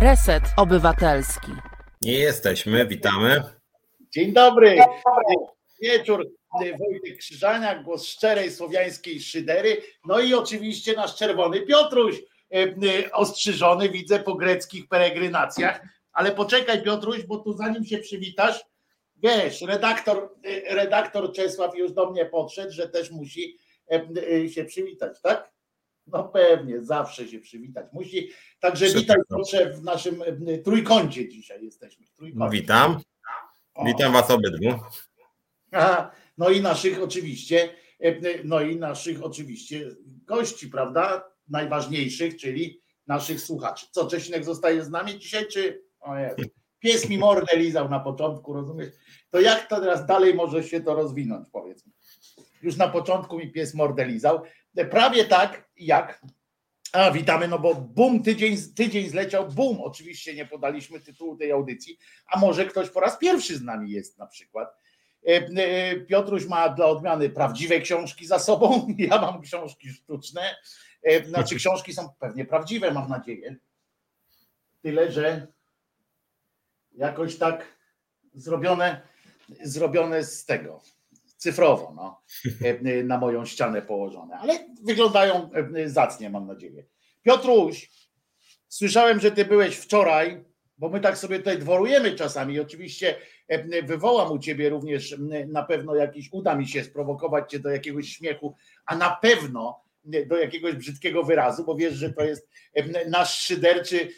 Reset Obywatelski. Nie jesteśmy, witamy. Dzień dobry. Wieczór. Wojtek Krzyżania, głos szczerej słowiańskiej szydery. No i oczywiście nasz czerwony Piotruś, e, e, ostrzyżony, widzę po greckich peregrinacjach. Ale poczekaj, Piotruś, bo tu zanim się przywitasz, wiesz, redaktor, e, redaktor Czesław już do mnie podszedł, że też musi się przywitać, tak? No pewnie, zawsze się przywitać musi. Także witaj proszę w naszym trójkącie dzisiaj jesteśmy. Trójkącie. Witam. Witam was obydwu. Aha, no i naszych oczywiście, no i naszych oczywiście gości, prawda? Najważniejszych, czyli naszych słuchaczy. Co, Czesinek zostaje z nami dzisiaj, czy o Jezu. pies mi mordę lizał na początku, rozumiesz? To jak to teraz dalej może się to rozwinąć, powiedzmy? Już na początku mi pies mordę lizał. Prawie tak jak. A witamy, no bo boom, tydzień, tydzień zleciał, boom. Oczywiście nie podaliśmy tytułu tej audycji, a może ktoś po raz pierwszy z nami jest na przykład. E, e, Piotruś ma dla odmiany prawdziwe książki za sobą, ja mam książki sztuczne. E, znaczy, książki są pewnie prawdziwe, mam nadzieję. Tyle, że jakoś tak zrobione, zrobione z tego, cyfrowo no, e, na moją ścianę położone, ale wyglądają e, zacnie, mam nadzieję. Piotruś, słyszałem, że ty byłeś wczoraj, bo my tak sobie tutaj dworujemy czasami. Oczywiście e, wywołam u ciebie również na pewno jakiś, uda mi się sprowokować cię do jakiegoś śmiechu, a na pewno do jakiegoś brzydkiego wyrazu, bo wiesz, że to jest nasz szyderczy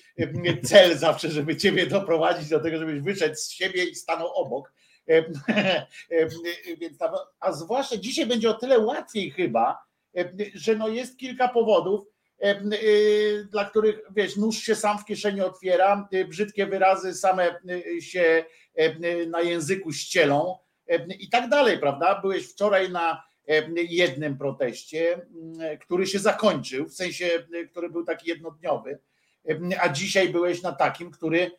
cel zawsze, żeby ciebie doprowadzić do tego, żebyś wyszedł z siebie i stanął obok więc tam, a zwłaszcza dzisiaj będzie o tyle łatwiej chyba, że no jest kilka powodów, dla których wiesz, nóż się sam w kieszeni otwiera, brzydkie wyrazy same się na języku ścielą i tak dalej, prawda? Byłeś wczoraj na jednym proteście, który się zakończył, w sensie, który był taki jednodniowy, a dzisiaj byłeś na takim, który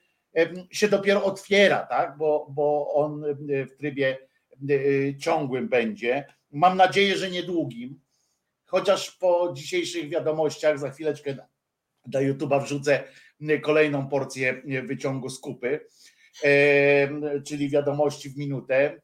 się dopiero otwiera, tak? bo, bo on w trybie ciągłym będzie. Mam nadzieję, że niedługim, chociaż po dzisiejszych wiadomościach za chwileczkę do YouTube'a wrzucę kolejną porcję wyciągu z kupy, czyli wiadomości w minutę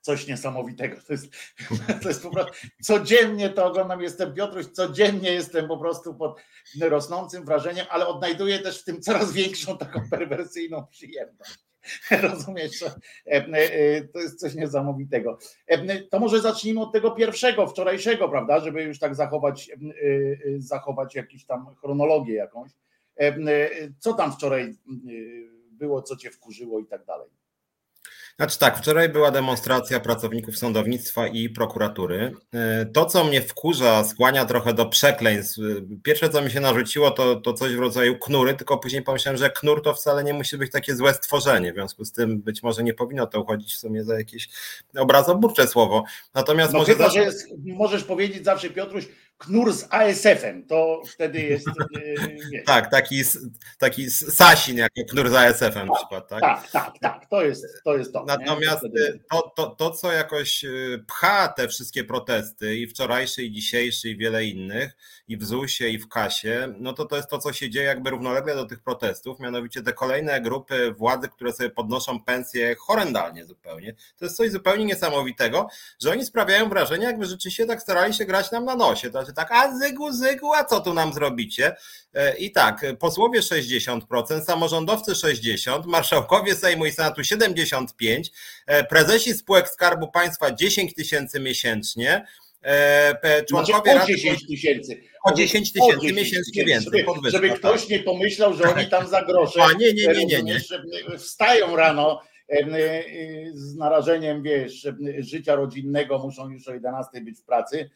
coś niesamowitego. To jest, to jest po prostu, codziennie to oglądam, jestem Piotruś, codziennie jestem po prostu pod rosnącym wrażeniem, ale odnajduję też w tym coraz większą taką perwersyjną przyjemność. Rozumiesz, e, e, to jest coś niesamowitego. E, to może zacznijmy od tego pierwszego, wczorajszego, prawda, żeby już tak zachować, zachować jakąś tam chronologię jakąś. Co tam wczoraj było, co cię wkurzyło i tak dalej? Znaczy tak, wczoraj była demonstracja pracowników sądownictwa i prokuratury. E, to, co mnie wkurza, skłania trochę do przekleństw. E, pierwsze, co mi się narzuciło, to, to coś w rodzaju knury, tylko później pomyślałem, że knur to wcale nie musi być takie złe stworzenie. W związku z tym być może nie powinno to uchodzić w sumie za jakieś obrazoburcze słowo. Natomiast no może. Chyba, zawsze... jest, możesz powiedzieć zawsze, Piotruś, knur z ASF-em, to wtedy jest. Nie. tak, taki, taki Sasin jako knur z ASF-em na przykład, tak? Tak, tak, tak, to jest to. Jest to Natomiast to, to, to, co jakoś y, pcha te wszystkie protesty, i wczorajszy, i dzisiejszy, i wiele innych, i w ZUS-ie, i w kasie, no to to jest to, co się dzieje jakby równolegle do tych protestów, mianowicie te kolejne grupy władzy, które sobie podnoszą pensje horrendalnie zupełnie. To jest coś zupełnie niesamowitego, że oni sprawiają wrażenie, jakby rzeczywiście tak starali się grać nam na nosie. To znaczy tak, a zygu, zygu, a co tu nam zrobicie? E, I tak, posłowie 60%, samorządowcy 60%, marszałkowie Sejmu i Senatu 75%, e, prezesi spółek Skarbu Państwa 10 tysięcy miesięcznie, e, członkowie znaczy, 10 tysięcy. O 10 tysięcy miesięcznie więcej. Żeby, żeby ktoś nie pomyślał, że oni tam za grosze A, nie, nie, nie, nie, nie. wstają rano z narażeniem, wiesz, życia rodzinnego, muszą już o 11 być w pracy,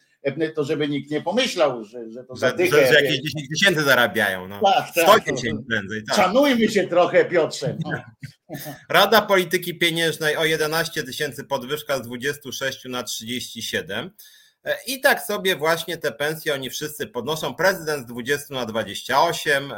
to żeby nikt nie pomyślał, że, że to że, że, że jakieś 10 tysięcy zarabiają. No. Tak, tak, 100 tysięcy prędzej. Tak. Szanujmy się trochę, Piotrze. No. Rada Polityki Pieniężnej o 11 tysięcy podwyżka z 26 na 37. E, I tak sobie właśnie te pensje oni wszyscy podnoszą. Prezydent z 20 na 28 e,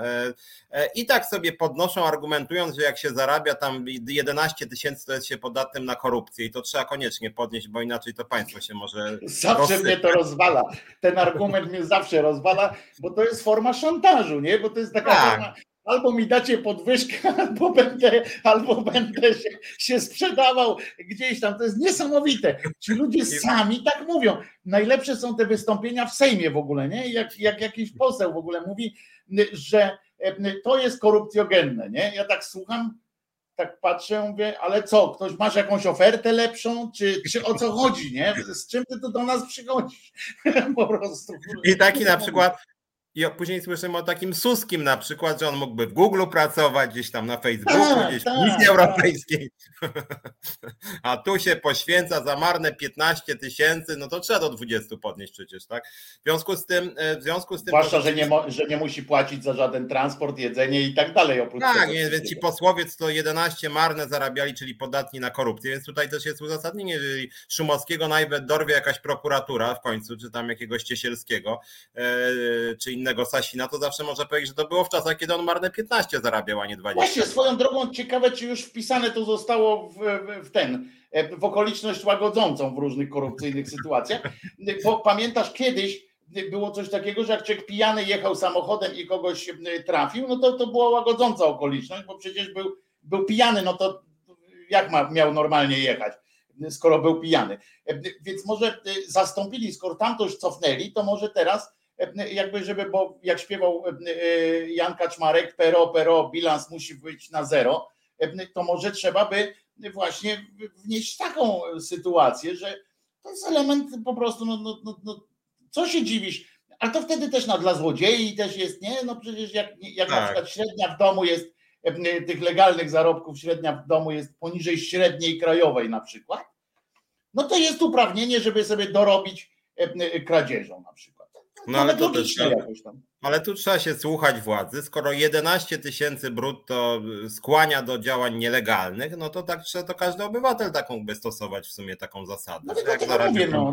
e, i tak sobie podnoszą, argumentując, że jak się zarabia tam 11 tysięcy, to jest się podatnym na korupcję i to trzeba koniecznie podnieść, bo inaczej to państwo się może. Zawsze rozsypać. mnie to rozwala. Ten argument mnie zawsze rozwala, bo to jest forma szantażu, nie? Bo to jest taka tak. forma albo mi dacie podwyżkę, albo będę, albo będę się, się sprzedawał gdzieś tam. To jest niesamowite. Ci ludzie sami tak mówią. Najlepsze są te wystąpienia w Sejmie w ogóle, nie? Jak, jak jakiś poseł w ogóle mówi, że to jest korupcjogenne, nie? Ja tak słucham, tak patrzę, mówię, ale co, ktoś masz jakąś ofertę lepszą, czy, czy o co chodzi, nie? Z czym ty tu do nas przychodzisz? po prostu. I taki na przykład i później słyszymy o takim Suskim na przykład, że on mógłby w Google pracować, gdzieś tam na Facebooku, tak, gdzieś w tak, Unii. Europejskiej. A tu się poświęca za marne 15 tysięcy, no to trzeba do 20 podnieść przecież, tak? W związku z tym. E, w związku z tym Zwłaszcza, że nie, że nie musi płacić za żaden transport, jedzenie i tak dalej. Oprócz tak, nie, więc ci posłowiec to 11 marne zarabiali, czyli podatni na korupcję, więc tutaj też jest uzasadnienie, jeżeli Szumowskiego nawet dorwie jakaś prokuratura w końcu, czy tam jakiegoś Ciesielskiego, e, czy innego innego Sasina, to zawsze może powiedzieć, że to było w czasach, kiedy on marne 15 zarabiał, a nie 20. Właśnie, swoją drogą ciekawe, czy już wpisane to zostało w, w ten, w okoliczność łagodzącą w różnych korupcyjnych sytuacjach. Bo pamiętasz kiedyś, było coś takiego, że jak człowiek pijany jechał samochodem i kogoś trafił, no to to była łagodząca okoliczność, bo przecież był, był pijany, no to jak ma, miał normalnie jechać, skoro był pijany. Więc może zastąpili, skoro tamto już cofnęli, to może teraz jakby żeby, bo jak śpiewał e, Jan Kaczmarek, pero, pero, bilans musi być na zero, to może trzeba by właśnie wnieść taką sytuację, że to jest element po prostu, no, no, no, no co się dziwisz, ale to wtedy też na, dla złodziei też jest, nie? No przecież jak, jak tak. na przykład średnia w domu jest, tych legalnych zarobków średnia w domu jest poniżej średniej krajowej na przykład, no to jest uprawnienie, żeby sobie dorobić kradzieżą na przykład. No ale to też Ale tu trzeba się słuchać władzy. Skoro 11 tysięcy brutto skłania do działań nielegalnych, no to tak trzeba to każdy obywatel taką by stosować w sumie taką zasadę. No, jak no,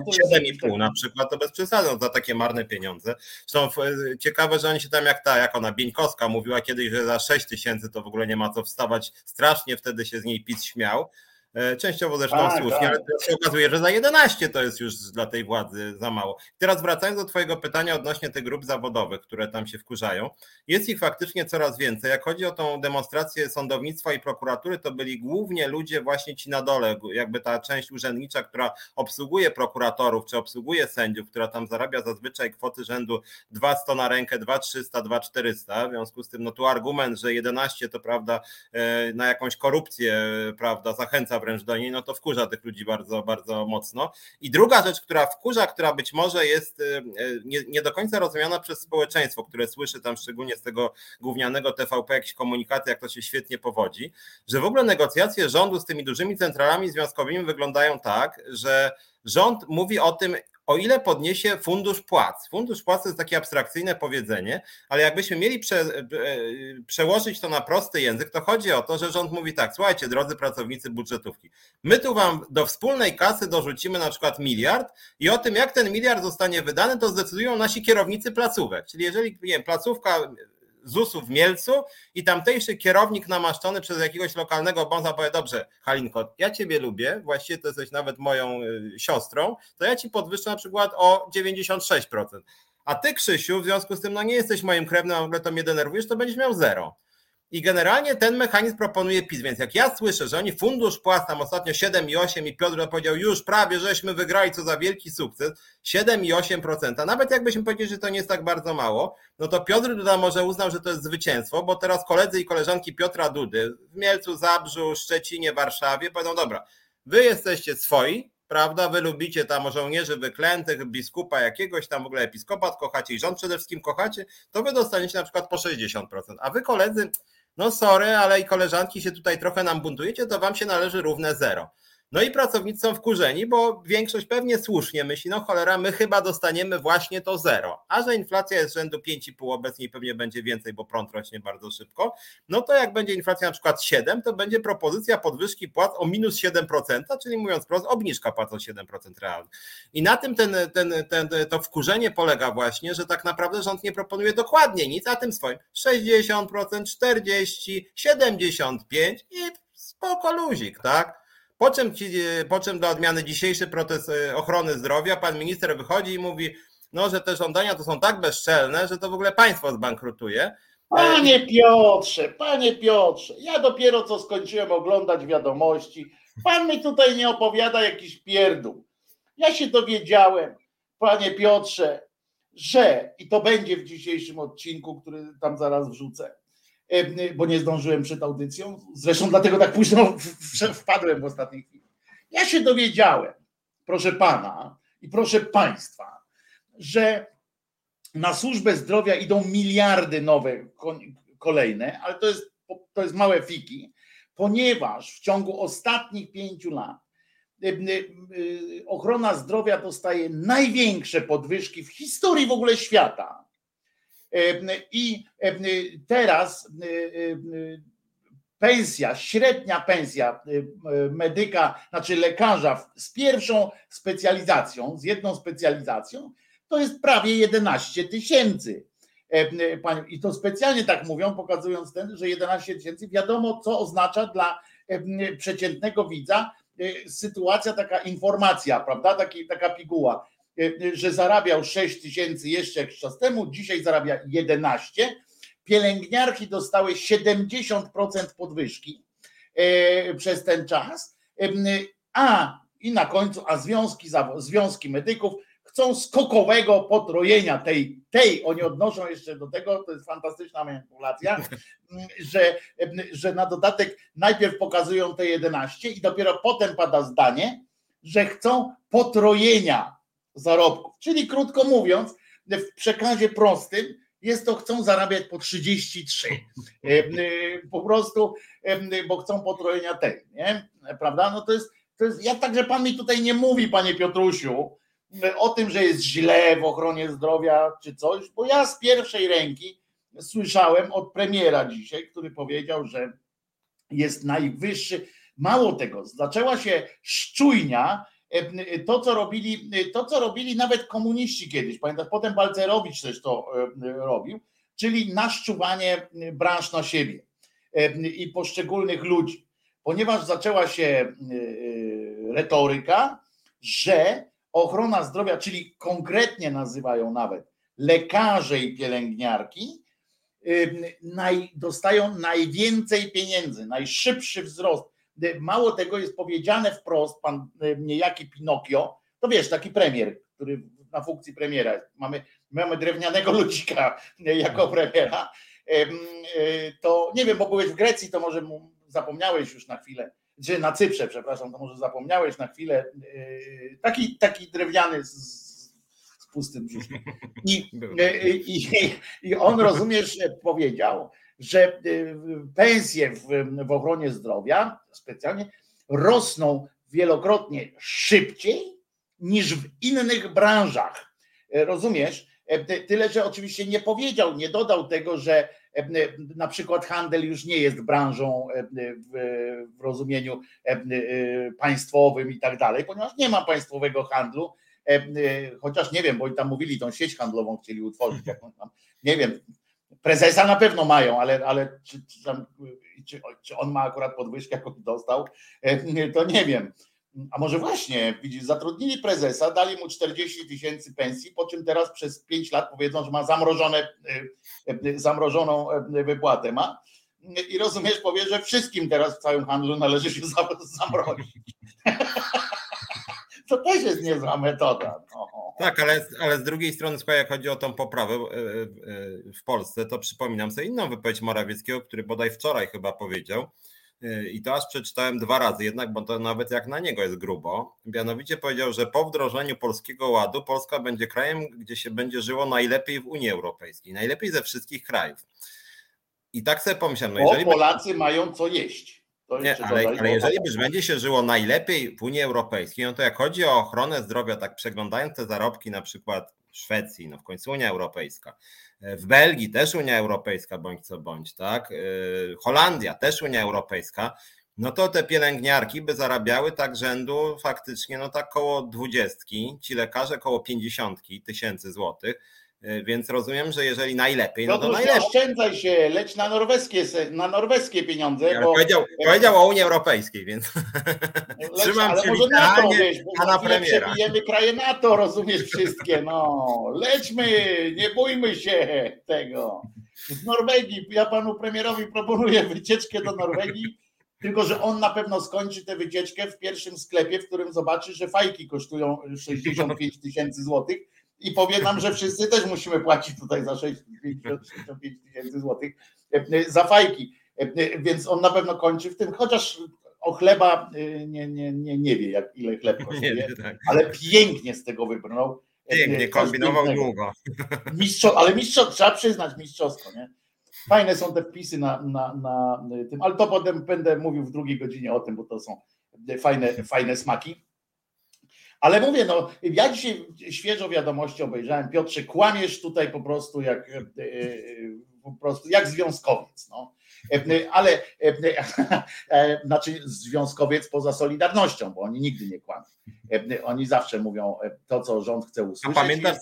7,5 na przykład, to bez przesady no, za takie marne pieniądze. Zresztą ciekawe, że oni się tam jak ta, jak ona Bieńkowska mówiła kiedyś, że za 6 tysięcy to w ogóle nie ma co wstawać. Strasznie wtedy się z niej PiS śmiał. E, częściowo zresztą tak, słusznie, tak. ale teraz się okazuje, że za 11 to jest już dla tej władzy za mało. Teraz wracając do Twojego pytania odnośnie tych grup zawodowych, które tam się wkurzają, jest ich faktycznie coraz więcej. Jak chodzi o tą demonstrację sądownictwa i prokuratury, to byli głównie ludzie właśnie ci na dole, jakby ta część urzędnicza, która obsługuje prokuratorów, czy obsługuje sędziów, która tam zarabia zazwyczaj kwoty rzędu 200 na rękę, 2300, 2400. W związku z tym, no tu argument, że 11 to prawda e, na jakąś korupcję, prawda, zachęca wręcz do niej, no to wkurza tych ludzi bardzo, bardzo mocno. I druga rzecz, która wkurza, która być może jest y, y, nie, nie do końca rozumiana przez społeczeństwo, które słyszy tam szczególnie z tego gównianego TVP jakieś komunikaty, jak to się świetnie powodzi, że w ogóle negocjacje rządu z tymi dużymi centralami związkowymi wyglądają tak, że rząd mówi o tym, o ile podniesie fundusz płac. Fundusz płac to jest takie abstrakcyjne powiedzenie, ale jakbyśmy mieli prze, e, przełożyć to na prosty język, to chodzi o to, że rząd mówi tak, słuchajcie, drodzy pracownicy budżetówki, my tu wam do wspólnej kasy dorzucimy na przykład miliard i o tym, jak ten miliard zostanie wydany, to zdecydują nasi kierownicy placówek. Czyli jeżeli nie placówka ZUS-u w Mielcu i tamtejszy kierownik namaszczony przez jakiegoś lokalnego bonza powie, dobrze Halinko, ja Ciebie lubię, właściwie to jesteś nawet moją y, siostrą, to ja Ci podwyższę na przykład o 96%. A Ty Krzysiu, w związku z tym, no nie jesteś moim krewnym, a w ogóle to mnie denerwujesz, to będziesz miał zero. I generalnie ten mechanizm proponuje PiS, więc jak ja słyszę, że oni fundusz płac tam ostatnio 7,8 i Piotr powiedział już prawie żeśmy wygrali, co za wielki sukces, 7,8%, nawet jakbyśmy powiedzieli, że to nie jest tak bardzo mało, no to Piotr Duda może uznał, że to jest zwycięstwo, bo teraz koledzy i koleżanki Piotra Dudy w Mielcu, Zabrzu, Szczecinie, Warszawie powiedzą, dobra, wy jesteście swoi, prawda? Wy lubicie tam żołnierzy wyklętych, biskupa jakiegoś, tam w ogóle episkopat kochacie i rząd przede wszystkim kochacie, to wy dostaniecie na przykład po 60%. A wy koledzy, no sorry, ale i koleżanki się tutaj trochę nam buntujecie, to wam się należy równe zero. No i pracownicy są wkurzeni, bo większość pewnie słusznie myśli, no cholera, my chyba dostaniemy właśnie to zero. A że inflacja jest rzędu 5,5, obecnie pewnie będzie więcej, bo prąd rośnie bardzo szybko, no to jak będzie inflacja na przykład 7, to będzie propozycja podwyżki płac o minus 7%, czyli mówiąc prosto, obniżka płac o 7% realnie. I na tym ten, ten, ten, to wkurzenie polega właśnie, że tak naprawdę rząd nie proponuje dokładnie nic, a tym swoim 60%, 40%, 75% i spoko luzik, tak? Po czym, ci, po czym do odmiany dzisiejszy protest e, ochrony zdrowia, pan minister wychodzi i mówi, no, że te żądania to są tak bezczelne, że to w ogóle państwo zbankrutuje. Panie Piotrze, panie Piotrze, ja dopiero co skończyłem oglądać wiadomości. Pan mi tutaj nie opowiada jakiś pierdół. Ja się dowiedziałem, panie Piotrze, że i to będzie w dzisiejszym odcinku, który tam zaraz wrzucę, bo nie zdążyłem przed audycją. Zresztą dlatego tak późno wpadłem w ostatniej chwili. Ja się dowiedziałem, proszę pana i proszę państwa, że na służbę zdrowia idą miliardy nowe, kolejne, ale to jest, to jest małe fiki, ponieważ w ciągu ostatnich pięciu lat y, y, ochrona zdrowia dostaje największe podwyżki w historii w ogóle świata. I teraz pensja, średnia pensja medyka, znaczy lekarza z pierwszą specjalizacją, z jedną specjalizacją, to jest prawie 11 tysięcy. I to specjalnie tak mówią, pokazując ten, że 11 tysięcy, wiadomo, co oznacza dla przeciętnego widza sytuacja, taka informacja, prawda? Taki, taka piguła, że zarabiał 6 tysięcy jeszcze jakiś czas temu, dzisiaj zarabia 11. Pielęgniarki dostały 70% podwyżki przez ten czas, a i na końcu, a związki, związki medyków chcą skokowego potrojenia tej, tej, oni odnoszą jeszcze do tego, to jest fantastyczna manipulacja, że, że na dodatek najpierw pokazują te 11 i dopiero potem pada zdanie, że chcą potrojenia zarobków. Czyli krótko mówiąc, w przekazie prostym jest to chcą zarabiać po 33. Po prostu, bo chcą potrojenia tej, nie? Prawda? No to jest, to jest, ja także pan mi tutaj nie mówi, panie Piotrusiu, o tym, że jest źle w ochronie zdrowia czy coś, bo ja z pierwszej ręki słyszałem od premiera dzisiaj, który powiedział, że jest najwyższy. Mało tego, zaczęła się szczujnia, e, to co robili, to co robili nawet komuniści kiedyś, pamiętasz, potem Balcerowicz też to e, robił, czyli naszczuwanie branż na siebie e, i poszczególnych ludzi, ponieważ zaczęła się retoryka, że ochrona zdrowia, czyli konkretnie nazywają nawet lekarze i pielęgniarki, dostają najwięcej pieniędzy, najszybszy wzrost. Mało tego jest powiedziane wprost, pan niejaki Pinokio, to wiesz, taki premier, który na funkcji premiera. Mamy, mamy drewnianego ludzika jako premiera. To nie wiem, bo byłeś w Grecji, to może zapomniałeś już na chwilę czy na Cyprze, przepraszam, to może zapomniałeś na chwilę, yy, taki, taki drewniany z, z pustym brzuszkiem. I, i, I on, rozumiesz, powiedział, że yy, pensje w, ochronie zdrowia specjalnie rosną wielokrotnie szybciej niż w innych branżach. Rozumiesz? Tyle, że oczywiście nie powiedział, nie dodał tego, że na przykład handel już nie jest branżą w rozumieniu państwowym i tak dalej, ponieważ nie ma państwowego handlu, chociaż nie wiem, bo tam mówili, tą sieć handlową chcieli utworzyć, nie wiem, prezesa na pewno mają, ale, ale czy, czy, tam, czy, czy on ma akurat podwyżkę, jaką dostał, to nie wiem. A może właśnie, widzisz, zatrudnili prezesa, dali mu 40 tysięcy pensji, po czym teraz przez 5 lat powiedzą, że ma zamrożone, e, e, zamrożoną e, wypłatę ma. I rozumiesz, powie, że wszystkim teraz w całym handlu należy się zamrozić. To też jest niezła metoda. No. Tak, ale, ale z drugiej strony, słuchaj, jak chodzi o tą poprawę w Polsce, to przypominam sobie inną wypowiedź Morawieckiego, który bodaj wczoraj chyba powiedział, i to aż przeczytałem dwa razy, jednak, bo to nawet jak na niego jest grubo. Mianowicie powiedział, że po wdrożeniu Polskiego Ładu Polska będzie krajem, gdzie się będzie żyło najlepiej w Unii Europejskiej, najlepiej ze wszystkich krajów. I tak sobie pomyślałem, no jeżeli. Bo Polacy będzie... mają co jeść. Nie, ale, ale jeżeli już będzie się żyło najlepiej w Unii Europejskiej, no to jak chodzi o ochronę zdrowia, tak przeglądając te zarobki na przykład w Szwecji, no w końcu Unia Europejska, w Belgii też Unia Europejska, bądź co bądź, tak? Holandia też Unia Europejska, no to te pielęgniarki by zarabiały tak rzędu faktycznie, no tak koło dwudziestki, ci lekarze koło pięćdziesiątki tysięcy złotych E, więc rozumiem, że jeżeli najlepiej, no to najlepiej. oszczędzaj się, leć na norweskie, na norweskie pieniądze. Bo... Powiedział, powiedział o Unii Europejskiej, więc leć, trzymam ale może NATO, wiesz, na premiera. przebijemy kraje NATO, rozumiesz wszystkie, no. Lećmy, nie bójmy się tego. Z Norwegii. Ja panu premierowi proponuję wycieczkę do Norwegii, tylko że on na pewno skończy tę wycieczkę w pierwszym sklepie, w którym zobaczy, że fajki kosztują 65 tysięcy złotych i powie nam, że wszyscy też musimy płacić tutaj za 65 tysięcy złotych za fajki. Więc on na pewno kończy w tym, chociaż o chleba nie, nie, nie, nie wie, jak ile chleb kosztuje, tak. ale pięknie z tego wybrnął. Pięknie, kombinował długo. Mistrzo, ale mistrzo, trzeba przyznać mistrzowsko, nie? Fajne są te wpisy na, na, na tym, ale to potem będę mówił w drugiej godzinie o tym, bo to są fajne, fajne smaki. Ale mówię, no, ja dzisiaj świeżo wiadomości obejrzałem. Piotrze, kłamiesz tutaj po prostu jak e, e, po prostu jak związkowiec. No. E, ale znaczy związkowiec poza Solidarnością, bo oni nigdy nie kłamią. Oni zawsze mówią to, co rząd chce usłyszeć. A pamiętasz,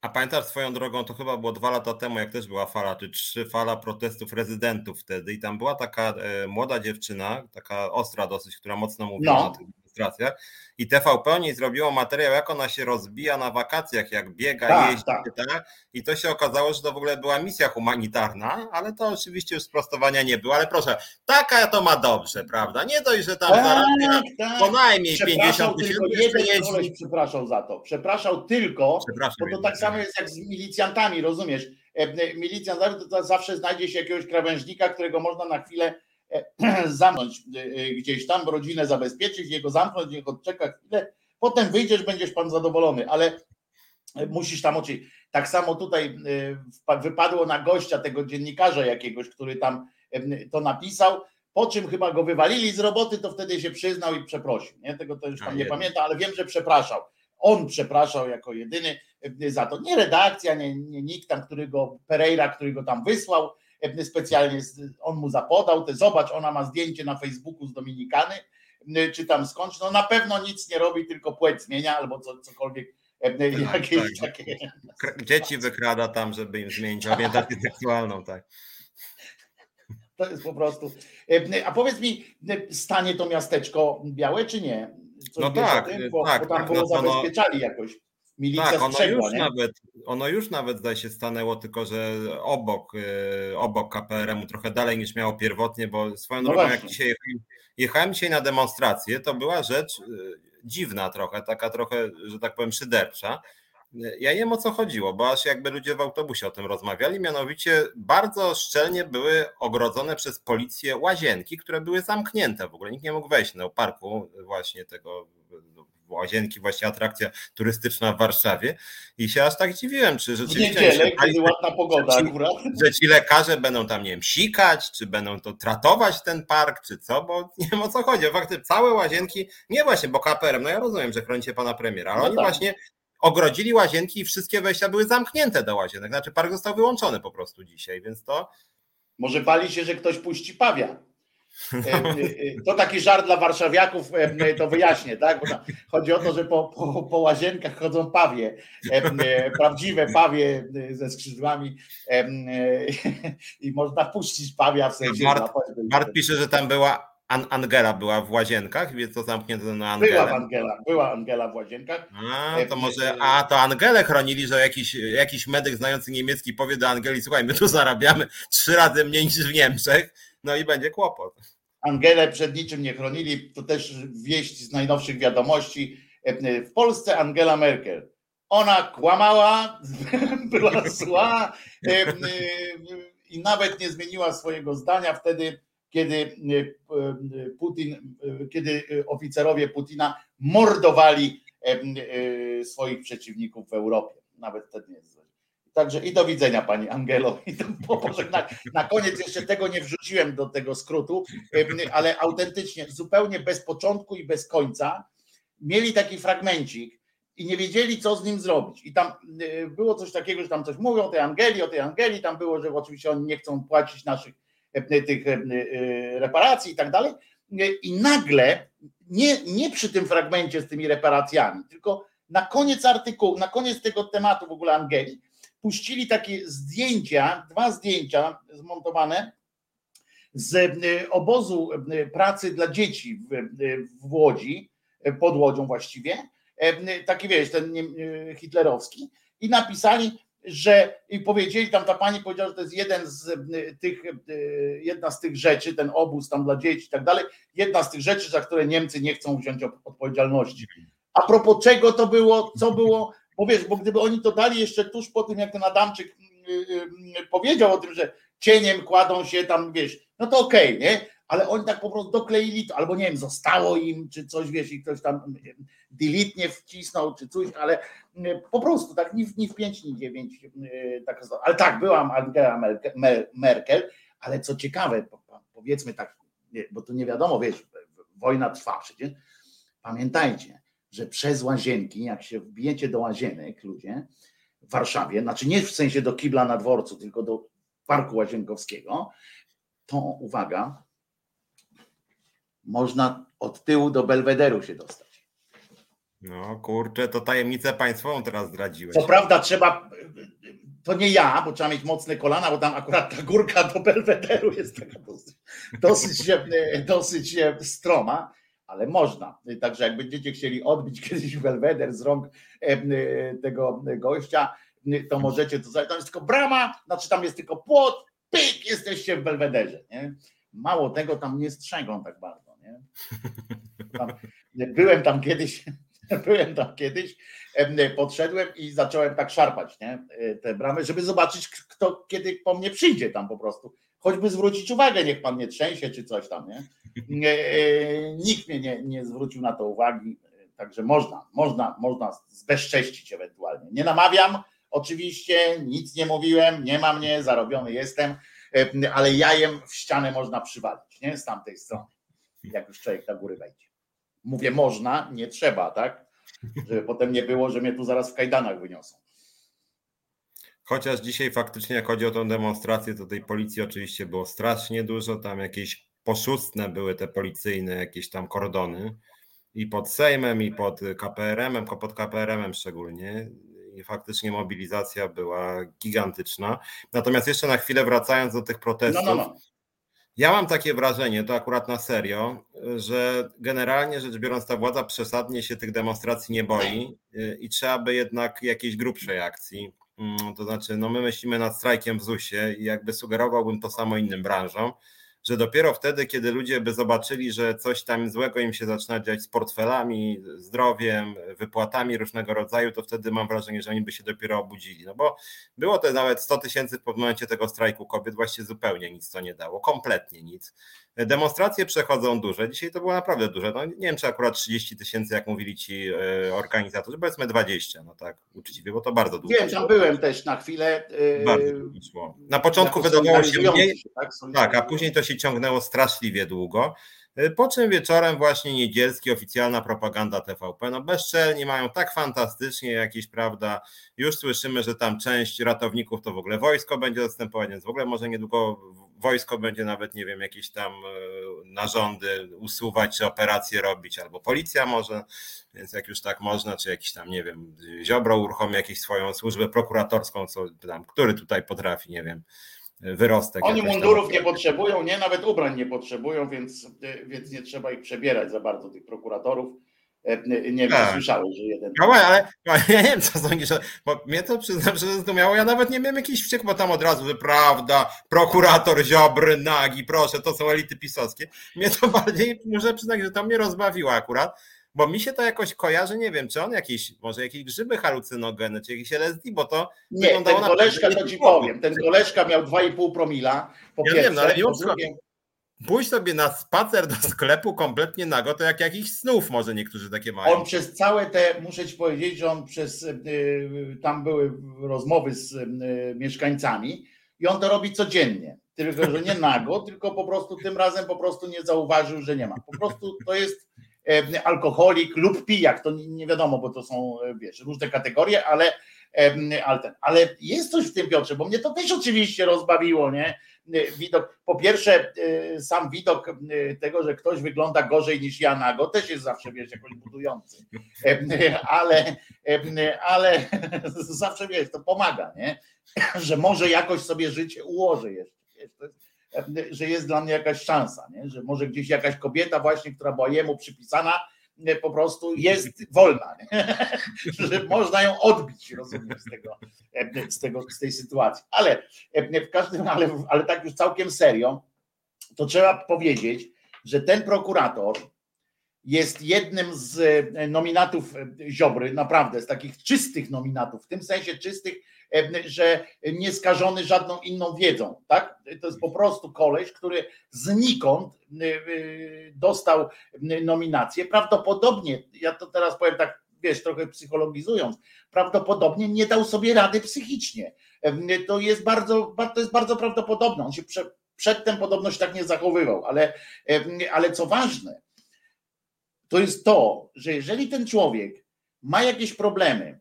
a pamiętasz swoją drogą, to chyba było dwa lata temu, jak też była fala, czy trzy fala protestów rezydentów wtedy i tam była taka e, młoda dziewczyna, taka ostra dosyć, która mocno mówiła no. na tych i TVP nie zrobiło materiał, jak ona się rozbija na wakacjach, jak biega, tak, jeździ, tak. tak. I to się okazało, że to w ogóle była misja humanitarna, ale to oczywiście już sprostowania nie było. Ale proszę, taka to ma dobrze, prawda? Nie dość, że tam tak, zarabia tak. co najmniej 50 tysięcy. Przepraszał za to. Przepraszał tylko, Przepraszam bo to tak samo jest jak z milicjantami, rozumiesz? E, milicjant to zawsze znajdzie się jakiegoś krawężnika, którego można na chwilę zamknąć y, y, gdzieś tam, rodzinę zabezpieczyć, jego zamknąć, niech odczeka chwilę, potem wyjdziesz, będziesz pan zadowolony, ale musisz tam oczywiście. Tak samo tutaj y, wypadło na gościa tego dziennikarza jakiegoś, który tam to napisał, po czym chyba go wywalili z roboty, to wtedy się przyznał i przeprosił. Nie? Tego to już tam nie pamiętam, ale wiem, że przepraszał. On przepraszał jako jedyny za to. Nie redakcja, nie, nie nikt tam, który go, Pereira, który go tam wysłał, specjalnie on mu zapodał, te zobacz, ona ma zdjęcie na Facebooku z Dominikany, e, czy tam skądś, no na pewno nic nie robi, tylko płeć zmienia albo co, cokolwiek e, tak, jakieś tak. takie. Dzieci wykrada tam, żeby im zmienić orientację seksualną, tak. To jest po prostu. A powiedz mi, stanie to miasteczko białe, czy nie? Coś no tak, bo, tak, bo tam tak, było no, zabezpieczali no, jakoś. Milicja tak, ono już, nawet, ono już nawet zdaje się stanęło, tylko że obok, e, obok KPRM-u, trochę dalej niż miało pierwotnie, bo swoją no drogą, jak dzisiaj jechałem, jechałem dzisiaj na demonstrację, to była rzecz e, dziwna trochę, taka trochę, że tak powiem, szydercza. Ja nie wiem o co chodziło, bo aż jakby ludzie w autobusie o tym rozmawiali, mianowicie bardzo szczelnie były ogrodzone przez policję łazienki, które były zamknięte w ogóle. Nikt nie mógł wejść do parku właśnie tego łazienki, właśnie atrakcja turystyczna w Warszawie i się aż tak dziwiłem, czy rzeczywiście... W niedzielę, kiedy ładna pogoda że ci, akurat. Że ci lekarze będą tam, nie wiem, sikać, czy będą to tratować ten park, czy co, bo nie wiem o co chodzi. Faktycznie całe łazienki, nie właśnie, bo KPRM, no ja rozumiem, że chronicie pana premiera, ale no oni tak. właśnie ogrodzili łazienki i wszystkie wejścia były zamknięte do łazienek. Znaczy park został wyłączony po prostu dzisiaj, więc to... Może bali się, że ktoś puści pawia. E, e, to taki żart dla warszawiaków, e, to wyjaśnię, tak? Bo chodzi o to, że po, po, po łazienkach chodzą pawie, prawdziwe pawie ze skrzydłami i można puścić pawia w sensie. Bart, Bart pisze, że tam była Angela była w łazienkach, więc to zamknięto na Angelę. Była Angela, była Angela w łazienkach. A, to może, a to Angelę chronili, że jakiś, jakiś medyk znający niemiecki powie do Angeli, słuchaj, my tu zarabiamy trzy razy mniej niż w Niemczech, no i będzie kłopot. Angelę przed niczym nie chronili, to też wieść z najnowszych wiadomości. W Polsce Angela Merkel. Ona kłamała, była zła i nawet nie zmieniła swojego zdania wtedy, kiedy Putin, kiedy oficerowie Putina mordowali swoich przeciwników w Europie. Nawet wtedy nie Także i do widzenia Pani Angelo. I to, na, na koniec jeszcze tego nie wrzuciłem do tego skrótu, ale autentycznie, zupełnie bez początku i bez końca, mieli taki fragmencik i nie wiedzieli, co z nim zrobić. I tam y, było coś takiego, że tam coś mówią o tej Angeli, o tej Angeli, tam było, że oczywiście oni nie chcą płacić naszych tych y, reparacji i tak dalej. I nagle, nie, nie przy tym fragmencie z tymi reparacjami, tylko na koniec artykułu, na koniec tego tematu w ogóle Angeli, puścili takie zdjęcia, dwa zdjęcia zmontowane z e, obozu e, pracy dla dzieci w, e, w Łodzi, pod Łodzią właściwie, taki wiesz, ten hitlerowski, i napisali że i powiedzieli tam ta pani powiedziała, że to jest jeden z tych, jedna z tych rzeczy, ten obóz tam dla dzieci i tak dalej, jedna z tych rzeczy, za które Niemcy nie chcą wziąć odpowiedzialności. A propos czego to było, co było, bo wiesz, bo gdyby oni to dali jeszcze tuż po tym, jak ten Adamczyk powiedział o tym, że cieniem kładą się tam, wiesz, no to okej, okay, nie? Ale oni tak po prostu dokleili to, albo nie wiem, zostało im, czy coś, wiesz, i ktoś tam delete nie wcisnął, czy coś, ale po prostu tak, ni w, ni w pięć, ni w dziewięć, tak, ale tak, byłam Angela Merkel, ale co ciekawe, powiedzmy tak, bo to nie wiadomo, wiesz, wojna trwa przecież, pamiętajcie, że przez łazienki, jak się wbijecie do łazienek, ludzie, w Warszawie, znaczy nie w sensie do kibla na dworcu, tylko do Parku Łazienkowskiego, to uwaga, można od tyłu do Belwederu się dostać. No kurczę, to tajemnicę państwową teraz zdradziłeś. Co prawda trzeba, to nie ja, bo trzeba mieć mocne kolana, bo tam akurat ta górka do Belwederu jest taka dosyć, dosyć, dosyć stroma, ale można. Także jak będziecie chcieli odbić kiedyś Belweder z rąk tego gościa, to możecie to zrobić. Tam jest tylko brama, znaczy tam jest tylko płot, pyk, jesteście w Belwederze. Nie? Mało tego, tam nie strzegą tak bardzo. Nie? Tam, byłem tam kiedyś, byłem tam kiedyś, podszedłem i zacząłem tak szarpać nie? te bramy, żeby zobaczyć, kto kiedy po mnie przyjdzie tam po prostu. Choćby zwrócić uwagę, niech pan nie trzęsie czy coś tam. Nie? E, nikt mnie nie, nie zwrócił na to uwagi, także można, można, można zbezcześcić ewentualnie. Nie namawiam, Oczywiście nic nie mówiłem, nie ma mnie, zarobiony jestem, e, ale jajem w ścianę można przywalić, nie? Z tamtej strony, jak już człowiek na górę wejdzie. Mówię można, nie trzeba, tak? Żeby potem nie było, że mnie tu zaraz w kajdanach wyniosą. Chociaż dzisiaj faktycznie, jak chodzi o tę demonstrację, to tej policji oczywiście było strasznie dużo, tam jakieś poszustne były te policyjne jakieś tam kordony i pod Sejmem, i pod KPRM-em, pod KPRM-em szczególnie i faktycznie mobilizacja była gigantyczna. Natomiast jeszcze na chwilę wracając do tych protestów, no, no, no. ja mam takie wrażenie, to akurat na serio, że generalnie rzecz biorąc ta władza przesadnie się tych demonstracji nie boi y, i trzeba by jednak jakiejś grubszej akcji. Mm, to znaczy, no my myślimy nad strajkiem w ZUS-ie i jakby sugerowałbym to samo innym branżom że dopiero wtedy, kiedy ludzie by zobaczyli, że coś tam złego im się zaczyna dziać z portfelami, zdrowiem, wypłatami różnego rodzaju, to wtedy mam wrażenie, że oni by się dopiero obudzili. No bo było to nawet 100 tysięcy w momencie tego strajku kobiet, właściwie zupełnie nic to nie dało, kompletnie nic. Demonstracje przechodzą duże. Dzisiaj to było naprawdę duże. No, nie wiem, czy akurat 30 tysięcy, jak mówili ci e, organizatorzy, powiedzmy 20, no tak, uczciwie, bo to bardzo dużo. Wiem, tam byłem też na chwilę. E, bardzo szło. Na początku wydawało się mniej, tak? tak, a później to się ciągnęło straszliwie długo. E, po czym wieczorem właśnie niedzielski, oficjalna propaganda TVP, no bezczelni mają tak fantastycznie jakieś, prawda, już słyszymy, że tam część ratowników to w ogóle wojsko będzie zastępować, więc w ogóle może niedługo wojsko będzie nawet, nie wiem, jakieś tam e, narządy usuwać, czy operacje robić, albo policja może, więc jak już tak można, czy jakiś tam, nie wiem, Ziobro uruchomi jakąś swoją służbę prokuratorską, co tam, który tutaj potrafi, nie wiem, wyrostek. Oni mundurów tam. nie potrzebują, nie, nawet ubrań nie potrzebują, więc, więc nie trzeba ich przebierać za bardzo, tych prokuratorów. E, nie wiem, tak. słyszałeś, że jeden. No, ale, ale ja nie wiem, co sądzisz, bo mnie to przyznam, że zrozumiało. Ja nawet nie miałem jakiś wściek, bo tam od razu, że prawda, prokurator Ziobry, nagi, proszę, to są elity pisowskie. Mnie to bardziej, muszę przyznać, że to mnie rozbawiło akurat, bo mi się to jakoś kojarzy, nie wiem, czy on jakieś, może jakieś grzyby halucynogeny, czy jakieś LSD, bo to Nie, ten koleżka, to ci powiem, ten koleżka miał 2,5 promila, po ja pierwsze, wiem, no, ale po drugie, pójść sobie na spacer do sklepu kompletnie nago, to jak jakiś snów może niektórzy takie mają. On przez całe te, muszę ci powiedzieć, że on przez, y, tam były rozmowy z y, mieszkańcami i on to robi codziennie. Tylko, że nie nago, tylko po prostu tym razem po prostu nie zauważył, że nie ma. Po prostu to jest e, alkoholik lub pijak, to nie wiadomo, bo to są, e, wiesz, różne kategorie, ale, ale, ale jest coś w tym Piotrze, bo mnie to też oczywiście rozbawiło, nie? Widok, po pierwsze y, sam widok y, tego, że ktoś wygląda gorzej niż ja nago, też jest zawsze, wiesz, jakoś budujący, ale, ale zawsze, wiesz, to pomaga, nie? że może jakoś sobie życie ułoży jeszcze, że jest dla mnie jakaś szansa, nie? że może gdzieś jakaś kobieta właśnie, która była jemu przypisana, po prostu jest wolna, że można ją odbić, rozumiem, z tego, z tego, z tej sytuacji. Ale w każdym, ale, ale tak już całkiem serio, to trzeba powiedzieć, że ten prokurator jest jednym z nominatów Ziobry, naprawdę z takich czystych nominatów, w tym sensie czystych, że nie skażony żadną inną wiedzą, tak? To jest po prostu koleś, który znikąd y, y, dostał nominację. Prawdopodobnie, ja to teraz powiem tak, wiesz, trochę psychologizując, prawdopodobnie nie dał sobie rady psychicznie. To jest bardzo, to jest bardzo prawdopodobne. On się prze, przedtem podobność tak nie zachowywał, ale, ale co ważne, to jest to, że jeżeli ten człowiek ma jakieś problemy,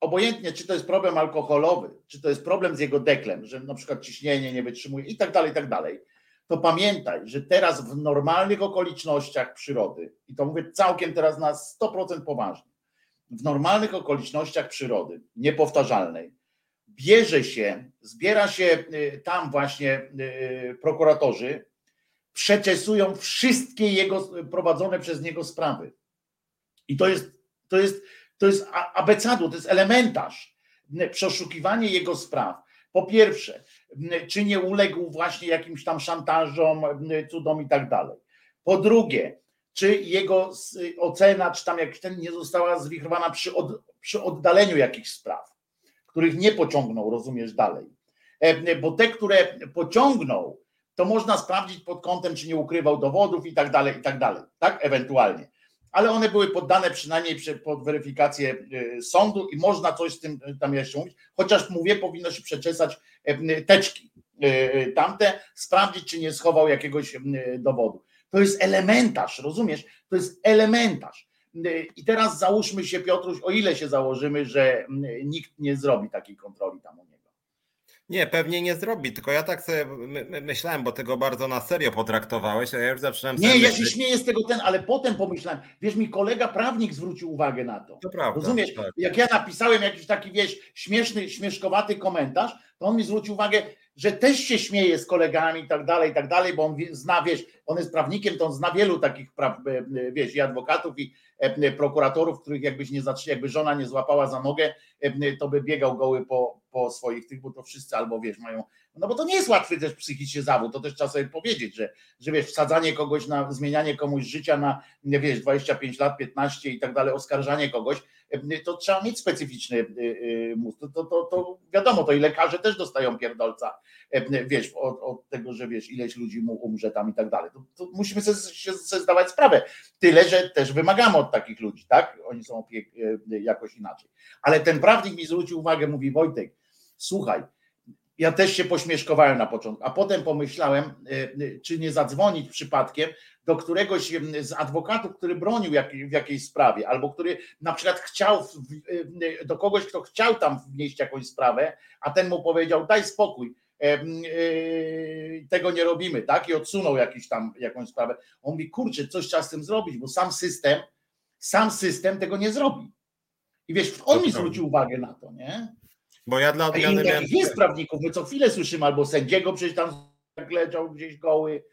obojętnie czy to jest problem alkoholowy, czy to jest problem z jego deklem, że na przykład ciśnienie nie wytrzymuje i tak dalej, i tak dalej, to pamiętaj, że teraz w normalnych okolicznościach przyrody, i to mówię całkiem teraz na 100% poważnie, w normalnych okolicznościach przyrody, niepowtarzalnej, bierze się, zbiera się y, tam właśnie y, prokuratorzy, przeczesują wszystkie jego prowadzone przez niego sprawy. I to jest, to jest to jest abecadu, to jest elementarz. Przeszukiwanie jego spraw. Po pierwsze, czy nie uległ właśnie jakimś tam szantażom, cudom i tak dalej. Po drugie, czy jego ocena, czy tam jak ten nie została zwichrowana przy, od, przy oddaleniu jakichś spraw, których nie pociągnął, rozumiesz, dalej. E, bo te, które pociągnął, to można sprawdzić pod kątem, czy nie ukrywał dowodów i tak dalej, i tak dalej, tak? Ewentualnie ale one były poddane przynajmniej pod weryfikację y, sądu i można coś z tym y, tam jeszcze mówić, chociaż mówię, powinno się przeczesać y, teczki tamte, sprawdzić, czy nie schował jakiegoś dowodu. To jest elementarz, rozumiesz? To jest elementarz. I teraz załóżmy się, Piotruś, o ile się założymy, że nikt nie zrobi takiej kontroli tam u niego. Nie, pewnie nie zrobi, tylko ja tak sobie my, myślałem, bo tego bardzo na serio potraktowałeś, a ja już zaczynam Nie, ja się śmieję z tego ten, ale potem pomyślałem, wiesz, mi kolega prawnik zwrócił uwagę na to. To prawda. Rozumiesz, tak. jak ja napisałem jakiś taki, wiesz, śmieszny, śmieszkowaty komentarz, to on mi zwrócił uwagę, że też się śmieje z kolegami i tak dalej, i tak dalej, bo on zna, wiesz, on jest prawnikiem, to on zna wielu takich, praw, e, e, wiesz, i adwokatów, i e, prokuratorów, których jakbyś nie zatrzymał, jakby żona nie złapała za nogę, to by biegał goły po, po swoich tych, bo to wszyscy albo wiesz, mają, no bo to nie jest łatwy też psychicznie zawód, to też trzeba sobie powiedzieć, że, że wiesz, wsadzanie kogoś na, zmienianie komuś życia na, nie wiesz, 25 lat, 15 i tak dalej, oskarżanie kogoś, to trzeba mieć specyficzny mózg, to, to, to, to wiadomo, to i lekarze też dostają pierdolca, wiesz, od, od tego, że wiesz, ileś ludzi mu umrze tam i tak dalej, to, to musimy sobie, sobie zdawać sprawę, tyle, że też wymagamy od takich ludzi, tak, oni są jakoś inaczej, ale ten prawnik mi zwrócił uwagę, mówi Wojtek, słuchaj, ja też się pośmieszkowałem na początku, a potem pomyślałem, e, e, czy nie zadzwonić przypadkiem do któregoś z adwokatów, który bronił w jakiejś sprawie, albo który na przykład chciał, e, do kogoś, kto chciał tam wnieść jakąś sprawę, a ten mu powiedział, daj spokój, tego nie robimy, tak? I odsunął jakiś tam, jakąś sprawę. On mówi, kurczę, coś trzeba z tym zrobić, bo sam system, sam system tego nie zrobi. I wiesz, on mi zwrócił uwagę na to, nie? Bo ja dla odmiany miałem... Jest prawników, my co chwilę słyszymy albo sędziego przecież tam leżał gdzieś goły.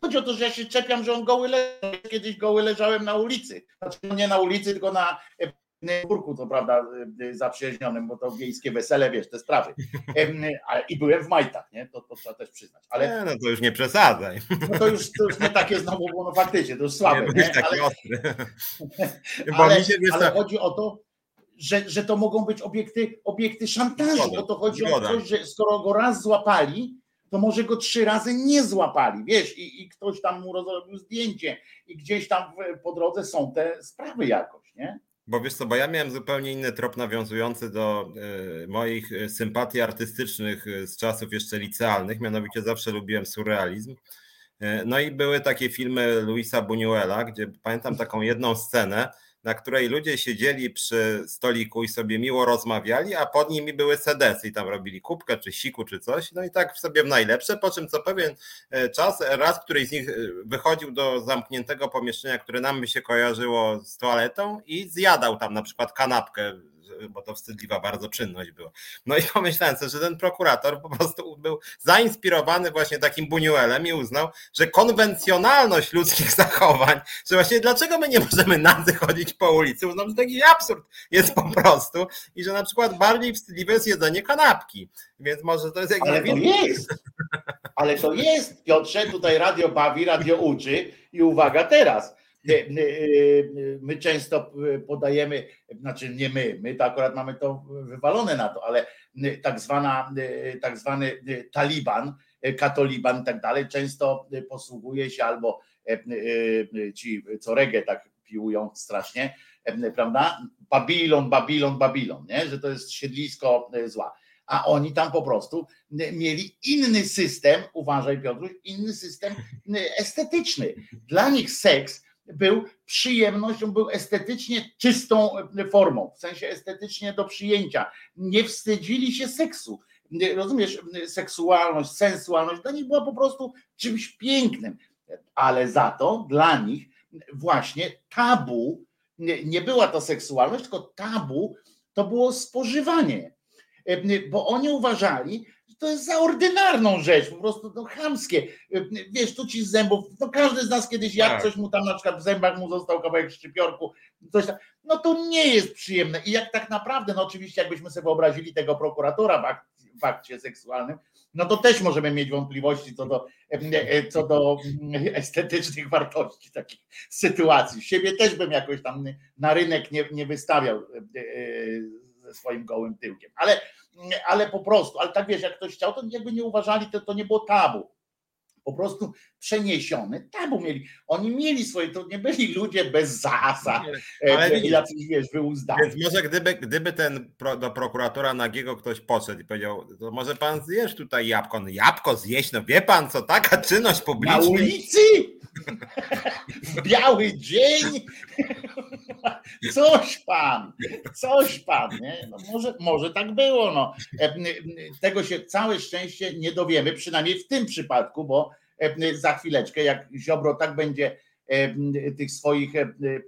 Chodzi o to, że ja się czepiam, że on goły leżał. Kiedyś goły leżałem na ulicy. Znaczy no nie na ulicy, tylko na burku, to prawda, e, zaprzyjaźnionym, bo to wiejskie wesele, wiesz, te sprawy. I byłem w majtach, nie? To, to trzeba też przyznać. Ale, nie, no to już nie przesadzaj. No to już, to już nie takie znowu, bo no faktycznie, to już słabe. Nie, nie? Ale, ostry. ale, ale chodzi o to, że, że to mogą być obiekty, obiekty szantażu, bo to chodzi o coś, że skoro go raz złapali, to może go trzy razy nie złapali, wiesz, i, i ktoś tam mu rozrobił zdjęcie i gdzieś tam po drodze są te sprawy jakoś, nie? Bo wiesz co, bo ja miałem zupełnie inny trop nawiązujący do y, moich e, sympatii artystycznych e, z czasów jeszcze licealnych, mianowicie zawsze lubiłem surrealizm. No i były takie filmy Luisa Buñuela, gdzie pamiętam taką jedną scenę, na której ludzie siedzieli przy stoliku i sobie miło rozmawiali, a pod nimi były sedesy i tam robili kubkę czy siku czy coś, no i tak sobie w najlepsze, po czym co pewien e, czas raz któryś z nich e, wychodził do zamkniętego pomieszczenia, które nam by się kojarzyło z toaletą i zjadał tam na przykład kanapkę bo to wstydliwa bardzo czynność była. No i pomyślałem sobie, że ten prokurator po prostu był zainspirowany właśnie takim Buñuelem i uznał, że konwencjonalność ludzkich zachowań, że właśnie dlaczego my nie możemy nazy chodzić po ulicy, uznał, że taki absurd jest po prostu i że na przykład bardziej wstydliwe jest jedzenie kanapki. Więc może to jest jakiś. Ale to jest. Ale to jest, Piotrze, tutaj radio bawi, radio uczy i uwaga teraz. My często podajemy, znaczy nie my, my to akurat mamy to wywalone na to, ale tak, zwana, tak zwany taliban, katoliban i tak dalej, często posługuje się albo ci co regę tak piłują strasznie, prawda? Babilon, Babilon, Babilon, nie? że to jest siedlisko zła a oni tam po prostu mieli inny system, uważaj Piotruś, inny system estetyczny. Dla nich seks był przyjemnością, był estetycznie czystą formą, w sensie estetycznie do przyjęcia. Nie wstydzili się seksu. Rozumiesz, seksualność, sensualność dla nich była po prostu czymś pięknym, ale za to dla nich właśnie tabu nie była to seksualność, tylko tabu to było spożywanie bo oni uważali, to jest za ordynarną rzecz, po prostu to chamskie. Wiesz, tu ci z zębów, no każdy z nas kiedyś jak tak. coś mu tam na przykład w zębach mu został kawałek szczypiorku, coś tam, no to nie jest przyjemne. I jak tak naprawdę, no oczywiście jakbyśmy sobie wyobrazili tego prokuratora w, akcie, w akcie seksualnym, no to też możemy mieć wątpliwości co do, co do estetycznych wartości takich sytuacji. Siebie też bym jakoś tam na rynek nie, nie wystawiał ze swoim gołym tyłkiem. Ale, ale po prostu, ale tak wiesz, jak ktoś chciał, to jakby nie uważali, to, to nie było tabu. Po prostu przeniesiony tabu mieli. Oni mieli swoje, to nie byli ludzie bez zasad, ale e, jacyś, wiesz, wyuzdani. Więc może gdyby, gdyby ten pro, do prokuratora nagiego ktoś poszedł i powiedział, to może pan zjesz tutaj jabłko, no jabłko zjeść, no wie pan co, taka czynność publiczna. Na ulicy? Biały dzień? Coś pan, coś pan, nie? No może, może tak było, no. E, tego się całe szczęście nie dowiemy, przynajmniej w tym przypadku, bo e, za chwileczkę, jak Ziobro tak będzie e, tych swoich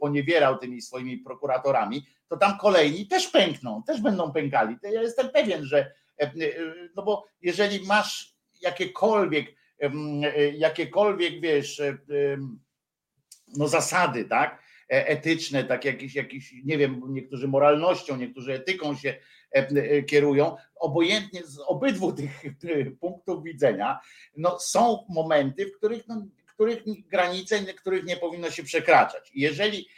poniewierał tymi swoimi prokuratorami, to tam kolejni też pękną, też będą pękali. Ja jestem pewien, że no bo jeżeli masz jakiekolwiek, jakiekolwiek, wiesz, no zasady, tak? E, etyczne, tak jakieś, jakieś, nie wiem, niektórzy moralnością, niektórzy etyką się e, e, kierują, obojętnie z obydwu tych punktów widzenia, no są momenty, w których, no, których granice, których nie powinno się przekraczać. Jeżeli,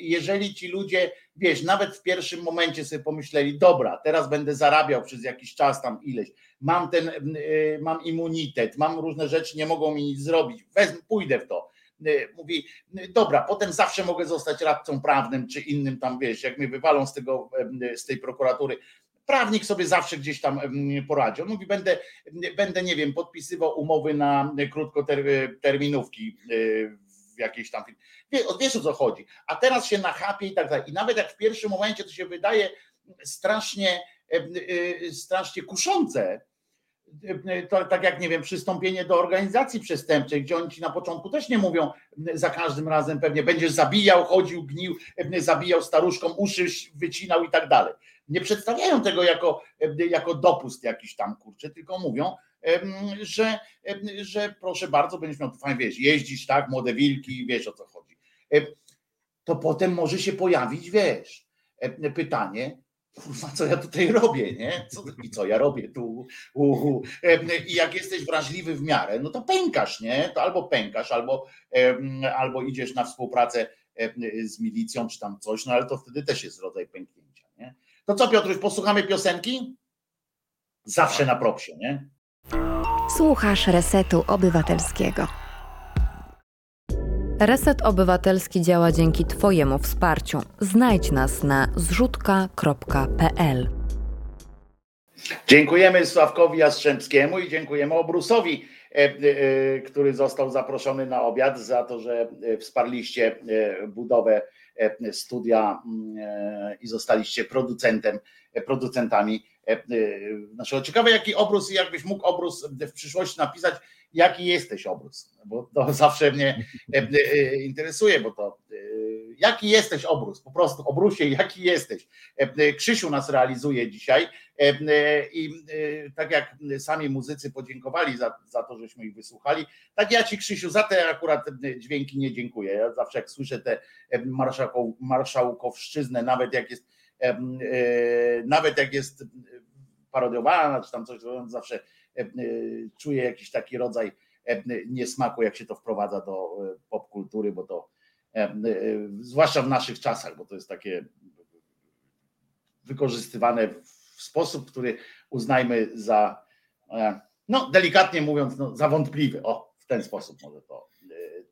jeżeli ci ludzie, wiesz, nawet w pierwszym momencie sobie pomyśleli, dobra, teraz będę zarabiał przez jakiś czas tam ileś, mam ten, mam immunitet, mam różne rzeczy, nie mogą mi nic zrobić, wezmę, pójdę w to. Y, mówi, dobra, potem zawsze mogę zostać radcą prawnym czy innym tam, wiesz, jak mnie wywalą z tego, z tej prokuratury, prawnik sobie zawsze gdzieś tam poradzi. On mówi, będę, będę, nie wiem, podpisywał umowy na krótkoterminówki w jakiejś tam. Wiesz, wiesz o co chodzi. A teraz się nachapie i tak dalej. I nawet jak w pierwszym momencie to się wydaje strasznie, strasznie kuszące, to tak jak nie wiem, przystąpienie do organizacji przestępczej, gdzie oni ci na początku też nie mówią za każdym razem pewnie będziesz zabijał, chodził, gnił, zabijał staruszkom uszy, wycinał i tak dalej. Nie przedstawiają tego jako, jako dopust jakiś tam kurczę, tylko mówią, że, że proszę bardzo, będziesz miał fajnie, wiesz, jeździć, tak, młode wilki, wiesz o co chodzi. To potem może się pojawić, wiesz, pytanie, kurwa, co ja tutaj robię, nie? Co, I co ja robię tu? Uhu. I jak jesteś wrażliwy w miarę, no to pękasz, nie? To albo pękasz, albo, albo idziesz na współpracę z milicją, czy tam coś, no ale to wtedy też jest rodzaj pęknięcia, nie? To co, Piotruś, posłuchamy piosenki? Zawsze na propsie, nie? Słuchasz Resetu Obywatelskiego. Reset Obywatelski działa dzięki Twojemu wsparciu. Znajdź nas na zrzutka.pl. Dziękujemy Sławkowi Jastrzębskiemu i dziękujemy Obrusowi, e, e, który został zaproszony na obiad za to, że e, wsparliście budowę studia mm, i zostaliście producentem, producentami naszego. Ciekawe, jaki obrus, jakbyś mógł obrus w przyszłości napisać, jaki jesteś obrus, bo to zawsze mnie interesuje, bo to jaki jesteś obrus, po prostu obrusie, jaki jesteś. Krzysiu nas realizuje dzisiaj i tak jak sami muzycy podziękowali za, za to, żeśmy ich wysłuchali, tak ja ci Krzysiu za te akurat dźwięki nie dziękuję. Ja zawsze jak słyszę te marszałkowszczyznę, nawet jak jest nawet jak jest parodiowana, czy tam coś, to zawsze czuję jakiś taki rodzaj niesmaku, jak się to wprowadza do popkultury, bo to zwłaszcza w naszych czasach, bo to jest takie wykorzystywane w sposób, który uznajmy za, no delikatnie mówiąc, no, za wątpliwy. O, w ten sposób może to,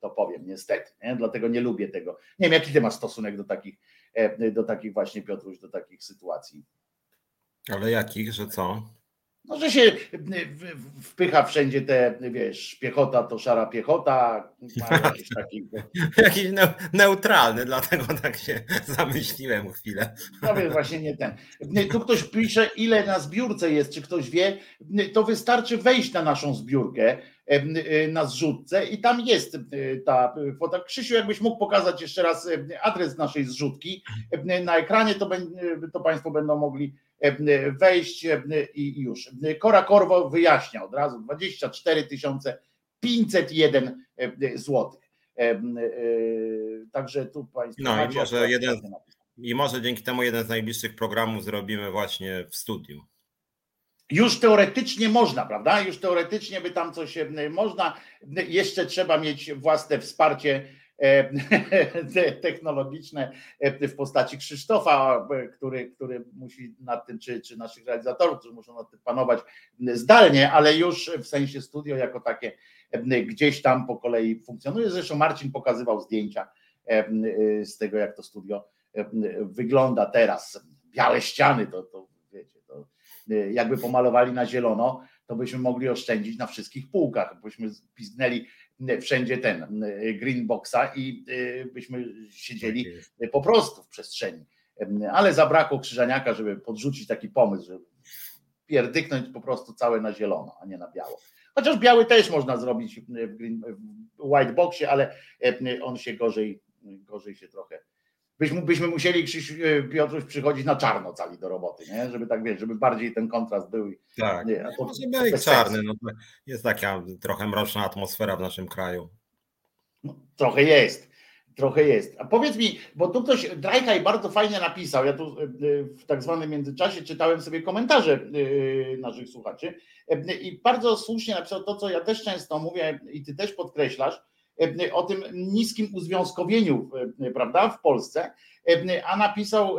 to powiem, niestety. Nie? Dlatego nie lubię tego. Nie wiem, jaki ty masz stosunek do takich, do takich właśnie, Piotruś, do takich sytuacji. Ale jakich, że co? No, że się wpycha wszędzie te, wiesz, piechota to szara piechota, jakiś taki... jakiś neutralny, dlatego tak się zamyśliłem chwilę. No więc właśnie nie ten. Tu ktoś pisze, ile na zbiórce jest, czy ktoś wie, to wystarczy wejść na naszą zbiórkę, na zrzutce i tam jest ta kwota. Krzysiu, jakbyś mógł pokazać jeszcze raz adres naszej zrzutki na ekranie, to, to Państwo będą mogli wejść i już. Kora Korwo wyjaśnia od razu 24 501 zł. Także tu Państwo. No i może, jeden, i może dzięki temu jeden z najbliższych programów zrobimy właśnie w studiu. Już teoretycznie można, prawda? Już teoretycznie by tam coś można. Jeszcze trzeba mieć własne wsparcie E, technologiczne e, w postaci Krzysztofa, e, który, który musi nad tym, czy, czy naszych realizatorów, którzy muszą nad tym panować zdalnie, ale już w sensie studio jako takie gdzieś tam po kolei funkcjonuje. Zresztą Marcin pokazywał zdjęcia z tego, jak to studio wygląda teraz. Białe ściany, to, to wiecie, to jakby pomalowali na zielono, to byśmy mogli oszczędzić na wszystkich półkach, byśmy piznęli wszędzie ten green boxa i y, byśmy siedzieli tak po prostu w przestrzeni. Ale zabrakło Krzyżaniaka, żeby podrzucić taki pomysł, żeby pierdyknąć po prostu całe na zielono, a nie na biało. Chociaż biały też można zrobić w, green, w white boxie, ale on się gorzej, gorzej się trochę byśmy, byśmy musieli Krzyś, e, Piotruś przychodzić na czarno cali do roboty, nie? żeby tak wiesz, żeby bardziej ten kontrast był. Tak, nie, to może być czarny, no jest taka trochę mroczna atmosfera w naszym kraju. No, trochę jest, trochę jest. A powiedz mi, bo tu ktoś, Drajkaj bardzo fajnie napisał, ja tu e, w tak zwanym międzyczasie czytałem sobie komentarze e, naszych słuchaczy i bardzo słusznie napisał to, co ja też często mówię i ty też podkreślasz, E, o tym niskim uzwiązkowieniu, e, prawda, w Polsce, e, a napisał,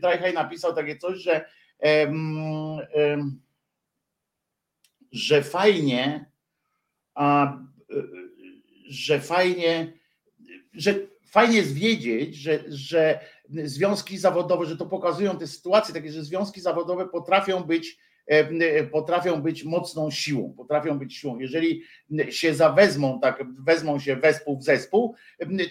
Drajhaj napisał takie coś, że że fajnie, że fajnie, że fajnie jest wiedzieć, że, że związki zawodowe, że to pokazują te sytuacje takie, że związki zawodowe potrafią być E, potrafią być mocną siłą, potrafią być siłą. Jeżeli się zawezmą, tak wezmą się wespół w zespół,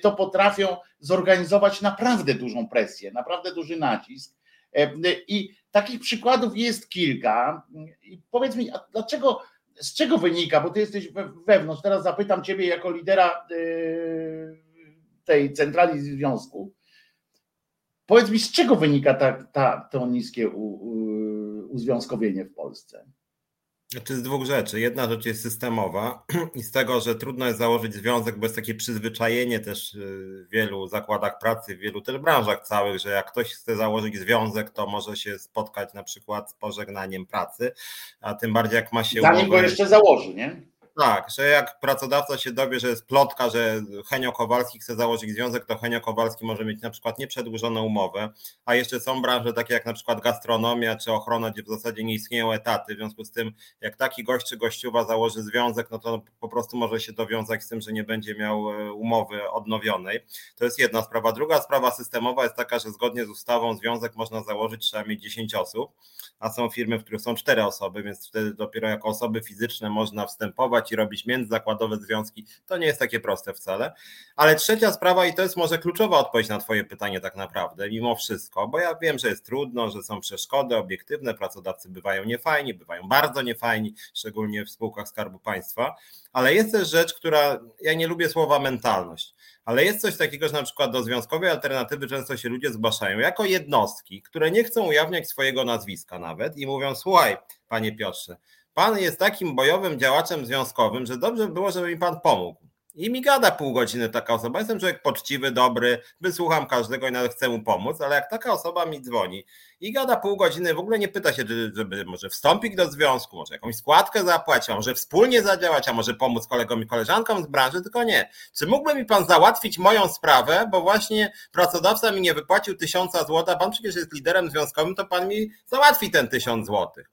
to potrafią zorganizować naprawdę dużą presję, naprawdę duży nacisk. E, I takich przykładów jest kilka. I powiedz mi, dlaczego, z czego wynika, bo ty jesteś wewnątrz, teraz zapytam ciebie jako lidera e, tej centrali związku, Powiedz mi, z czego wynika ta, ta, to niskie u, u, uzwiązkowienie w Polsce? Znaczy z dwóch rzeczy. Jedna rzecz jest systemowa i z tego, że trudno jest założyć związek, bo jest takie przyzwyczajenie też w wielu zakładach pracy, w wielu też branżach całych, że jak ktoś chce założyć związek, to może się spotkać na przykład z pożegnaniem pracy, a tym bardziej jak ma się... Zanim go jeszcze założy, nie? Tak, że jak pracodawca się dowie, że jest plotka, że Henio Kowalski chce założyć związek, to Henio Kowalski może mieć na przykład nieprzedłużoną umowę, a jeszcze są branże takie jak na przykład gastronomia czy ochrona, gdzie w zasadzie nie istnieją etaty, w związku z tym jak taki gość czy gościuwa założy związek, no to po prostu może się dowiązać z tym, że nie będzie miał e, umowy odnowionej. To jest jedna sprawa. Druga sprawa systemowa jest taka, że zgodnie z ustawą związek można założyć trzeba mieć 10 osób, a są firmy, w których są 4 osoby, więc wtedy dopiero jako osoby fizyczne można wstępować i robić międzyzakładowe związki. To nie jest takie proste wcale. Ale trzecia sprawa, i to jest może kluczowa odpowiedź na Twoje pytanie, tak naprawdę, mimo wszystko, bo ja wiem, że jest trudno, że są przeszkody obiektywne, pracodawcy bywają niefajni, bywają bardzo niefajni, szczególnie w spółkach Skarbu Państwa, ale jest też rzecz, która, ja nie lubię słowa mentalność, ale jest coś takiego, że na przykład do związkowej alternatywy często się ludzie zgłaszają jako jednostki, które nie chcą ujawniać swojego nazwiska nawet i mówią: Słuchaj, panie Piotrze, pan jest takim bojowym działaczem związkowym, że dobrze by było, żeby mi pan pomógł. I mi gada pół godziny taka osoba. Jestem człowiek poczciwy, dobry, wysłucham każdego i nawet chcę mu pomóc, ale jak taka osoba mi dzwoni i gada pół godziny, w ogóle nie pyta się, żeby może wstąpić do związku, może jakąś składkę zapłacić, a może wspólnie zadziałać, a może pomóc kolegom i koleżankom z branży, tylko nie. Czy mógłby mi pan załatwić moją sprawę, bo właśnie pracodawca mi nie wypłacił tysiąca złota, pan przecież jest liderem związkowym, to pan mi załatwi ten tysiąc złotych.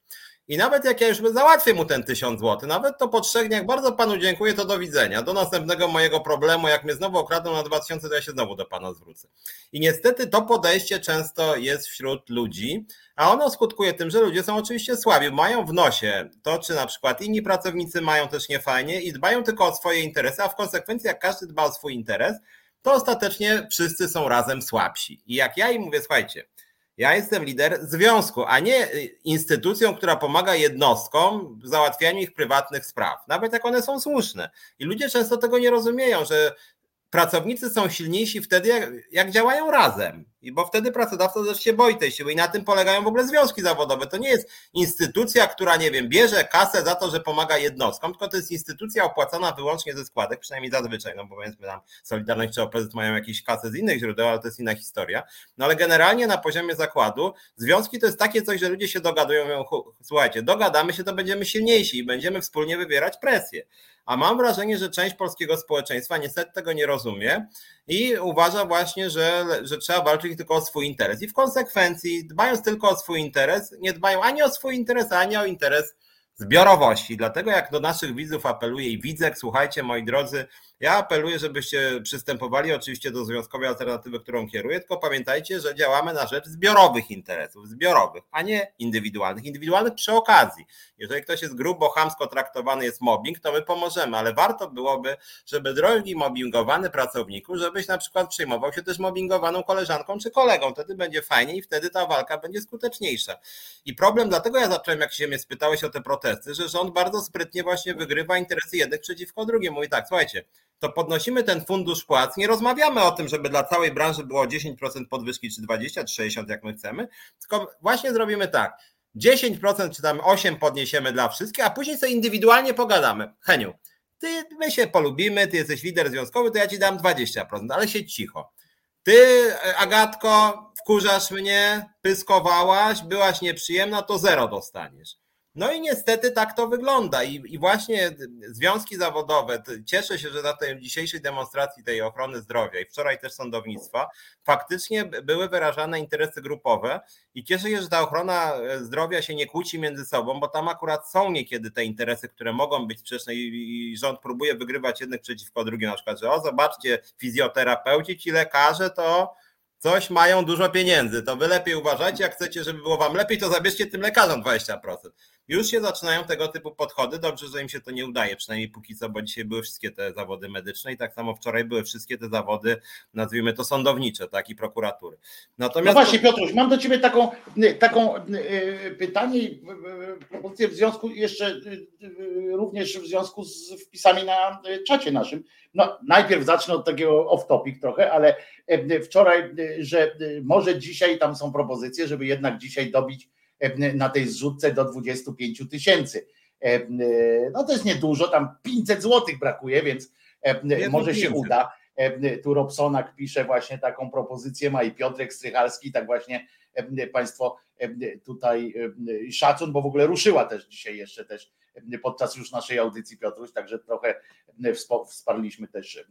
I nawet jak ja już załatwię mu ten tysiąc złotych, nawet to po trzech dniach bardzo panu dziękuję, to do widzenia. Do następnego mojego problemu, jak mnie znowu okradną na 2000, to ja się znowu do pana zwrócę. I niestety to podejście często jest wśród ludzi, a ono skutkuje tym, że ludzie są oczywiście słabi, mają w nosie to, czy na przykład inni pracownicy mają też niefajnie i dbają tylko o swoje interesy, a w konsekwencji jak każdy dba o swój interes, to ostatecznie wszyscy są razem słabsi. I jak ja im mówię, słuchajcie, ja jestem lider związku, a nie y, instytucją, która pomaga jednostkom w załatwianiu ich prywatnych spraw, nawet jak one są słuszne. I ludzie często tego nie rozumieją, że pracownicy są silniejsi wtedy, jak, jak, działają razem. Bo wtedy pracodawca też się boi tej siły i na tym polegają w ogóle związki zawodowe. To nie jest instytucja, która, nie wiem, bierze kasę za to, że pomaga jednostkom, tylko to jest instytucja opłacana wyłącznie ze składek, przynajmniej zazwyczaj, no bo powiedzmy tam Solidarność czy OPZ mają jakieś kasę z innych źródeł, ale to jest inna historia. No ale generalnie na poziomie zakładu związki to jest takie coś, że ludzie się dogadują, mówią, słuchajcie, dogadamy się, to będziemy silniejsi i będziemy wspólnie wywierać presję a mam wrażenie, że część polskiego społeczeństwa niestety tego nie rozumie i uważa właśnie, że, że trzeba walczyć tylko o swój interes. I w konsekwencji, dbając tylko o swój interes, nie dbają ani o swój interes, ani o interes zbiorowości. Dlatego jak do naszych widzów apeluję i widzę, słuchajcie moi drodzy, ja apeluję, żebyście przystępowali oczywiście do związkowej alternatywy, którą kieruję, tylko pamiętajcie, że działamy na rzecz zbiorowych interesów, zbiorowych, a nie indywidualnych. Indywidualnych przy okazji. Jeżeli ktoś jest grubo, chamsko traktowany, jest mobbing, to my pomożemy, ale warto byłoby, żeby drogi mobbingowany pracowniku, żebyś na przykład przejmował się też mobbingowaną koleżanką czy kolegą. Wtedy będzie fajnie i wtedy ta walka będzie skuteczniejsza. I problem, dlatego ja zacząłem, jak się mnie spytałeś o te protesty, że rząd bardzo sprytnie właśnie wygrywa interesy jednych przeciwko drugim. Mówi tak, słuchajcie, to podnosimy ten fundusz płac. Nie rozmawiamy o tym, żeby dla całej branży było 10% podwyżki, czy 20, czy 60, jak my chcemy, tylko właśnie zrobimy tak. 10% czy tam 8 podniesiemy dla wszystkich, a później sobie indywidualnie pogadamy. Heniu, ty, my się polubimy, ty jesteś lider związkowy, to ja ci dam 20%, ale siedź cicho. Ty, Agatko, wkurzasz mnie, pyskowałaś, byłaś nieprzyjemna, to zero dostaniesz. No i niestety tak to wygląda. I, I, właśnie związki zawodowe, cieszę się, że na tej dzisiejszej demonstracji tej ochrony zdrowia i wczoraj też sądownictwa, faktycznie były wyrażane interesy grupowe i cieszę się, że ta ochrona zdrowia się nie kłóci między sobą, bo tam akurat są niekiedy te interesy, które mogą być sprzeczne i, i rząd próbuje wygrywać jednych przeciwko drugim, na przykład, że o zobaczcie, fizjoterapeuci, ci lekarze to coś mają dużo pieniędzy, to wy lepiej uważajcie, jak chcecie, żeby było wam lepiej, to zabierzcie tym lekarzom 20%. Już się zaczynają tego typu podchody. Dobrze, że im się to nie udaje, przynajmniej póki co, bo dzisiaj były wszystkie te zawody medyczne i tak samo wczoraj były wszystkie te zawody, nazwijmy to sądownicze, tak, i prokuratury. Natomiast no właśnie, Piotruś, mam do ciebie taką, taką e, pytanie i propozycję w związku jeszcze również w związku z wpisami na czacie naszym. No, najpierw zacznę od takiego off-topic trochę, ale e, wczoraj, że może dzisiaj tam są propozycje, żeby jednak dzisiaj dobić E, na tej zrzutce do 25 tysięcy. E, e, no to jest niedużo, tam 500 złotych brakuje, więc może się uda. Tu Robsonak pisze właśnie taką propozycję, ma i Piotrek Strychalski, tak właśnie Państwo tutaj szacun, bo w ogóle ruszyła też dzisiaj jeszcze też podczas już naszej audycji Piotruś, także trochę wsparliśmy też.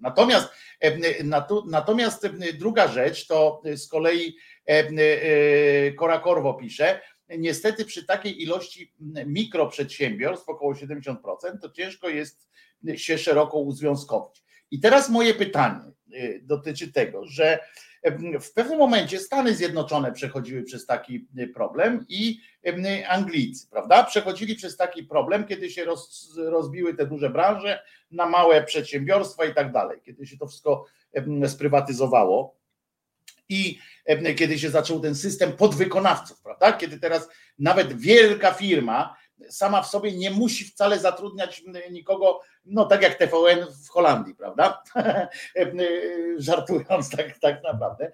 Natomiast, natomiast druga rzecz to z kolei Kora Korwo pisze, niestety przy takiej ilości mikroprzedsiębiorstw, około 70%, to ciężko jest się szeroko uzwiązkowić. I teraz moje pytanie dotyczy tego, że w pewnym momencie Stany Zjednoczone przechodziły przez taki problem i Anglicy, prawda? Przechodzili przez taki problem, kiedy się roz, rozbiły te duże branże na małe przedsiębiorstwa i tak dalej, kiedy się to wszystko sprywatyzowało. I kiedy się zaczął ten system podwykonawców, prawda? Kiedy teraz nawet wielka firma sama w sobie nie musi wcale zatrudniać nikogo, no tak jak TVN w Holandii, prawda? Żartując tak, tak naprawdę,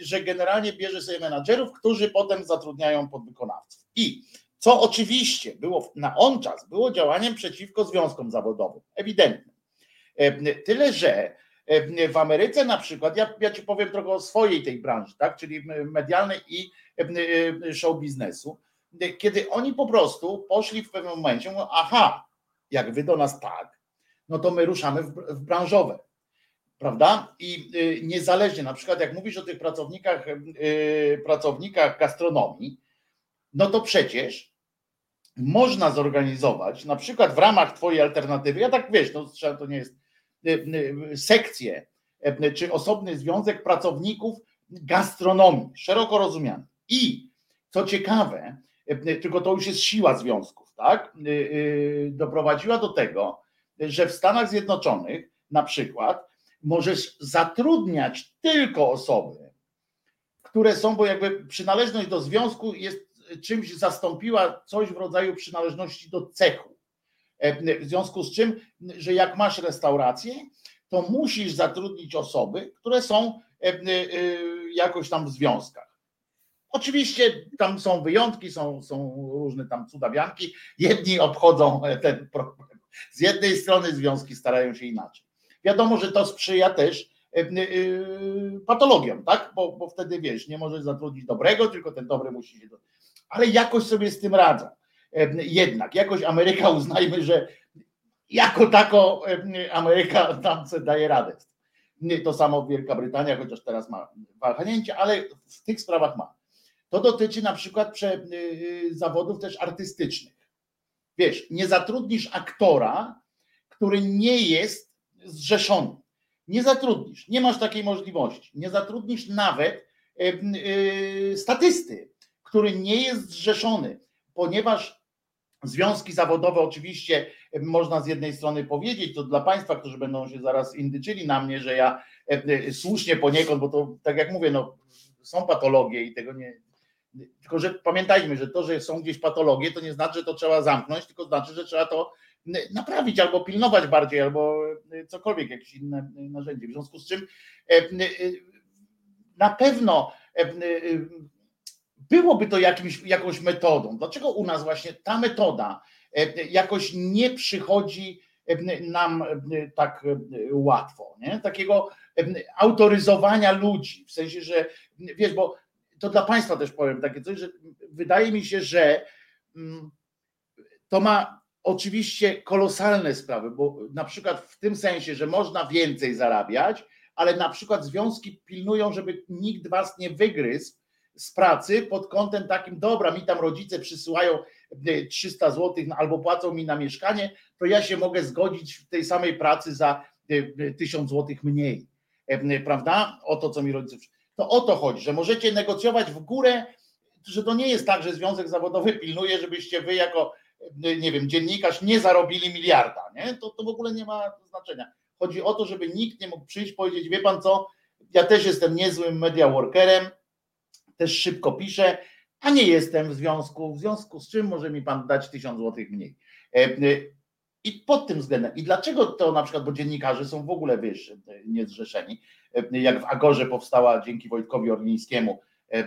że generalnie bierze sobie menadżerów, którzy potem zatrudniają podwykonawców. I co oczywiście było na on czas, było działaniem przeciwko związkom zawodowym, ewidentnym. Tyle, że w Ameryce na przykład, ja, ja ci powiem trochę o swojej tej branży, tak, czyli medialnej i show biznesu kiedy oni po prostu poszli w pewnym momencie, mówią, aha, jak wy do nas tak, no to my ruszamy w, w branżowe, prawda? I niezależnie, na przykład jak mówisz o tych pracownikach, pracownikach gastronomii, no to przecież można zorganizować, na przykład w ramach twojej alternatywy, ja tak wiesz, no to nie jest sekcję, czy osobny związek pracowników gastronomii, szeroko rozumiany. I co ciekawe, E, tylko to już jest siła związków, tak? E, e, doprowadziła do tego, że w Stanach Zjednoczonych na przykład możesz zatrudniać tylko osoby, które są, bo jakby przynależność do związku jest czymś, zastąpiła coś w rodzaju przynależności do cechu. W związku z czym, że jak masz restaurację, to musisz zatrudnić osoby, które są jakoś tam w związkach. Oczywiście tam są wyjątki, są, są różne tam cudawianki. Jedni obchodzą ten problem. Z jednej strony związki starają się inaczej. Wiadomo, że to sprzyja też e, e, patologiom, tak? Bo, bo wtedy wiesz, nie możesz zatrudnić dobrego, tylko ten dobry musi się. Ale jakoś sobie z tym radzą. Jednak, jakoś Ameryka uznajmy, że jako tako Ameryka tam daje radę. To samo Wielka Brytania, chociaż teraz ma wahnięcie, ale w tych sprawach ma. To dotyczy na przykład prze, y, y, zawodów też artystycznych. Wiesz, nie zatrudnisz aktora, który nie jest zrzeszony. Nie zatrudnisz, nie masz takiej możliwości. Nie zatrudnisz nawet y, statysty, który nie jest zrzeszony, ponieważ związki zawodowe oczywiście można z jednej strony powiedzieć, to dla Państwa, którzy będą się zaraz indyczyli na mnie, że ja słusznie poniekąd, bo to tak jak mówię, no, są patologie i tego nie, tylko, że pamiętajmy, że to, że są gdzieś patologie, to nie znaczy, że to trzeba zamknąć, tylko znaczy, że trzeba to naprawić albo pilnować bardziej, albo cokolwiek, jakieś inne narzędzie. W związku z czym e, e, na pewno e, byłoby to jakimś, jakąś metodą. Dlaczego u nas właśnie ta metoda jakoś nie przychodzi nam tak łatwo, nie? takiego autoryzowania ludzi, w sensie, że wiesz, bo to dla Państwa też powiem takie coś, że wydaje mi się, że mm, to ma oczywiście kolosalne sprawy, bo na przykład w tym sensie, że można więcej zarabiać, ale na przykład związki pilnują, żeby nikt was nie wygryzł z pracy pod kątem takim, dobra, mi tam rodzice przysyłają 300 e, zł albo płacą mi na mieszkanie, to ja się mogę zgodzić w tej samej pracy za 1000 e, zł mniej, e, prawda? O to, co mi rodzice to o to chodzi, że możecie negocjować w górę, że to nie jest tak, że Związek Zawodowy pilnuje, żebyście wy jako, nie wiem, dziennikarz nie zarobili miliarda, nie? To, to w ogóle nie ma znaczenia. Chodzi o to, żeby nikt nie mógł przyjść powiedzieć, wie pan co, ja też jestem niezłym media workerem, też szybko piszę, a nie jestem w związku, w związku z czym może mi pan dać tysiąc złotych mniej. E, e, I pod tym względem, i dlaczego to na przykład, bo dziennikarze są w ogóle, wiesz, niezrzeszeni, jak w Agorze powstała dzięki Wojtkowi Orlińskiemu e,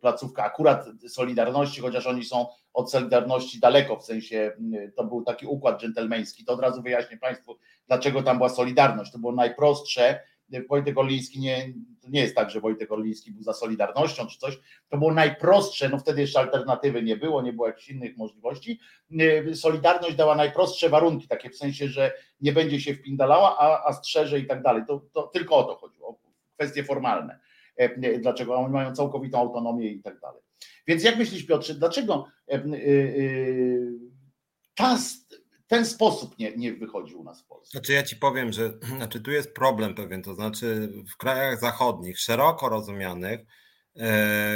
placówka akurat Solidarności, chociaż oni są od Solidarności daleko, w sensie to był taki układ dżentelmeński, to od razu wyjaśnię Państwu, dlaczego tam była Solidarność, to było najprostsze, Wojtek Orliński nie, to nie jest tak, że Wojtek Orliński był za Solidarnością czy coś, to było najprostsze, no wtedy jeszcze alternatywy nie było, nie było jakichś innych możliwości. Solidarność dała najprostsze warunki, takie w sensie, że nie będzie się wpindalała, a, a strzeże i tak dalej. To, to tylko o to chodziło, o kwestie formalne. E, dlaczego oni mają całkowitą autonomię i tak dalej. Więc jak myślisz, Piotrze, dlaczego ta ten sposób nie, nie wychodzi u nas w Polsce. Znaczy ja ci powiem, że znaczy tu jest problem pewien, to znaczy w krajach zachodnich, szeroko rozumianych,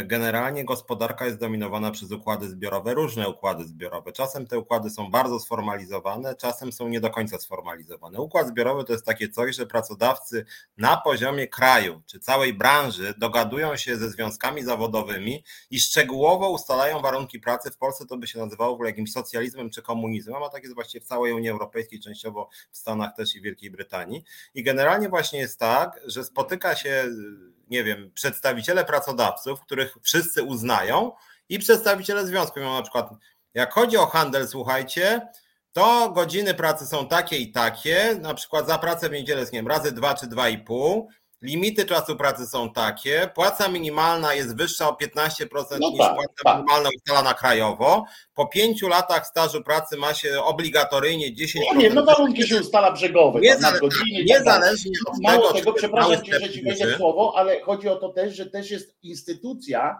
generalnie gospodarka jest dominowana przez układy zbiorowe, różne układy zbiorowe. Czasem te układy są bardzo sformalizowane, czasem są nie do końca sformalizowane. Układ zbiorowy to jest takie coś, że pracodawcy na poziomie kraju czy całej branży dogadują się ze związkami zawodowymi i szczegółowo ustalają warunki pracy. W Polsce to by się nazywało w ogóle jakimś socjalizmem czy komunizmem, a tak jest właściwie w całej Unii Europejskiej, częściowo w Stanach też i Wielkiej Brytanii. I generalnie właśnie jest tak, że spotyka się nie wiem, przedstawiciele pracodawców, których wszyscy uznają i przedstawiciele związku. Mówią na przykład, jak chodzi o handel, słuchajcie, to godziny pracy są takie i takie, na przykład za pracę w niedzielę nie wiem, razy dwa czy dwa i pół, limity czasu pracy są takie, płaca minimalna jest wyższa o 15% no niż tak, płaca tak. minimalna ustalana krajowo. Po pięciu latach stażu pracy ma się obligatoryjnie 10%. No nie, no warunki się ustala brzegowe. Niezale- godziny, niezależnie tak od Mało tego, tego przepraszam cię, że ci wejdę słowo, ale chodzi o to też, że też jest instytucja,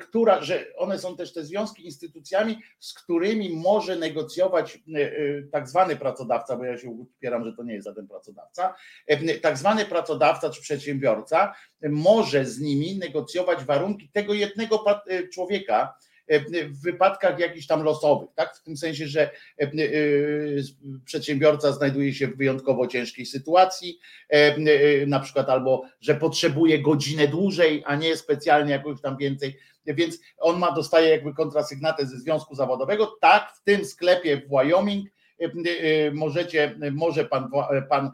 która, że one są też te związki instytucjami, z którymi może negocjować e, e, tak zwany pracodawca, bo ja się upieram, że to nie jest żaden pracodawca, tak zwany pracodawca czy przedsiębiorca może z nimi negocjować warunki tego jednego człowieka, w wypadkach jakichś tam losowych, tak? W tym sensie, że przedsiębiorca znajduje się w wyjątkowo ciężkiej sytuacji, na przykład albo że potrzebuje godzinę dłużej, a nie specjalnie jakoś tam więcej, więc on ma dostaje jakby kontrasygnatę ze związku zawodowego. Tak, w tym sklepie w Wyoming możecie, może pan, pan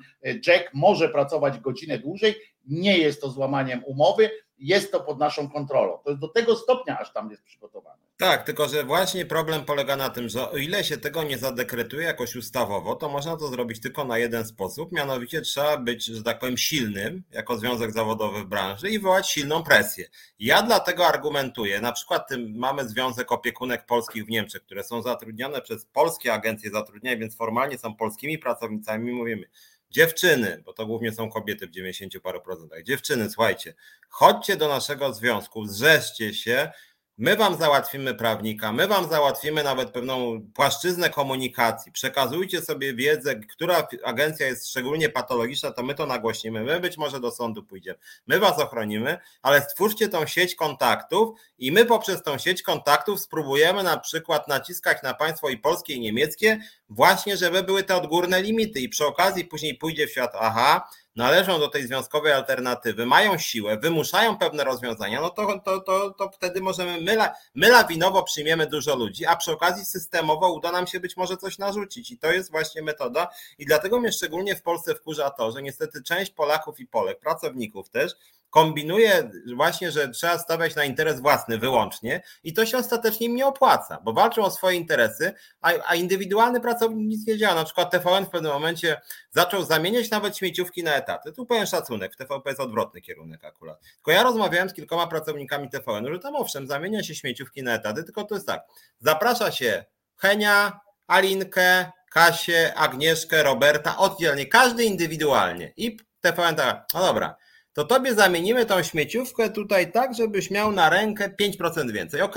Jack może pracować godzinę dłużej, nie jest to złamaniem umowy, jest to pod naszą kontrolą. To jest do tego stopnia, aż tam jest przygotowane. Tak, tylko że właśnie problem polega na tym, że o ile się tego nie zadekretuje jakoś ustawowo, to można to zrobić tylko na jeden sposób, mianowicie trzeba być, że tak powiem, silnym jako związek zawodowy w branży i wywołać silną presję. Ja dlatego argumentuję, na przykład tym mamy Związek Opiekunek Polskich w Niemczech, które są zatrudnione przez polskie agencje zatrudnienia, więc formalnie są polskimi pracownicami, mówimy, Dziewczyny, bo to głównie są kobiety w 90 paru procentach. Dziewczyny, słuchajcie, chodźcie do naszego związku, zrzeszcie się, My wam załatwimy prawnika, my wam załatwimy nawet pewną płaszczyznę komunikacji. Przekazujcie sobie wiedzę, która agencja jest szczególnie patologiczna, to my to nagłośnimy. My być może do sądu pójdziemy. My was ochronimy, ale stwórzcie tą sieć kontaktów i my poprzez tą sieć kontaktów spróbujemy na przykład naciskać na państwo i polskie i niemieckie, właśnie żeby były te odgórne limity i przy okazji później pójdzie w świat, aha, należą do tej związkowej alternatywy, mają siłę, wymuszają pewne rozwiązania, no to, to, to, to wtedy możemy, my, my lawinowo przyjmiemy dużo ludzi, a przy okazji systemowo uda nam się być może coś narzucić i to jest właśnie metoda i dlatego mnie szczególnie w Polsce wkurza to, że niestety część Polaków i Polek, pracowników też, kombinuje właśnie, że trzeba stawiać na interes własny wyłącznie i to się ostatecznie im nie opłaca, bo walczą o swoje interesy, a, a indywidualny pracownik nic nie działa. Na przykład TVN w pewnym momencie zaczął zamieniać nawet śmieciówki na etaty. Tu powiem szacunek, w TVP jest odwrotny kierunek akurat. Tylko ja rozmawiałem z kilkoma pracownikami TVN, że tam owszem, zamienia się śmieciówki na etaty, tylko to jest tak, zaprasza się Henia, Alinkę, Kasię, Agnieszkę, Roberta oddzielnie, każdy indywidualnie i TVN tak, no dobra, to tobie zamienimy tą śmieciówkę tutaj tak, żebyś miał na rękę 5% więcej, ok?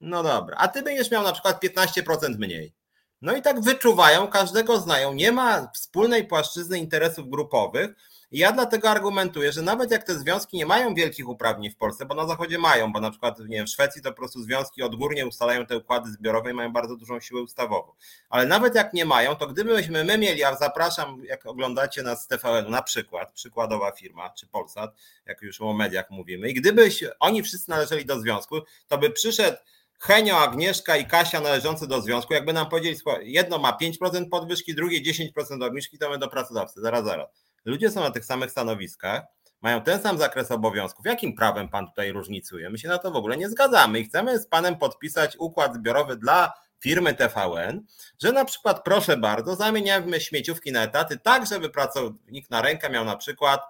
No dobra, a ty będziesz miał na przykład 15% mniej. No i tak wyczuwają, każdego znają, nie ma wspólnej płaszczyzny interesów grupowych, ja dlatego argumentuję, że nawet jak te związki nie mają wielkich uprawnień w Polsce, bo na Zachodzie mają, bo na przykład nie wiem, w Szwecji to po prostu związki odgórnie ustalają te układy zbiorowe i mają bardzo dużą siłę ustawową. Ale nawet jak nie mają, to gdybyśmy my mieli, a zapraszam, jak oglądacie nas z TVN, na przykład, przykładowa firma, czy Polsat, jak już o mediach mówimy, i gdybyś oni wszyscy należeli do związku, to by przyszedł Henio, Agnieszka i Kasia należące do związku, jakby nam powiedzieli, jedno ma 5% podwyżki, drugie 10% obniżki, to my do pracodawcy, zaraz, zaraz ludzie są na tych samych stanowiskach, mają ten sam zakres obowiązków. Jakim prawem pan tutaj różnicuje? My się na to w ogóle nie zgadzamy i chcemy z panem podpisać układ zbiorowy dla firmy TVN, że na przykład proszę bardzo, zamieniamy śmieciówki na etaty tak, żeby pracownik na rękę miał na przykład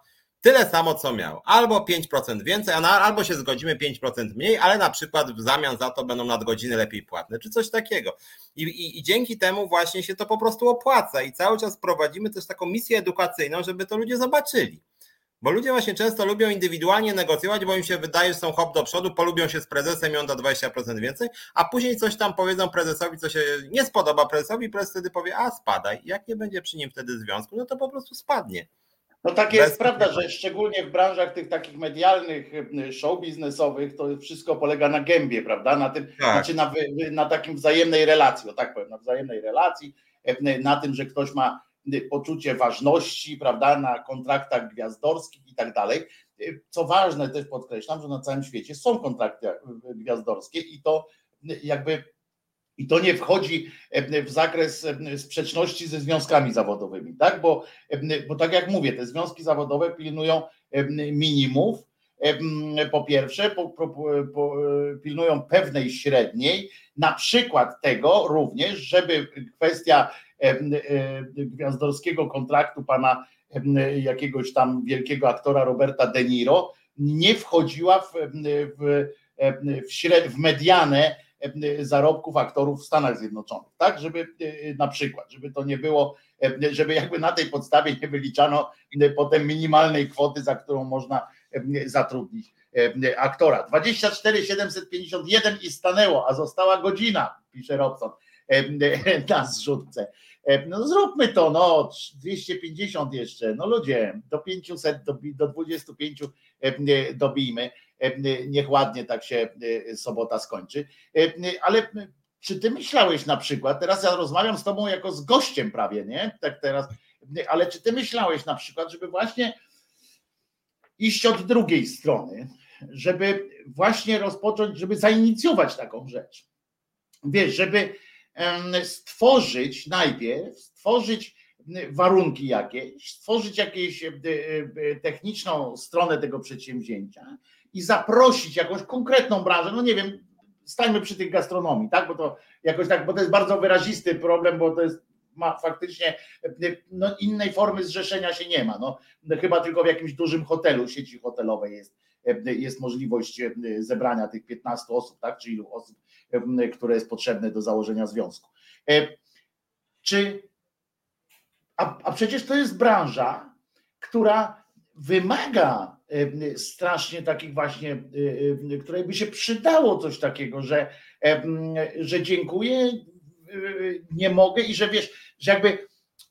tyle samo, co miał. Albo 5% więcej, albo się zgodzimy 5% mniej, ale na przykład w zamian za to będą nadgodziny lepiej płatne, czy coś takiego. I, i, I dzięki temu właśnie się to po prostu opłaca i cały czas prowadzimy też taką misję edukacyjną, żeby to ludzie zobaczyli Bo ludzie właśnie często lubią indywidualnie negocjować, bo im się wydaje, że są hop do przodu, polubią się z prezesem i on da 20% więcej, a później coś tam powiedzą prezesowi, co się nie spodoba prezesowi, prezes wtedy powie, a spadaj. Jak nie będzie przy nim wtedy związku, no to po prostu spadnie. No tak jest prawda, że szczególnie w branżach tych takich medialnych, show biznesowych, to wszystko polega na gębie, prawda? Na tym, tak. znaczy na, na takim wzajemnej relacji, o tak powiem, na wzajemnej relacji, na tym, że ktoś ma poczucie ważności, prawda, na kontraktach gwiazdorskich i tak dalej. Co ważne, też podkreślam, że na całym świecie są kontrakty gwiazdorskie i to jakby i to nie wchodzi e, w zakres e, sprzeczności ze związkami zawodowymi, tak? Bo, e, bo tak jak mówię, te związki zawodowe pilnują minimów, po pierwsze, po, po, po, pilnują pewnej średniej, na przykład tego również, żeby kwestia gwiazdorskiego kontraktu pana jakiegoś tam wielkiego aktora Roberta De Niro nie wchodziła w, w, w, śred, w medianę zarobków aktorów w Stanach Zjednoczonych, tak? Żeby e, na przykład, żeby to nie było, e, żeby jakby na tej podstawie nie wyliczano potem minimalnej kwoty, za którą można zatrudnić aktora. 24 751 i stanęło, a została godzina, pisze Robson na zrzutce. No zróbmy to, no 250 jeszcze, no ludzie, do 500, do, do 25 dobijmy. E, niech ładnie tak się e, sobota skończy. E, ale czy ty myślałeś na przykład, teraz ja rozmawiam z tobą jako z gościem prawie, nie? Tak teraz, ale czy ty myślałeś na przykład, żeby właśnie iść od drugiej strony, żeby właśnie rozpocząć, żeby zainicjować taką rzecz. Wiesz, żeby stworzyć najpierw, stworzyć warunki jakieś, stworzyć jakąś techniczną stronę tego przedsięwzięcia i zaprosić jakąś konkretną branżę, no nie wiem, stańmy przy tych gastronomii, tak, bo to jakoś tak, bo to jest bardzo wyrazisty problem, bo to jest ma faktycznie no, innej formy zrzeszenia się nie ma. No, chyba tylko w jakimś dużym hotelu, sieci hotelowej jest, jest możliwość zebrania tych 15 osób, tak, czy ilu osób, które jest potrzebne do założenia związku. Czy, a, a przecież to jest branża, która wymaga strasznie takich właśnie, której by się przydało coś takiego, że, że dziękuję, nie mogę i że wiesz, że jakby,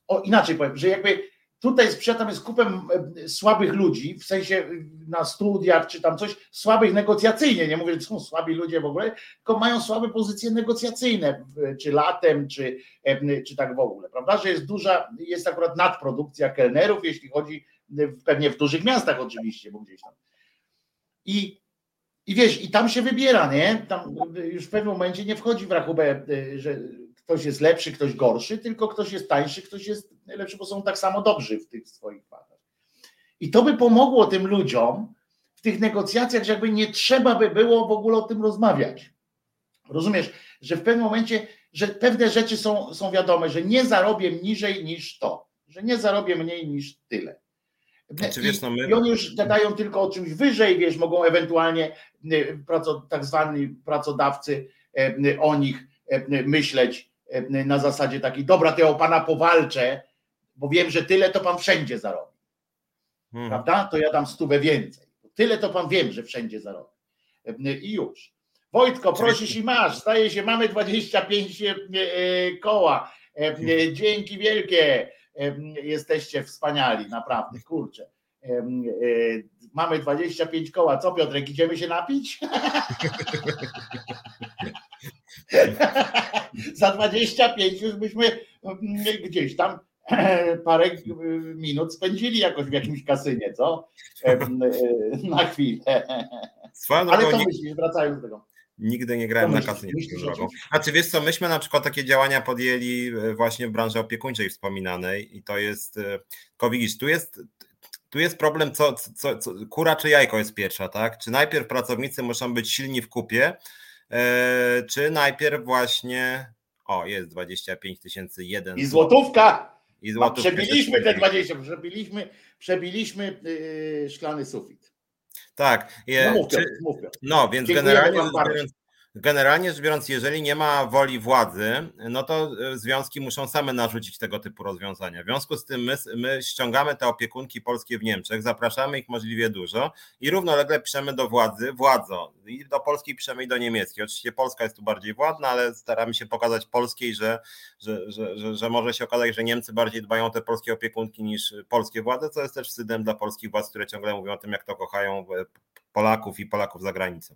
o inaczej powiem, że jakby tutaj sprzyja tam jest kupę słabych ludzi, w sensie na studiach czy tam coś, słabych negocjacyjnie, nie mówię, że są słabi ludzie w ogóle, tylko mają słabe pozycje negocjacyjne, czy latem, czy, czy tak w ogóle, prawda, że jest duża, jest akurat nadprodukcja kelnerów, jeśli chodzi pewnie w dużych miastach oczywiście, bo gdzieś tam. I, i wiesz, i tam się wybiera, nie? Tam już w pewnym momencie nie wchodzi w rachubę, y, że ktoś jest lepszy, ktoś gorszy, tylko ktoś jest tańszy, ktoś jest lepszy, bo są tak samo dobrzy w tych swoich wadach. I to by pomogło tym ludziom w tych negocjacjach, że jakby nie trzeba by było w ogóle o tym rozmawiać. Rozumiesz, że w pewnym momencie, że pewne rzeczy są, są wiadome, że nie zarobię niżej niż to, że nie zarobię mniej niż tyle. Znaczy, wiesz, no my... I oni już gadają tylko o czymś wyżej, wiesz, mogą ewentualnie y, tak zwani pracodawcy y, o nich y, myśleć na zasadzie takiej, dobra, to ja o pana powalczę, bo wiem, że tyle to pan wszędzie zarobi. Hmm. Prawda? To ja dam stówę więcej. Tyle to pan wiem, że wszędzie zarobi. I już. Wojtko, prosisz i masz. Staje się, mamy 25 koła. Dzięki wielkie jesteście wspaniali, naprawdę, kurczę. E, mamy 25 koła. Co Piotrek, idziemy się napić? Za 25 już byśmy gdzieś tam parę minut spędzili jakoś w jakimś kasynie, co? Na chwilę. Ale co myślisz, wracając do tego? Nigdy nie grałem na kasynie drogą. Znaczy wiesz co, myśmy na przykład takie działania podjęli e, właśnie w branży opiekuńczej wspominanej i to jest, e, tylko widzisz, tu jest, tu jest problem, co, co, co, kura czy jajko jest pierwsza, tak? Czy najpierw pracownicy muszą być silni w kupie, e, czy najpierw właśnie, o jest 25 tysięcy jeden. I złotówka! I złotówka. Przebiliśmy te 20, przebiliśmy, przebiliśmy yy, szklany sufit. Tak. Je, no, mów, czy, mów, no więc generalnie, generalnie rzecz biorąc, jeżeli nie ma woli władzy, no to e, związki muszą same narzucić tego typu rozwiązania. W związku z tym my, my ściągamy te opiekunki polskie w Niemczech, zapraszamy ich możliwie dużo i równolegle piszemy do władzy, władzo, i do polskiej piszemy i do niemieckiej. Oczywiście Polska jest tu bardziej władna, ale staramy się pokazać polskiej, że, że, że, że, że może się okazać, że Niemcy bardziej dbają o te polskie opiekunki niż polskie władze, co jest też wstydem dla polskich władz, które ciągle mówią o tym, jak to kochają Polaków i Polaków za granicą.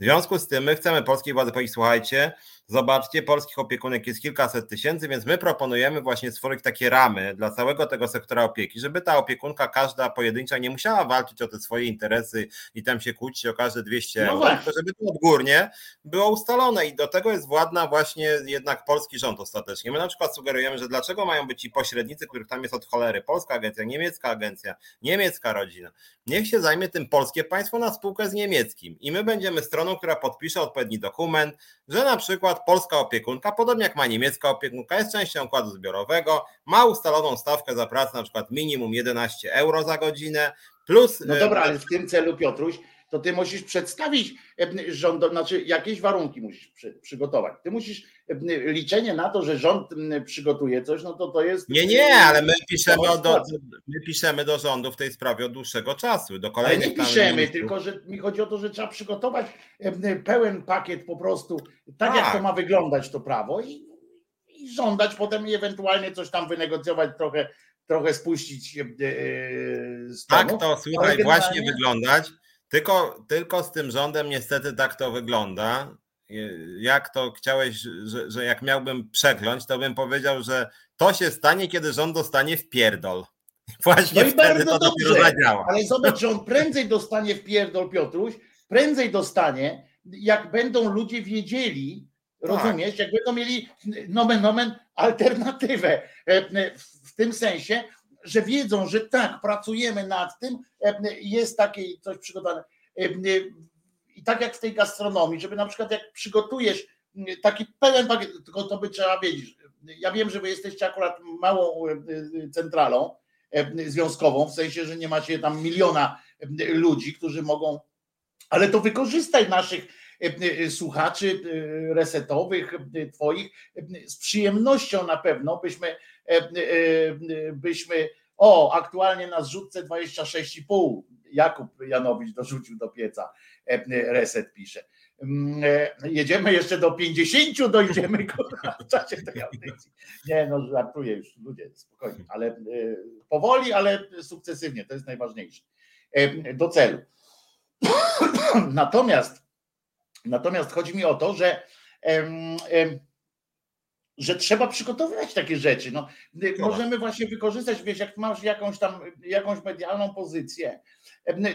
W związku z tym my chcemy polskiej władzy powiedzieć, słuchajcie, zobaczcie, polskich opiekunek jest kilkaset tysięcy, więc my proponujemy właśnie stworzyć takie ramy dla całego tego sektora opieki, żeby ta opiekunka każda pojedyncza nie musiała walczyć o te swoje interesy i tam się kłócić o każde 200 no euro, tylko żeby to odgórnie było ustalone i do tego jest władna właśnie jednak polski rząd ostatecznie. My na przykład sugerujemy, że dlaczego mają być ci pośrednicy, których tam jest od cholery, polska agencja, niemiecka agencja, niemiecka rodzina. Niech się zajmie tym polskie państwo na spółkę z niemieckim i my będziemy stroną, która podpisze odpowiedni dokument, że na przykład polska opiekunka, podobnie jak ma niemiecka opiekunka, jest częścią układu zbiorowego, ma ustaloną stawkę za pracę na przykład minimum 11 euro za godzinę, plus... No dobra, e, ale w tym celu Piotruś, to ty musisz przedstawić e, rząd, znaczy jakieś warunki musisz przy, przygotować. Ty musisz e, liczenie na to, że rząd przygotuje coś, no to to jest. Nie, nie, ale my piszemy, do, my piszemy do rządu w tej sprawie od dłuższego czasu. Do kolejnych ale nie piszemy, tylko że mi chodzi o to, że trzeba przygotować pełen pakiet po prostu, tak, jak to tak. ma wyglądać to prawo i, i żądać potem i ewentualnie coś tam wynegocjować trochę trochę spuścić z Tak to, słuchaj, właśnie wyglądać. Tylko, tylko z tym rządem niestety tak to wygląda. Jak to chciałeś, że, że jak miałbym przekląć, to bym powiedział, że to się stanie, kiedy rząd dostanie w pierdol. Właśnie no i wtedy to dobrze. Ale zobacz, że on prędzej dostanie w pierdol, Piotruś, prędzej dostanie, jak będą ludzie wiedzieli, tak. rozumiesz, jak będą mieli nomen nomen alternatywę. E, w tym sensie, że wiedzą, że tak, pracujemy nad tym, e, jest takie coś przygotowane. E, I tak jak w tej gastronomii, żeby na przykład jak przygotujesz taki pełen pakiet, tylko to by trzeba wiedzieć. Ja wiem, że wy jesteście akurat małą e, centralą związkową, w sensie, że nie macie tam miliona ludzi, którzy mogą, ale to wykorzystaj naszych słuchaczy resetowych, twoich, z przyjemnością na pewno byśmy E, e, byśmy, o, aktualnie na zrzutce 26,5 Jakub Janowicz dorzucił do pieca, e, reset pisze. Mm, jedziemy jeszcze do 50, dojdziemy w czasie tej audycji. Nie, no żartuję już, ludzie, spokojnie, ale powoli, ale sukcesywnie, to jest najważniejsze. Do celu. Natomiast, natomiast chodzi mi o to, że że trzeba przygotowywać takie rzeczy. No, możemy właśnie wykorzystać, wiesz, jak masz jakąś tam jakąś medialną pozycję,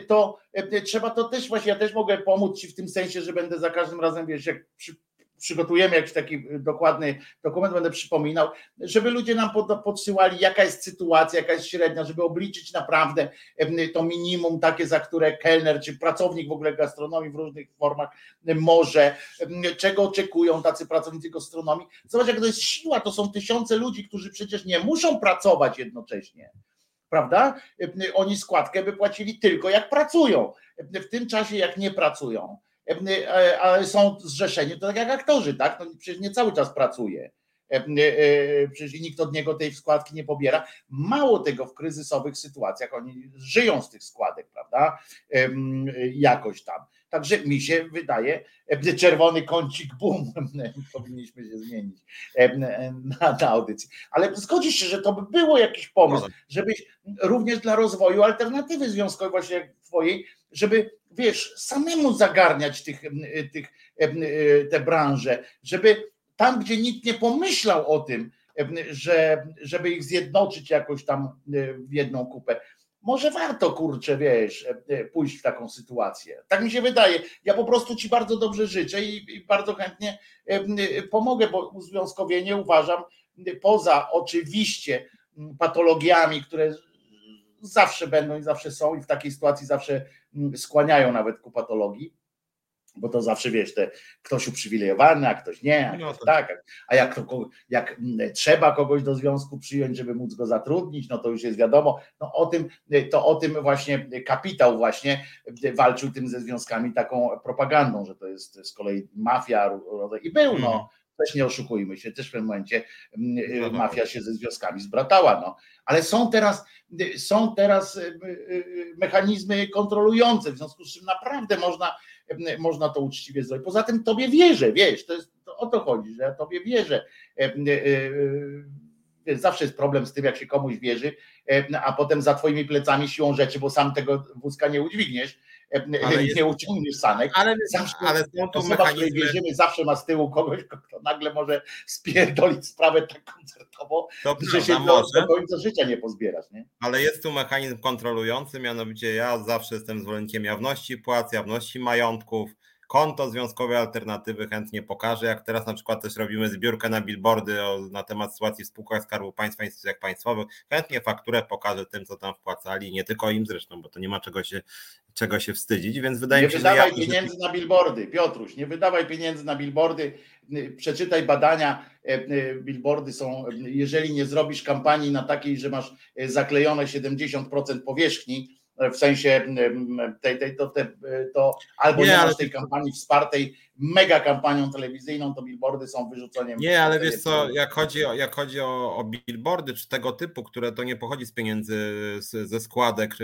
to trzeba to też właśnie, ja też mogę pomóc ci w tym sensie, że będę za każdym razem, wiesz, jak przy, przygotujemy jakiś taki dokładny dokument, będę przypominał, żeby ludzie nam podsyłali, jaka jest sytuacja, jaka jest średnia, żeby obliczyć naprawdę to minimum takie, za które kelner czy pracownik w ogóle gastronomii w różnych formach może, czego oczekują tacy pracownicy gastronomii. Zobacz, jak to jest siła, to są tysiące ludzi, którzy przecież nie muszą pracować jednocześnie prawda? Oni składkę by płacili tylko jak pracują. W tym czasie, jak nie pracują, ale są zrzeszeni, to tak jak aktorzy, tak? No przecież nie cały czas pracuje. E, przecież nikt od niego tej składki nie pobiera. Mało tego w kryzysowych sytuacjach oni żyją z tych składek, prawda? Jakoś tam. Także mi się wydaje, czerwony kącik boom, powinniśmy się zmienić na, na audycji. Ale zgodzisz się, że to by było jakiś pomysł, żebyś również dla rozwoju alternatywy związkowej właśnie twojej, żeby wiesz, samemu zagarniać tych, tych, te branże, żeby tam, gdzie nikt nie pomyślał o tym, że, żeby ich zjednoczyć jakoś tam w jedną kupę. Może warto, kurczę, wiesz, pójść w taką sytuację. Tak mi się wydaje. Ja po prostu Ci bardzo dobrze życzę i, i bardzo chętnie pomogę, bo uzwiązkowienie uważam, poza oczywiście patologiami, które zawsze będą i zawsze są i w takiej sytuacji zawsze mm, skłaniają nawet ku patologii, bo to zawsze wiesz, te, ktoś uprzywilejowany, a ktoś nie, a, no ktoś tak, a jak, to, jak trzeba kogoś do związku przyjąć, żeby móc go zatrudnić, no to już jest wiadomo, no o tym, to o tym właśnie kapitał właśnie walczył tym ze związkami taką propagandą, że to jest z kolei mafia i był, no, mhm. Też nie oszukujmy się, też w pewnym momencie no, no. mafia się ze związkami zbratała, no, ale są teraz, są teraz mechanizmy kontrolujące, w związku z czym naprawdę można można to uczciwie zrobić. Poza tym tobie wierzę, wiesz, to jest to o to chodzi, że ja tobie wierzę. Zawsze jest problem z tym, jak się komuś wierzy, a potem za twoimi plecami siłą rzeczy, bo sam tego wózka nie udźwigniesz, ale nie uciągniesz sanek. Ale, zawsze, ale są to osoba, mechanizmy... wierzymy, zawsze ma z tyłu kogoś, kto nagle może spierdolić sprawę tak koncertowo, to że się do, do końca życia nie pozbierasz. Nie? Ale jest tu mechanizm kontrolujący, mianowicie ja zawsze jestem zwolennikiem jawności płac, jawności majątków, konto związkowe alternatywy chętnie pokażę, jak teraz na przykład też robimy zbiórkę na billboardy na temat sytuacji w spółkach Skarbu Państwa, instytucjach państwowych, chętnie fakturę pokażę tym, co tam wpłacali, nie tylko im zresztą, bo to nie ma czego się, czego się wstydzić, więc wydaje nie mi się, że... Nie wydawaj pieniędzy na billboardy, Piotruś, nie wydawaj pieniędzy na billboardy, przeczytaj badania, e, e, billboardy są, jeżeli nie zrobisz kampanii na takiej, że masz e, zaklejone 70% powierzchni, w sensie tej, tej, to, te, to albo nie, nie masz tej kampanii wspartej mega kampanią telewizyjną, to billboardy są wyrzuceniem. Nie, ale wiesz co, jak chodzi, o, jak chodzi o, o billboardy czy tego typu, które to nie pochodzi z pieniędzy z, ze składek,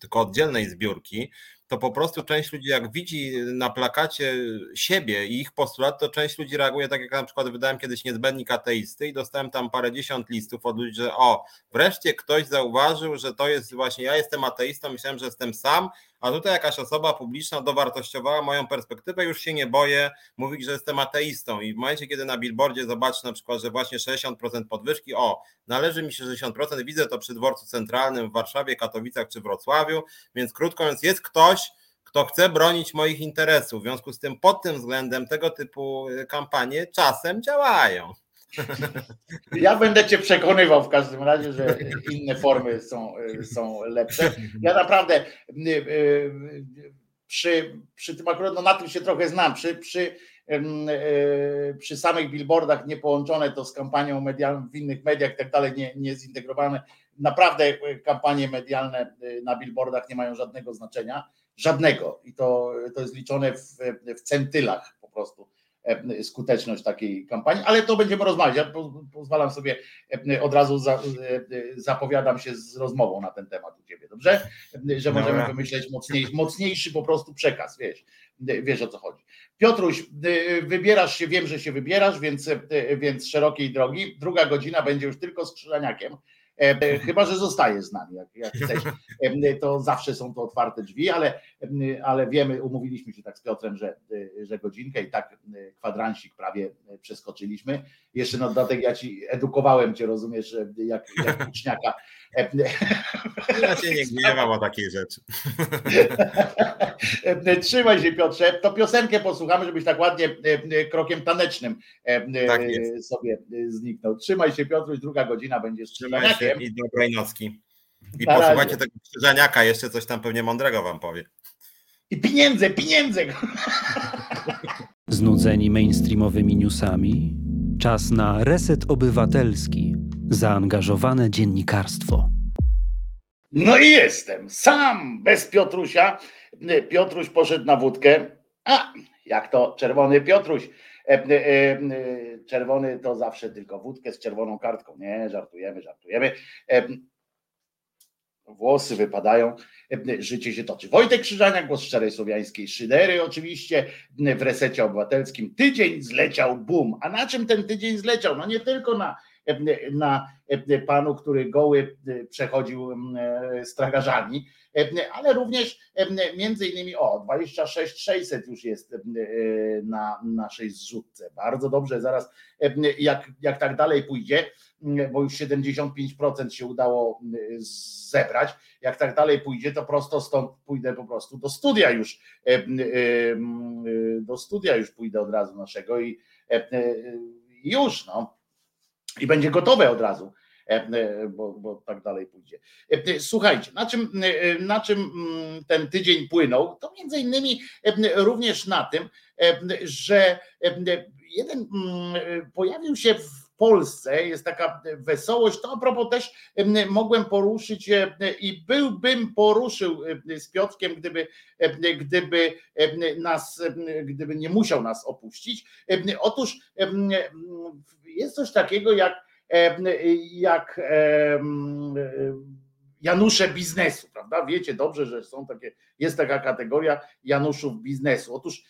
tylko oddzielnej zbiórki, to po prostu część ludzi, jak widzi na plakacie siebie i ich postulat, to część ludzi reaguje tak, jak na przykład wydałem kiedyś niezbędnik ateisty i dostałem tam parę dziesiąt listów od ludzi, że o, wreszcie ktoś zauważył, że to jest właśnie, ja jestem ateistą, myślałem, że jestem sam, a tutaj jakaś osoba publiczna dowartościowała moją perspektywę, już się nie boję mówić, że jestem ateistą i w momencie, kiedy na billboardzie zobaczę na przykład, że właśnie 60% podwyżki, o, należy mi się 60%, widzę to przy dworcu centralnym w Warszawie, Katowicach czy Wrocławiu, więc krótko mówiąc, jest ktoś, kto chce bronić moich interesów. W związku z tym pod tym względem tego typu kampanie czasem działają. Ja będę cię przekonywał w każdym razie, że inne formy są, są lepsze. Ja naprawdę y, y, przy, przy tym akurat no na tym się trochę znam, przy, przy, y, przy samych billboardach nie połączone to z kampanią medialną w innych mediach i tak dalej, nie, nie zintegrowane. Naprawdę kampanie medialne na billboardach nie mają żadnego znaczenia, żadnego i to, to jest liczone w, w centylach po prostu skuteczność takiej kampanii, ale to będziemy rozmawiać. Ja pozwalam sobie e, od razu za, e, zapowiadam się z rozmową na ten temat u ciebie, dobrze? Że możemy wymyśleć mocniejszy, mocniejszy po prostu przekaz, wiesz, wiesz o co chodzi. Piotruś, wybierasz się, wiem, że się wybierasz, więc, więc szerokiej drogi. Druga godzina będzie już tylko z Krzyżaniakiem. E, chyba, że zostaje z nami, jak, jak chcesz, e, to zawsze są to otwarte drzwi, ale, ale wiemy, umówiliśmy się tak z Piotrem, że, że godzinkę i tak kwadransik prawie przeskoczyliśmy. Jeszcze na dodatek ja ci edukowałem cię, rozumiesz, jak, jak uczniaka. Ja cię nie gniewam o takiej rzeczy. Trzymaj się Piotrze, to piosenkę posłuchamy, żebyś tak ładnie krokiem tanecznym tak sobie zniknął. Trzymaj się Piotruś, druga godzina będzie z i dobrej nocki. I Na posłuchajcie razie. tego krzyżaniaka, jeszcze coś tam pewnie mądrego wam powie. I pieniądze, pieniądze! Znudzeni mainstreamowymi newsami? Czas na reset obywatelski. Zaangażowane dziennikarstwo. No i jestem sam, bez Piotrusia. Piotruś poszedł na wódkę. A, jak to czerwony Piotruś. E, e, e, czerwony to zawsze tylko wódkę z czerwoną kartką. Nie, żartujemy, żartujemy. Włosy wypadają, życie się toczy. Wojtek Krzyżaniak, głos szczerej słowiańskiej szydery, oczywiście w resecie obywatelskim. Tydzień zleciał, bum. A na czym ten tydzień zleciał? No nie tylko na na panu, który goły przechodził stragarzami, ale również między innymi o 26 600 już jest na naszej zrzutce. Bardzo dobrze, zaraz jak, jak tak dalej pójdzie, bo już 75% się udało zebrać. Jak tak dalej pójdzie, to prosto stąd pójdę po prostu do studia już. Do studia już pójdę od razu naszego i już no i będzie gotowe od razu. bo, bo tak dalej pójdzie. Słuchajcie, na czym, na czym mm, ten tydzień płynął? To między innymi również na tym, że jeden mm, pojawił się w Polsce jest taka wesołość, to a propos też mogłem poruszyć i byłbym poruszył z Piotrkiem, gdyby, gdyby nas, gdyby nie musiał nas opuścić. Otóż jest coś takiego jak, jak Janusze biznesu, prawda? Wiecie dobrze, że są takie, jest taka kategoria Januszów biznesu. Otóż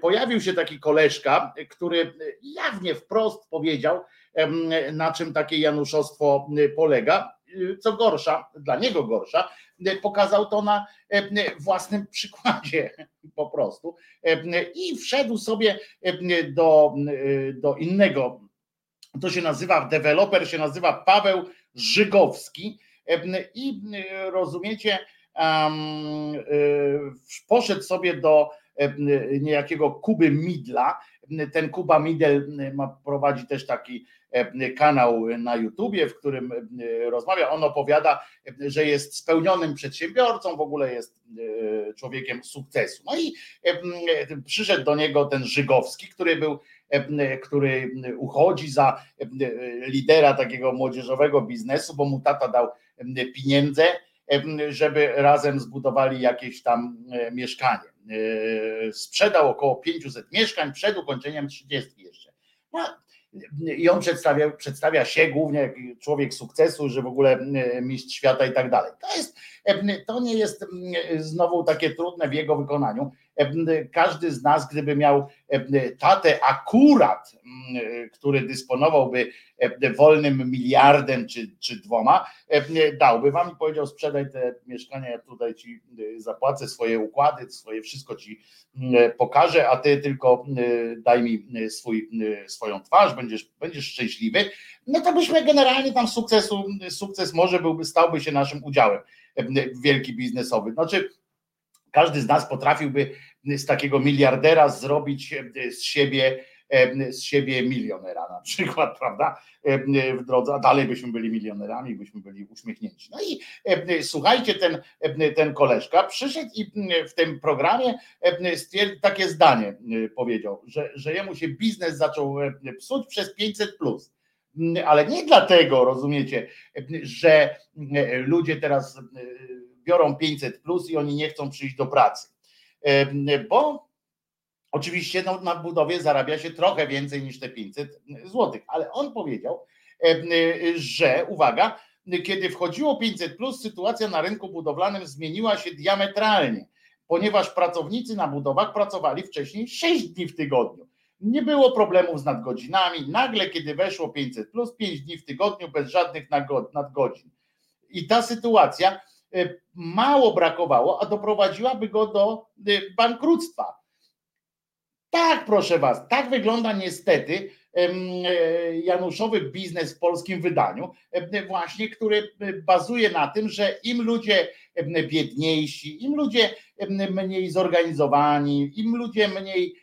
pojawił się taki koleżka, który jawnie wprost powiedział, na czym takie januszostwo polega. Co gorsza, dla niego gorsza, pokazał to na własnym przykładzie po prostu i wszedł sobie do, do innego. To się nazywa, deweloper się nazywa Paweł Żygowski i rozumiecie, poszedł sobie do niejakiego Kuby Midla. Ten Kuba Midel ma, prowadzi też taki E, kanał na YouTubie, w którym e, rozmawia. On opowiada, że jest spełnionym przedsiębiorcą, w ogóle jest e, człowiekiem sukcesu. No i przyszedł do niego ten Żygowski, który był, który uchodzi za lidera takiego młodzieżowego biznesu, bo mu tata dał pieniądze, żeby razem zbudowali jakieś tam mieszkanie. Sprzedał około 500 mieszkań przed ukończeniem 30 jeszcze. No, i on przedstawia, przedstawia się głównie jak człowiek sukcesu, że w ogóle e, mistrz świata i tak dalej. To, jest, e, to nie jest znowu takie trudne w jego wykonaniu. Każdy z nas, gdyby miał tatę akurat, który dysponowałby wolnym miliardem czy, czy dwoma, dałby wam i powiedział: sprzedaj te mieszkania, ja tutaj ci zapłacę swoje układy, swoje wszystko ci pokażę, a ty tylko daj mi swój, swoją twarz, będziesz, będziesz szczęśliwy. No to byśmy generalnie tam sukcesu, sukces może byłby, stałby się naszym udziałem wielki biznesowy. Znaczy, każdy z nas potrafiłby z takiego miliardera zrobić e, z siebie e, z siebie milionera na przykład, prawda? E, w drodze, a dalej byśmy byli milionerami, byśmy byli uśmiechnięci. No i słuchajcie, ten, ten koleżka przyszedł i w tym programie takie zdanie, powiedział, że, że jemu się biznes zaczął psuć przez 500 plus. Ale nie dlatego, rozumiecie, że ludzie teraz biorą 500 plus i oni nie chcą przyjść do pracy bo oczywiście no, na budowie zarabia się trochę więcej niż te 500 złotych, ale on powiedział, że uwaga, kiedy wchodziło 500 plus, sytuacja na rynku budowlanym zmieniła się diametralnie, ponieważ pracownicy na budowach pracowali wcześniej 6 dni w tygodniu. Nie było problemów z nadgodzinami. Nagle, kiedy weszło 500 plus, 5 dni w tygodniu bez żadnych nadgodzin. I ta sytuacja mało brakowało, a doprowadziłaby go do e, bankructwa. Tak, proszę Was, tak wygląda niestety e, Januszowy biznes w polskim wydaniu, właśnie, który bazuje na tym, że im ludzie biedniejsi, im ludzie mniej zorganizowani, im ludzie mniej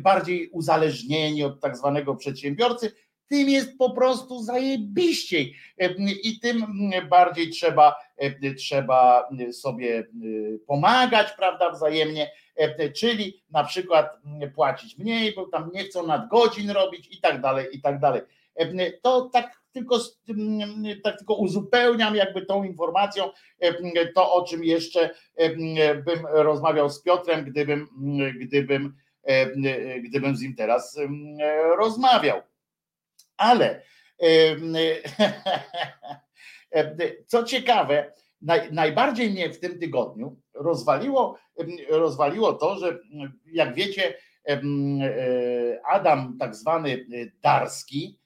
bardziej uzależnieni od tak zwanego przedsiębiorcy, tym jest po prostu zajebiściej i tym bardziej trzeba, trzeba sobie pomagać, prawda, wzajemnie, czyli na przykład płacić mniej, bo tam nie chcą nadgodzin robić i tak dalej, i tak dalej. To tak tylko, tak tylko uzupełniam jakby tą informacją to, o czym jeszcze bym rozmawiał z Piotrem, gdybym, gdybym, gdybym z nim teraz rozmawiał. Ale co ciekawe, naj, najbardziej mnie w tym tygodniu rozwaliło, rozwaliło to, że jak wiecie, e, Adam, tak zwany Darski,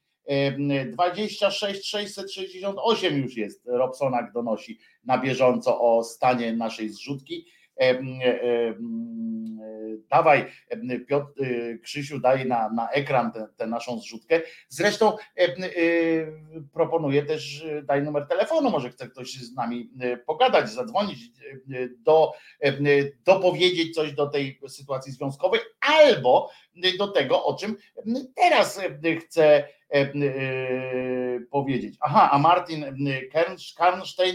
26 668 już jest, Robsonak donosi na bieżąco o stanie naszej zrzutki dawaj Piotr, Krzysiu, daj na, na ekran tę naszą zrzutkę. Zresztą proponuję też, daj numer telefonu, może chce ktoś z nami pogadać, zadzwonić, do, dopowiedzieć coś do tej sytuacji związkowej, albo do tego, o czym teraz chcę powiedzieć. Aha, a Martin Kernstein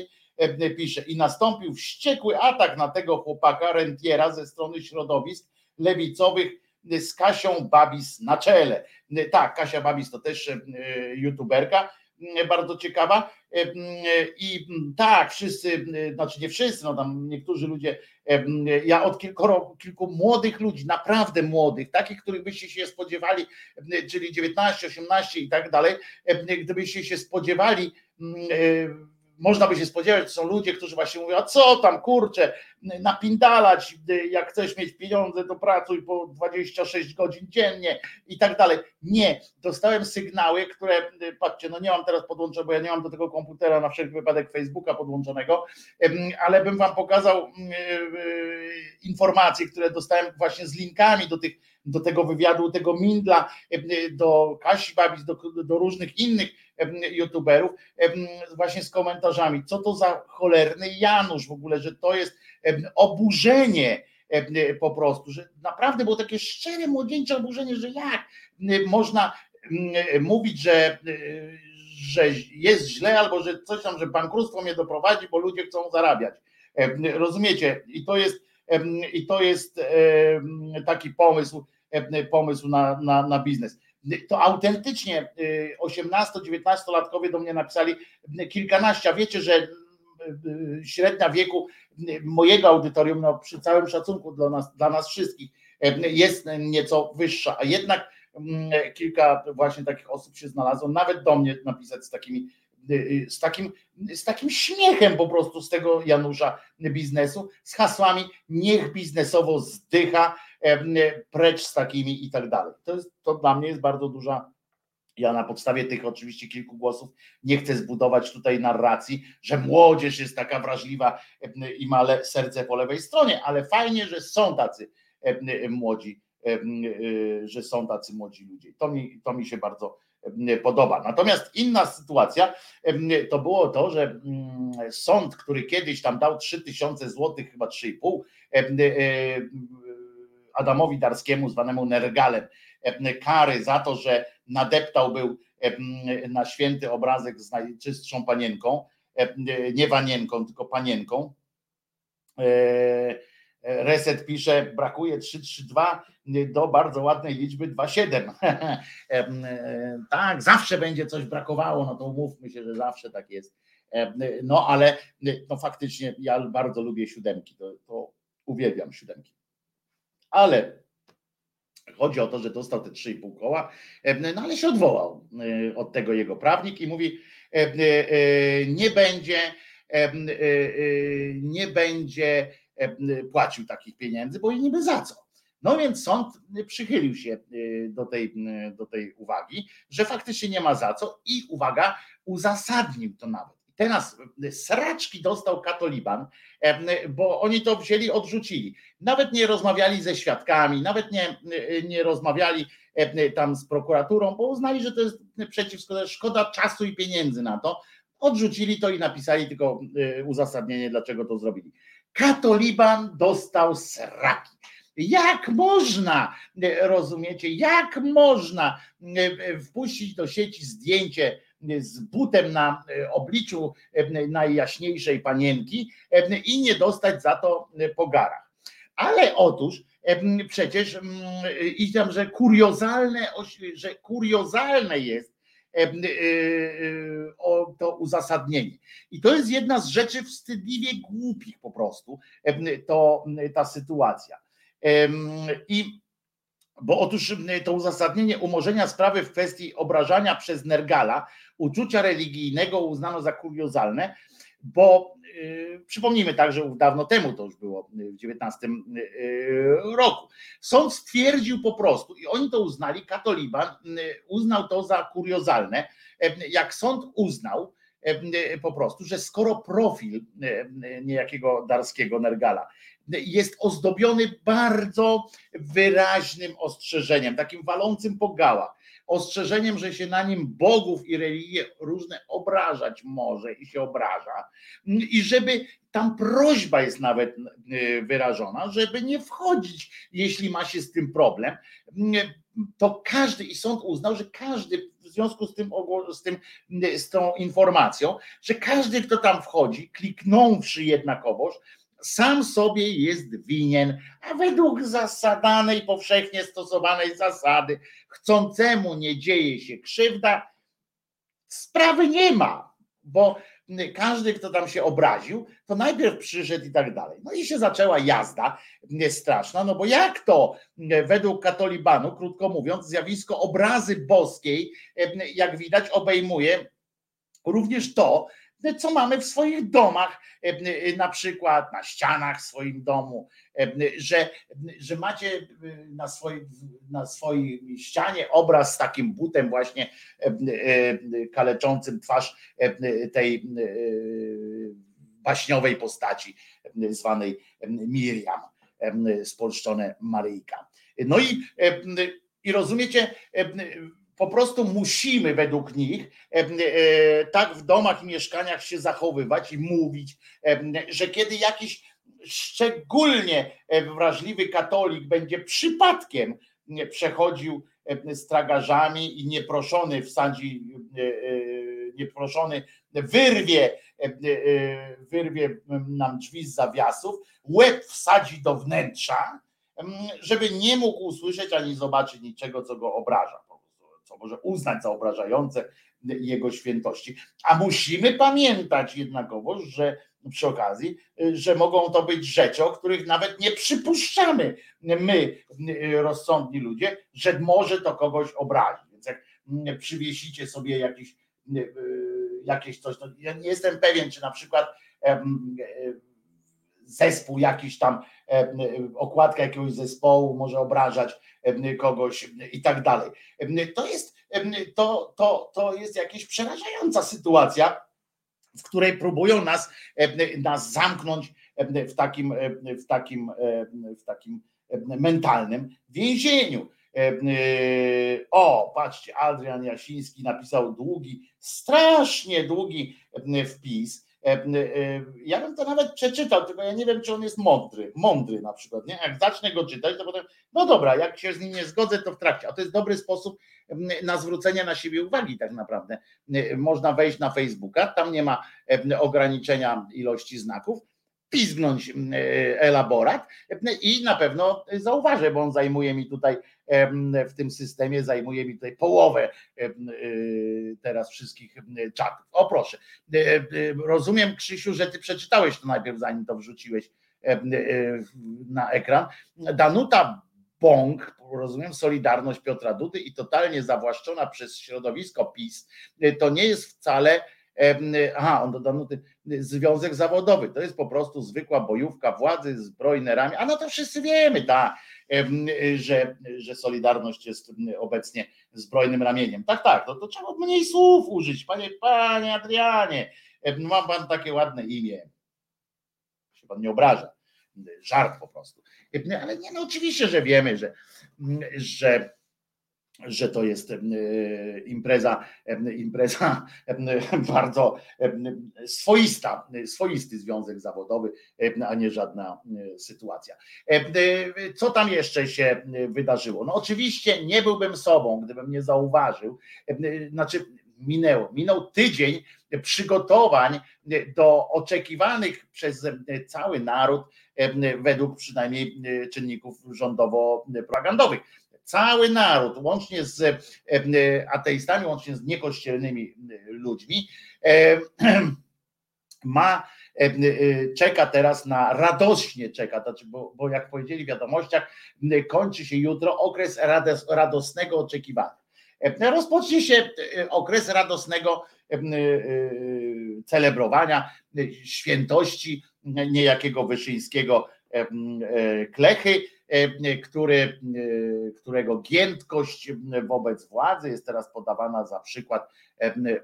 pisze i nastąpił wściekły atak na tego chłopaka Rentiera ze strony środowisk lewicowych z Kasią Babis na czele. Tak, Kasia Babis to też youtuberka, bardzo ciekawa. I tak, wszyscy, znaczy nie wszyscy, no tam niektórzy ludzie, ja od kilku, kilku młodych ludzi, naprawdę młodych, takich, których byście się spodziewali, czyli 19, 18 i tak dalej, gdybyście się spodziewali, można by się spodziewać, że są ludzie, którzy właśnie mówią, a co tam, kurczę, napindalać, jak chcesz mieć pieniądze, to pracuj po 26 godzin dziennie i tak dalej. Nie, dostałem sygnały, które, patrzcie, no nie mam teraz podłączonego, bo ja nie mam do tego komputera na wszelki wypadek Facebooka podłączonego, ale bym wam pokazał e, informacje, które dostałem właśnie z linkami do tych do tego wywiadu, tego Mindla, do Kasi Babis, do, do różnych innych youtuberów, właśnie z komentarzami, co to za cholerny Janusz w ogóle, że to jest oburzenie po prostu, że naprawdę było takie szczere, młodzieńcze oburzenie, że jak można mówić, że, że jest źle albo że coś tam, że bankructwo mnie doprowadzi, bo ludzie chcą zarabiać. Rozumiecie? I to jest, i to jest taki pomysł, pomysł na, na, na biznes to autentycznie 18-19-latkowie y, do mnie napisali kilkanaście. Wiecie, że y, średnia wieku mojego audytorium, no przy całym szacunku dla nas, dla nas wszystkich, jest nieco wyższa, a jednak mm, kilka właśnie takich osób się znalazło, nawet do mnie napisać z takimi z takim, z takim śmiechem po prostu z tego Janusza biznesu, z hasłami niech biznesowo zdycha, precz z takimi i tak dalej. To, jest, to dla mnie jest bardzo duża ja na podstawie tych oczywiście kilku głosów nie chcę zbudować tutaj narracji, że młodzież jest taka wrażliwa i ma serce po lewej stronie, ale fajnie, że są tacy młodzi, że są tacy młodzi ludzie. To mi, to mi się bardzo podoba. Natomiast inna sytuacja to było to, że sąd, który kiedyś tam dał 3000 złotych, chyba 3,5 Adamowi Darskiemu, zwanemu Nergalem, kary za to, że nadeptał był na święty obrazek z najczystszą panienką, nie wanienką, tylko panienką. E, Reset pisze, brakuje 332 do bardzo ładnej liczby 27. tak, zawsze będzie coś brakowało, no to umówmy się, że zawsze tak jest. No ale no faktycznie ja bardzo lubię siódemki, to, to uwielbiam siódemki ale chodzi o to, że dostał te 3,5 koła, e, no ale się odwołał e, od tego jego prawnik i mówi, e, nie będzie, nie będzie płacił takich pieniędzy, bo niby za co. No więc sąd przychylił się do tej, do tej uwagi, że faktycznie nie ma za co i uwaga, uzasadnił to nawet. Teraz sraczki dostał katoliban, bo oni to wzięli, odrzucili. Nawet nie rozmawiali ze świadkami, nawet nie, nie rozmawiali tam z prokuraturą, bo uznali, że to jest przeciwko, szkoda czasu i pieniędzy na to. Odrzucili to i napisali tylko e, uzasadnienie, dlaczego to zrobili. Katoliban dostał sraki. Jak można, rozumiecie, jak można e, wpuścić do sieci zdjęcie z butem na e, obliczu e, najjaśniejszej panienki e, i nie dostać za to po garach. Ale otóż przecież i tam, że kuriozalne, że kuriozalne jest to uzasadnienie. I to jest jedna z rzeczy wstydliwie głupich po prostu, to ta sytuacja. I bo otóż to uzasadnienie umorzenia sprawy w kwestii obrażania przez Nergala uczucia religijnego uznano za kuriozalne, bo yy, przypomnijmy także dawno temu, to już było w 19 yy, roku. Sąd stwierdził po prostu, i oni to uznali, katoliban yy, uznał to za kuriozalne. Yy, jak sąd uznał, po prostu, że skoro profil niejakiego Darskiego Nergala jest ozdobiony bardzo wyraźnym ostrzeżeniem, takim walącym po gałach, ostrzeżeniem, że się na nim bogów i religie różne obrażać może i się obraża, i żeby tam prośba jest nawet y, wyrażona, żeby nie wchodzić, jeśli ma się z tym problem, to każdy, i sąd uznał, że każdy w związku z tym, z tym, z tą informacją, że każdy, kto tam wchodzi, kliknąwszy jednakowoż, sam sobie jest winien, a według zasadanej, powszechnie stosowanej zasady, chcącemu nie dzieje się krzywda, sprawy nie ma, bo każdy, kto tam się obraził, to najpierw przyszedł i tak dalej. No i się zaczęła jazda straszna, no bo jak to według katolibanu, krótko mówiąc, zjawisko obrazy boskiej, jak widać, obejmuje również to, co mamy w swoich domach, na przykład na ścianach w swoim domu, że, że macie na swojej, na swojej ścianie obraz z takim butem właśnie kaleczącym twarz tej baśniowej postaci zwanej Miriam, spolszczone Maryjka. No i, i rozumiecie, po prostu musimy według nich e, e, tak w domach i mieszkaniach się zachowywać i mówić, e, że kiedy jakiś szczególnie wrażliwy katolik będzie przypadkiem przechodził z tragarzami i nieproszony wsadzi, nieproszony wyrwie, wyrwie nam drzwi z zawiasów, łeb wsadzi do wnętrza, żeby nie mógł usłyszeć ani zobaczyć niczego, co go obraża może uznać za obrażające jego świętości. A musimy pamiętać jednakowoż, że przy okazji, że mogą to być rzeczy, o których nawet nie przypuszczamy my, rozsądni ludzie, że może to kogoś obrazić. Więc jak przywiesicie sobie jakiś, jakieś coś, to ja nie jestem pewien, czy na przykład zespół jakiś tam, okładka jakiegoś zespołu może obrażać kogoś i tak dalej. To jest, to, to, to jest jakaś przerażająca sytuacja, w której próbują nas, nas zamknąć w takim, w takim, w takim mentalnym więzieniu. O, patrzcie, Adrian Jasiński napisał długi, strasznie długi wpis E, e, ja bym to nawet przeczytał, tylko ja nie wiem, czy on jest mądry, mądry na przykład, nie? Jak zacznę go czytać, to potem, no dobra, jak się z nim nie zgodzę, to w trakcie. A to jest dobry sposób na zwrócenie na siebie uwagi tak naprawdę. Można wejść na Facebooka, tam nie ma ograniczenia ilości znaków, pizgnąć elaborat i na pewno zauważę, bo on zajmuje mi tutaj w tym systemie zajmuje mi tutaj połowę teraz wszystkich czatów. O proszę, rozumiem Krzysiu, że ty przeczytałeś to najpierw zanim to wrzuciłeś na ekran. Danuta Bąk, rozumiem, Solidarność Piotra Dudy i totalnie zawłaszczona przez środowisko PiS, to nie jest wcale aha, on do Danuty, związek zawodowy, to jest po prostu zwykła bojówka władzy z brojnerami, a no to wszyscy wiemy, tak, że, że Solidarność jest obecnie zbrojnym ramieniem. Tak, tak, no to trzeba mniej słów użyć, panie, panie Adrianie, ma pan takie ładne imię, się pan nie obraża, żart po prostu. Ale nie, no oczywiście, że wiemy, że, że że to jest impreza, impreza bardzo swoista, swoisty związek zawodowy, a nie żadna sytuacja. Co tam jeszcze się wydarzyło? No oczywiście nie byłbym sobą, gdybym nie zauważył, znaczy minęło, minął tydzień przygotowań do oczekiwanych przez cały naród, według przynajmniej czynników rządowo-propagandowych cały naród, łącznie z e, e, ateistami, łącznie z niekościelnymi e, ludźmi, ma, czeka teraz na, radośnie czeka, znaczy, bo, bo jak powiedzieli w wiadomościach, kończy się jutro okres radosnego oczekiwania. Rozpocznie się okres radosnego celebrowania świętości niejakiego Wyszyńskiego Klechy, który, którego giętkość wobec władzy jest teraz podawana za przykład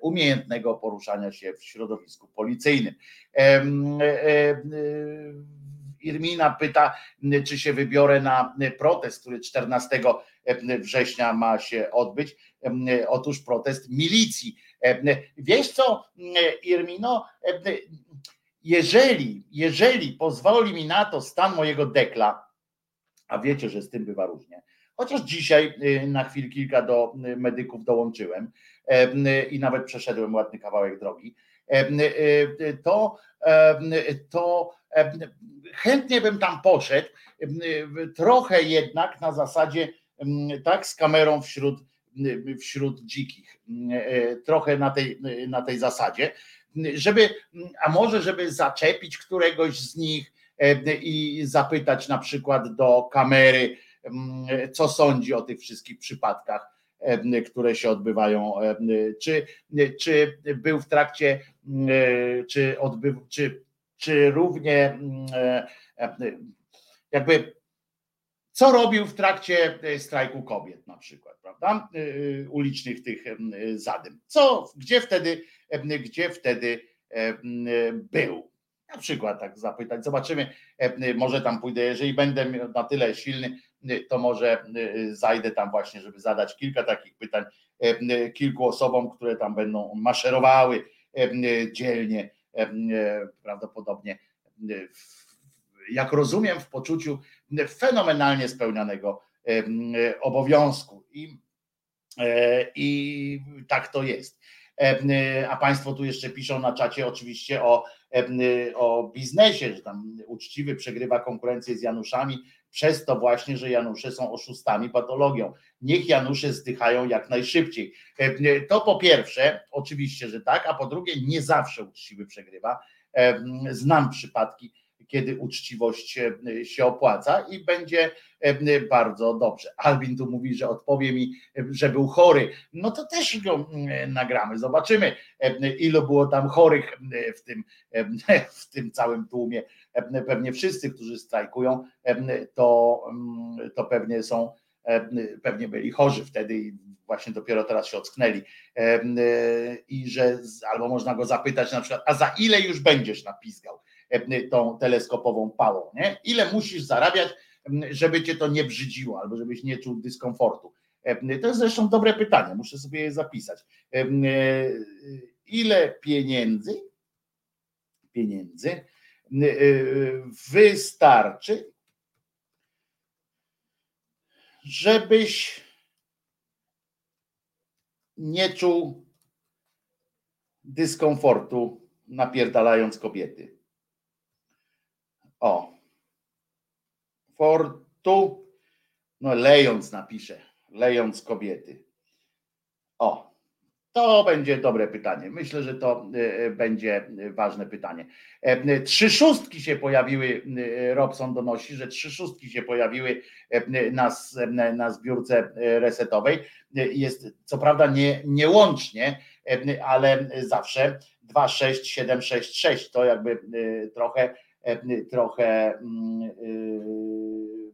umiejętnego poruszania się w środowisku policyjnym. Irmina pyta, czy się wybiorę na protest, który 14 września ma się odbyć. Otóż protest milicji. Wiesz co, Irmino, jeżeli, jeżeli pozwoli mi na to stan mojego dekla, a wiecie, że z tym bywa różnie, chociaż dzisiaj y, na chwilę kilka do y, medyków dołączyłem i nawet przeszedłem ładny kawałek drogi, y, to, to chętnie bym tam poszedł, trochę jednak na zasadzie tak z kamerą wśród, wśród dzikich, trochę na tej, na tej zasadzie, żeby, a może żeby zaczepić któregoś z nich i zapytać na przykład do kamery, co sądzi o tych wszystkich przypadkach, które się odbywają, czy, czy był w trakcie, czy, odbyw, czy, czy równie jakby co robił w trakcie strajku kobiet na przykład, prawda? Ulicznych tych zadym. Co, gdzie wtedy, gdzie wtedy był? Na przykład tak zapytać, zobaczymy, może tam pójdę, jeżeli będę na tyle silny, to może zajdę tam właśnie, żeby zadać kilka takich pytań kilku osobom, które tam będą maszerowały dzielnie, prawdopodobnie jak rozumiem, w poczuciu fenomenalnie spełnianego obowiązku. I, e, i tak to jest. A Państwo tu jeszcze piszą na czacie oczywiście o, o biznesie, że tam uczciwy przegrywa konkurencję z Januszami, przez to właśnie, że Janusze są oszustami, patologią. Niech Janusze zdychają jak najszybciej. To po pierwsze, oczywiście, że tak, a po drugie, nie zawsze uczciwy przegrywa. Znam przypadki, kiedy uczciwość się opłaca i będzie bardzo dobrze. Albin tu mówi, że odpowie mi, że był chory. No to też go nagramy. Zobaczymy, ilu było tam chorych w tym, w tym całym tłumie. Pewnie wszyscy, którzy strajkują, to, to pewnie są, pewnie byli chorzy wtedy i właśnie dopiero teraz się ocknęli. I że albo można go zapytać na przykład, a za ile już będziesz napiskał? E, tą teleskopową pałą. Nie? Ile musisz zarabiać, żeby cię to nie brzydziło, albo żebyś nie czuł dyskomfortu? E, to jest zresztą dobre pytanie, muszę sobie je zapisać. E, ile pieniędzy, pieniędzy wystarczy, żebyś nie czuł dyskomfortu napierdalając kobiety. O. Fortu. No, lejąc napiszę. Lejąc kobiety. O. To będzie dobre pytanie. Myślę, że to e, e, będzie ważne pytanie. E, trzy szóstki się pojawiły, Robson donosi, że trzy szóstki się pojawiły na, na zbiórce resetowej. Jest co prawda nie, nie łącznie, ale zawsze 2, 6, 7, 6, 6 to jakby trochę trochę mm, y,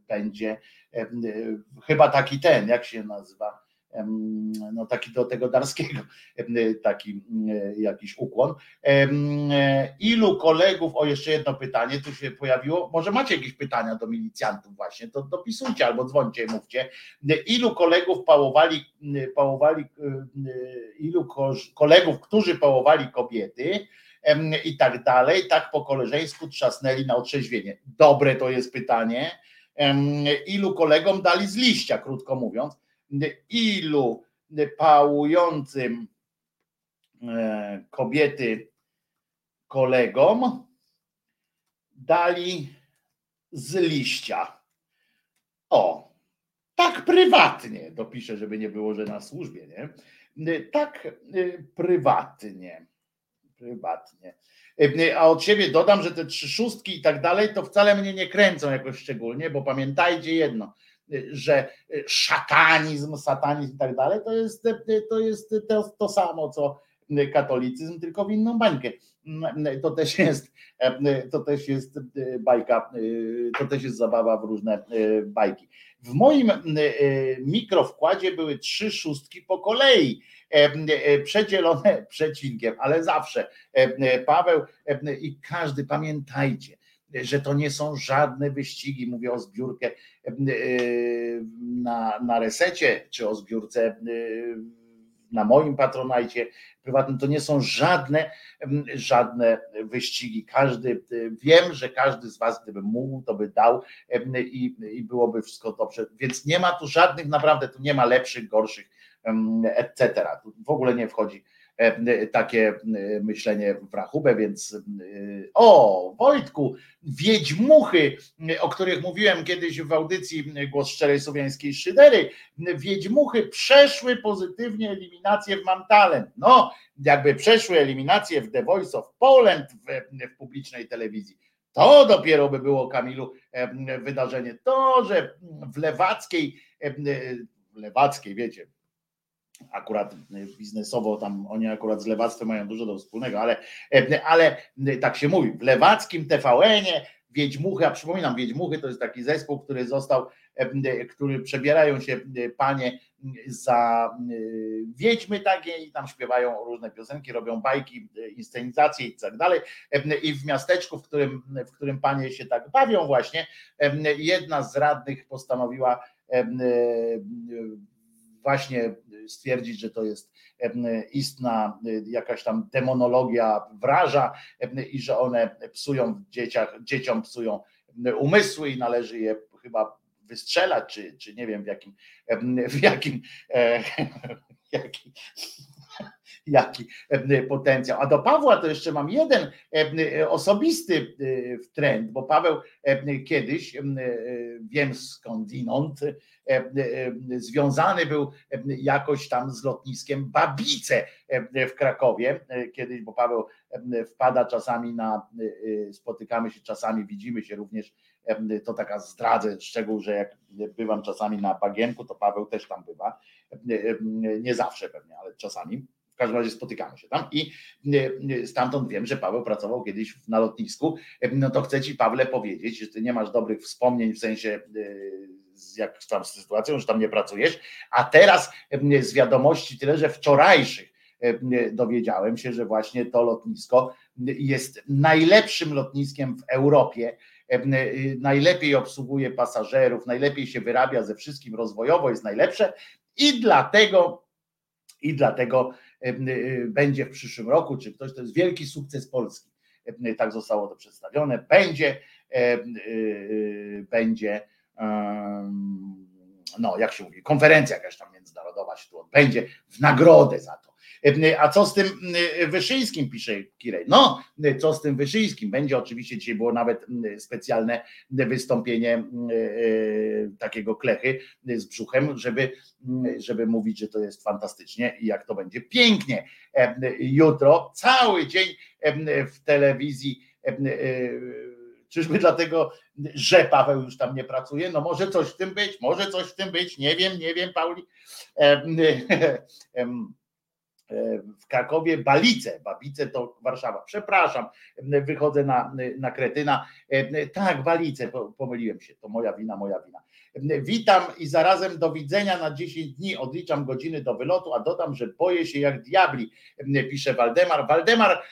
będzie e, chyba taki ten, jak się nazywa, no taki do tego Darskiego, taki jakiś ukłon. Ilu kolegów, o jeszcze jedno pytanie tu się pojawiło, może macie jakieś pytania do milicjantów właśnie, to dopisujcie albo dzwońcie, mówcie. Ilu kolegów pałowali, pałowali ilu kolegów, którzy pałowali kobiety, i tak dalej, tak po koleżeńsku trzasnęli na otrzeźwienie. Dobre to jest pytanie. Ilu kolegom dali z liścia, krótko mówiąc, ilu pałującym e, kobiety kolegom dali z liścia. O, tak prywatnie, dopiszę, żeby nie było, że na służbie, nie? Tak e, prywatnie prywatnie. E, a od siebie dodam, że te trzy szóstki i tak dalej, to wcale mnie nie kręcą jakoś szczególnie, bo pamiętajcie jedno, e, że e, szatanizm, satanizm i tak dalej, to jest, to, jest to, to samo, co katolicyzm, tylko w inną bańkę. To też jest, to też jest bajka, to też jest zabawa w różne bajki. W moim mikrowkładzie były trzy szóstki po kolei, przedzielone przecinkiem, ale zawsze Paweł i każdy, pamiętajcie, że to nie są żadne wyścigi, mówię o zbiórkę na, na resecie, czy o zbiórce na moim patronajcie prywatnym, to nie są żadne, żadne wyścigi. Każdy, wiem, że każdy z Was, gdyby mógł, to by dał i, i byłoby wszystko dobrze. Więc nie ma tu żadnych, naprawdę tu nie ma lepszych, gorszych, etc. Tu w ogóle nie wchodzi takie e, myślenie w rachubę, więc e, o Wojtku, Wiedźmuchy, o których mówiłem kiedyś w audycji Głos Szczerej Słowiańskiej Szydery, Wiedźmuchy przeszły pozytywnie eliminację w Mam Talent. No, jakby przeszły eliminację w The Voice of Poland w, w publicznej telewizji. To dopiero by było, Kamilu, wydarzenie. To, że w lewackiej, w lewackiej, wiecie, akurat biznesowo tam oni akurat z lewactwem mają dużo do wspólnego, ale, ale tak się mówi, w lewackim TVN-ie Wiedźmuchy, a przypominam, Wiedźmuchy to jest taki zespół, który został, który przebierają się panie za wiedźmy takie i tam śpiewają różne piosenki, robią bajki, inscenizacje i tak dalej. I w miasteczku, w którym, w którym panie się tak bawią właśnie, jedna z radnych postanowiła właśnie stwierdzić, że to jest istna jakaś tam demonologia wraża i że one psują w dzieciach, dzieciom psują umysły i należy je chyba wystrzelać, czy, czy nie wiem w jakim, w jakim, e, jaki potencjał. A do Pawła to jeszcze mam jeden osobisty trend, bo Paweł kiedyś, wiem skądinąd, związany był jakoś tam z lotniskiem Babice w Krakowie kiedyś, bo Paweł wpada czasami na, spotykamy się czasami, widzimy się również, to taka zdradzę szczegół, że jak bywam czasami na Bagienku, to Paweł też tam bywa, nie zawsze pewnie, ale czasami. Każdym razie spotykamy się tam i e, stamtąd wiem, że Paweł pracował kiedyś na lotnisku. E, no to chcę ci, Pawle, powiedzieć, że ty nie masz dobrych wspomnień w sensie e, jak tam z sytuacją, że tam nie pracujesz, a teraz z wiadomości tyle, że wczorajszych dowiedziałem się, że właśnie to lotnisko jest najlepszym lotniskiem w Europie, najlepiej obsługuje pasażerów, najlepiej się wyrabia ze wszystkim rozwojowo, jest najlepsze i dlatego i dlatego będzie w przyszłym roku, czy ktoś, to jest wielki sukces Polski. Tak zostało to przedstawione. Będzie, będzie, no jak się mówi, konferencja jakaś tam międzynarodowa się tu odbędzie w nagrodę za to. A co z tym Wyszyńskim, pisze Kirej. No, co z tym Wyszyńskim? Będzie oczywiście, dzisiaj było nawet specjalne wystąpienie takiego klechy z brzuchem, żeby, żeby mówić, że to jest fantastycznie i jak to będzie pięknie. Jutro cały dzień w telewizji Czyżby dlatego, że Paweł już tam nie pracuje? No może coś w tym być, może coś w tym być, nie wiem, nie wiem, Pauli. w Krakowie Balice, Babice to Warszawa, przepraszam, wychodzę na, na kretyna, tak, Balice, pomyliłem się, to moja wina, moja wina. Witam i zarazem do widzenia na 10 dni, odliczam godziny do wylotu, a dodam, że boję się jak diabli, pisze Waldemar. Waldemar,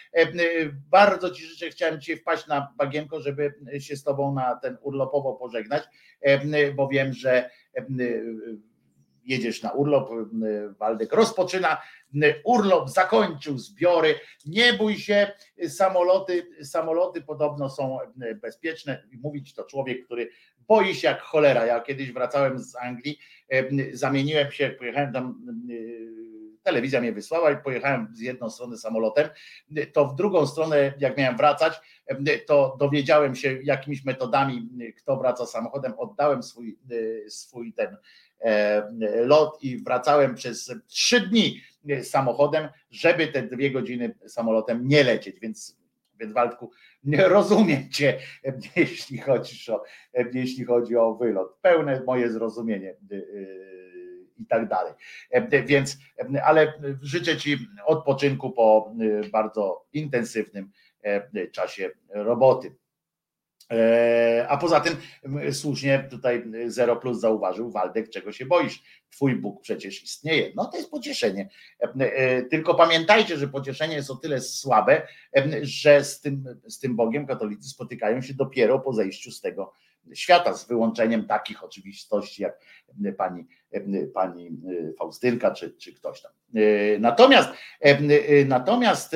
bardzo Ci życzę, chciałem Cię wpaść na bagienko, żeby się z Tobą na ten urlopowo pożegnać, bo wiem, że jedziesz na urlop, Waldek rozpoczyna urlop, zakończył zbiory, nie bój się, samoloty, samoloty podobno są bezpieczne, mówić to człowiek, który boi się jak cholera, ja kiedyś wracałem z Anglii, zamieniłem się, pojechałem tam telewizja mnie wysłała i pojechałem z jedną strony samolotem, to w drugą stronę, jak miałem wracać, to dowiedziałem się jakimiś metodami, kto wraca samochodem, oddałem swój, swój ten E, lot i wracałem przez trzy dni samochodem, żeby te dwie godziny samolotem nie lecieć, więc więc Waldku, rozumiem cię, jeśli chodzi o, jeśli chodzi o wylot. Pełne moje zrozumienie. I tak dalej. Więc, ale życzę Ci odpoczynku po bardzo intensywnym czasie roboty. E, a poza tym słusznie tutaj Zero Plus zauważył, Waldek, czego się boisz? Twój Bóg przecież istnieje. No to jest pocieszenie. E, tylko pamiętajcie, że pocieszenie jest o tyle słabe, że z tym, z tym Bogiem katolicy spotykają się dopiero po zejściu z tego świata, z wyłączeniem takich oczywistości jak pani, pani Faustynka czy, czy ktoś tam. Natomiast, natomiast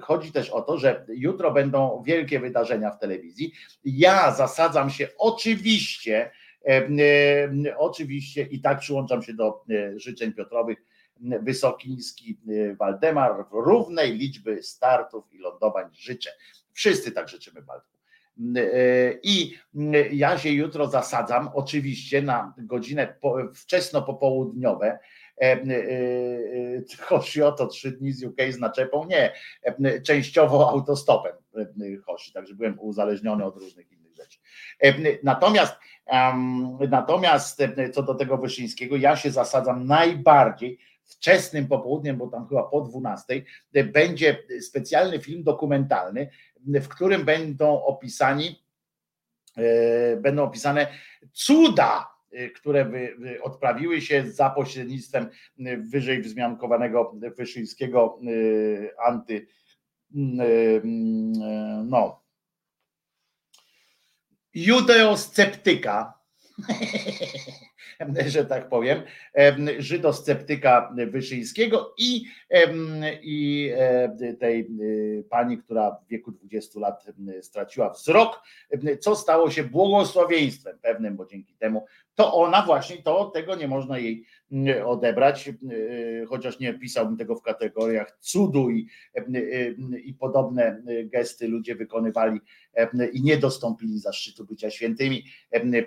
chodzi też o to, że jutro będą wielkie wydarzenia w telewizji. Ja zasadzam się oczywiście, oczywiście i tak przyłączam się do życzeń Piotrowych. Wysoki, niski Waldemar, równej liczby startów i lądowań życzę. Wszyscy tak życzymy Waldku. I ja się jutro zasadzam, oczywiście na godzinę wczesno popołudniowe. E, e, chodzi o to trzy dni z UK z naczepą? Nie, częściowo autostopem chodzi, także byłem uzależniony od różnych innych rzeczy. Natomiast, natomiast co do tego Wyszyńskiego, ja się zasadzam najbardziej wczesnym popołudniem, bo tam chyba po 12, będzie specjalny film dokumentalny w którym będą opisani, e, będą opisane cuda, e, które odprawiły się za pośrednictwem e, wyżej wzmiankowanego Wyszyńskiego anty no. Judeosceptyka że tak powiem, żydosceptyka Wyszyńskiego i, i tej y, pani, która w wieku 20 lat straciła wzrok, co stało się błogosławieństwem pewnym, bo dzięki temu to ona właśnie, to tego nie można jej odebrać, chociaż nie pisałbym tego w kategoriach cudu i, i podobne gesty ludzie wykonywali i nie dostąpili zaszczytu bycia świętymi.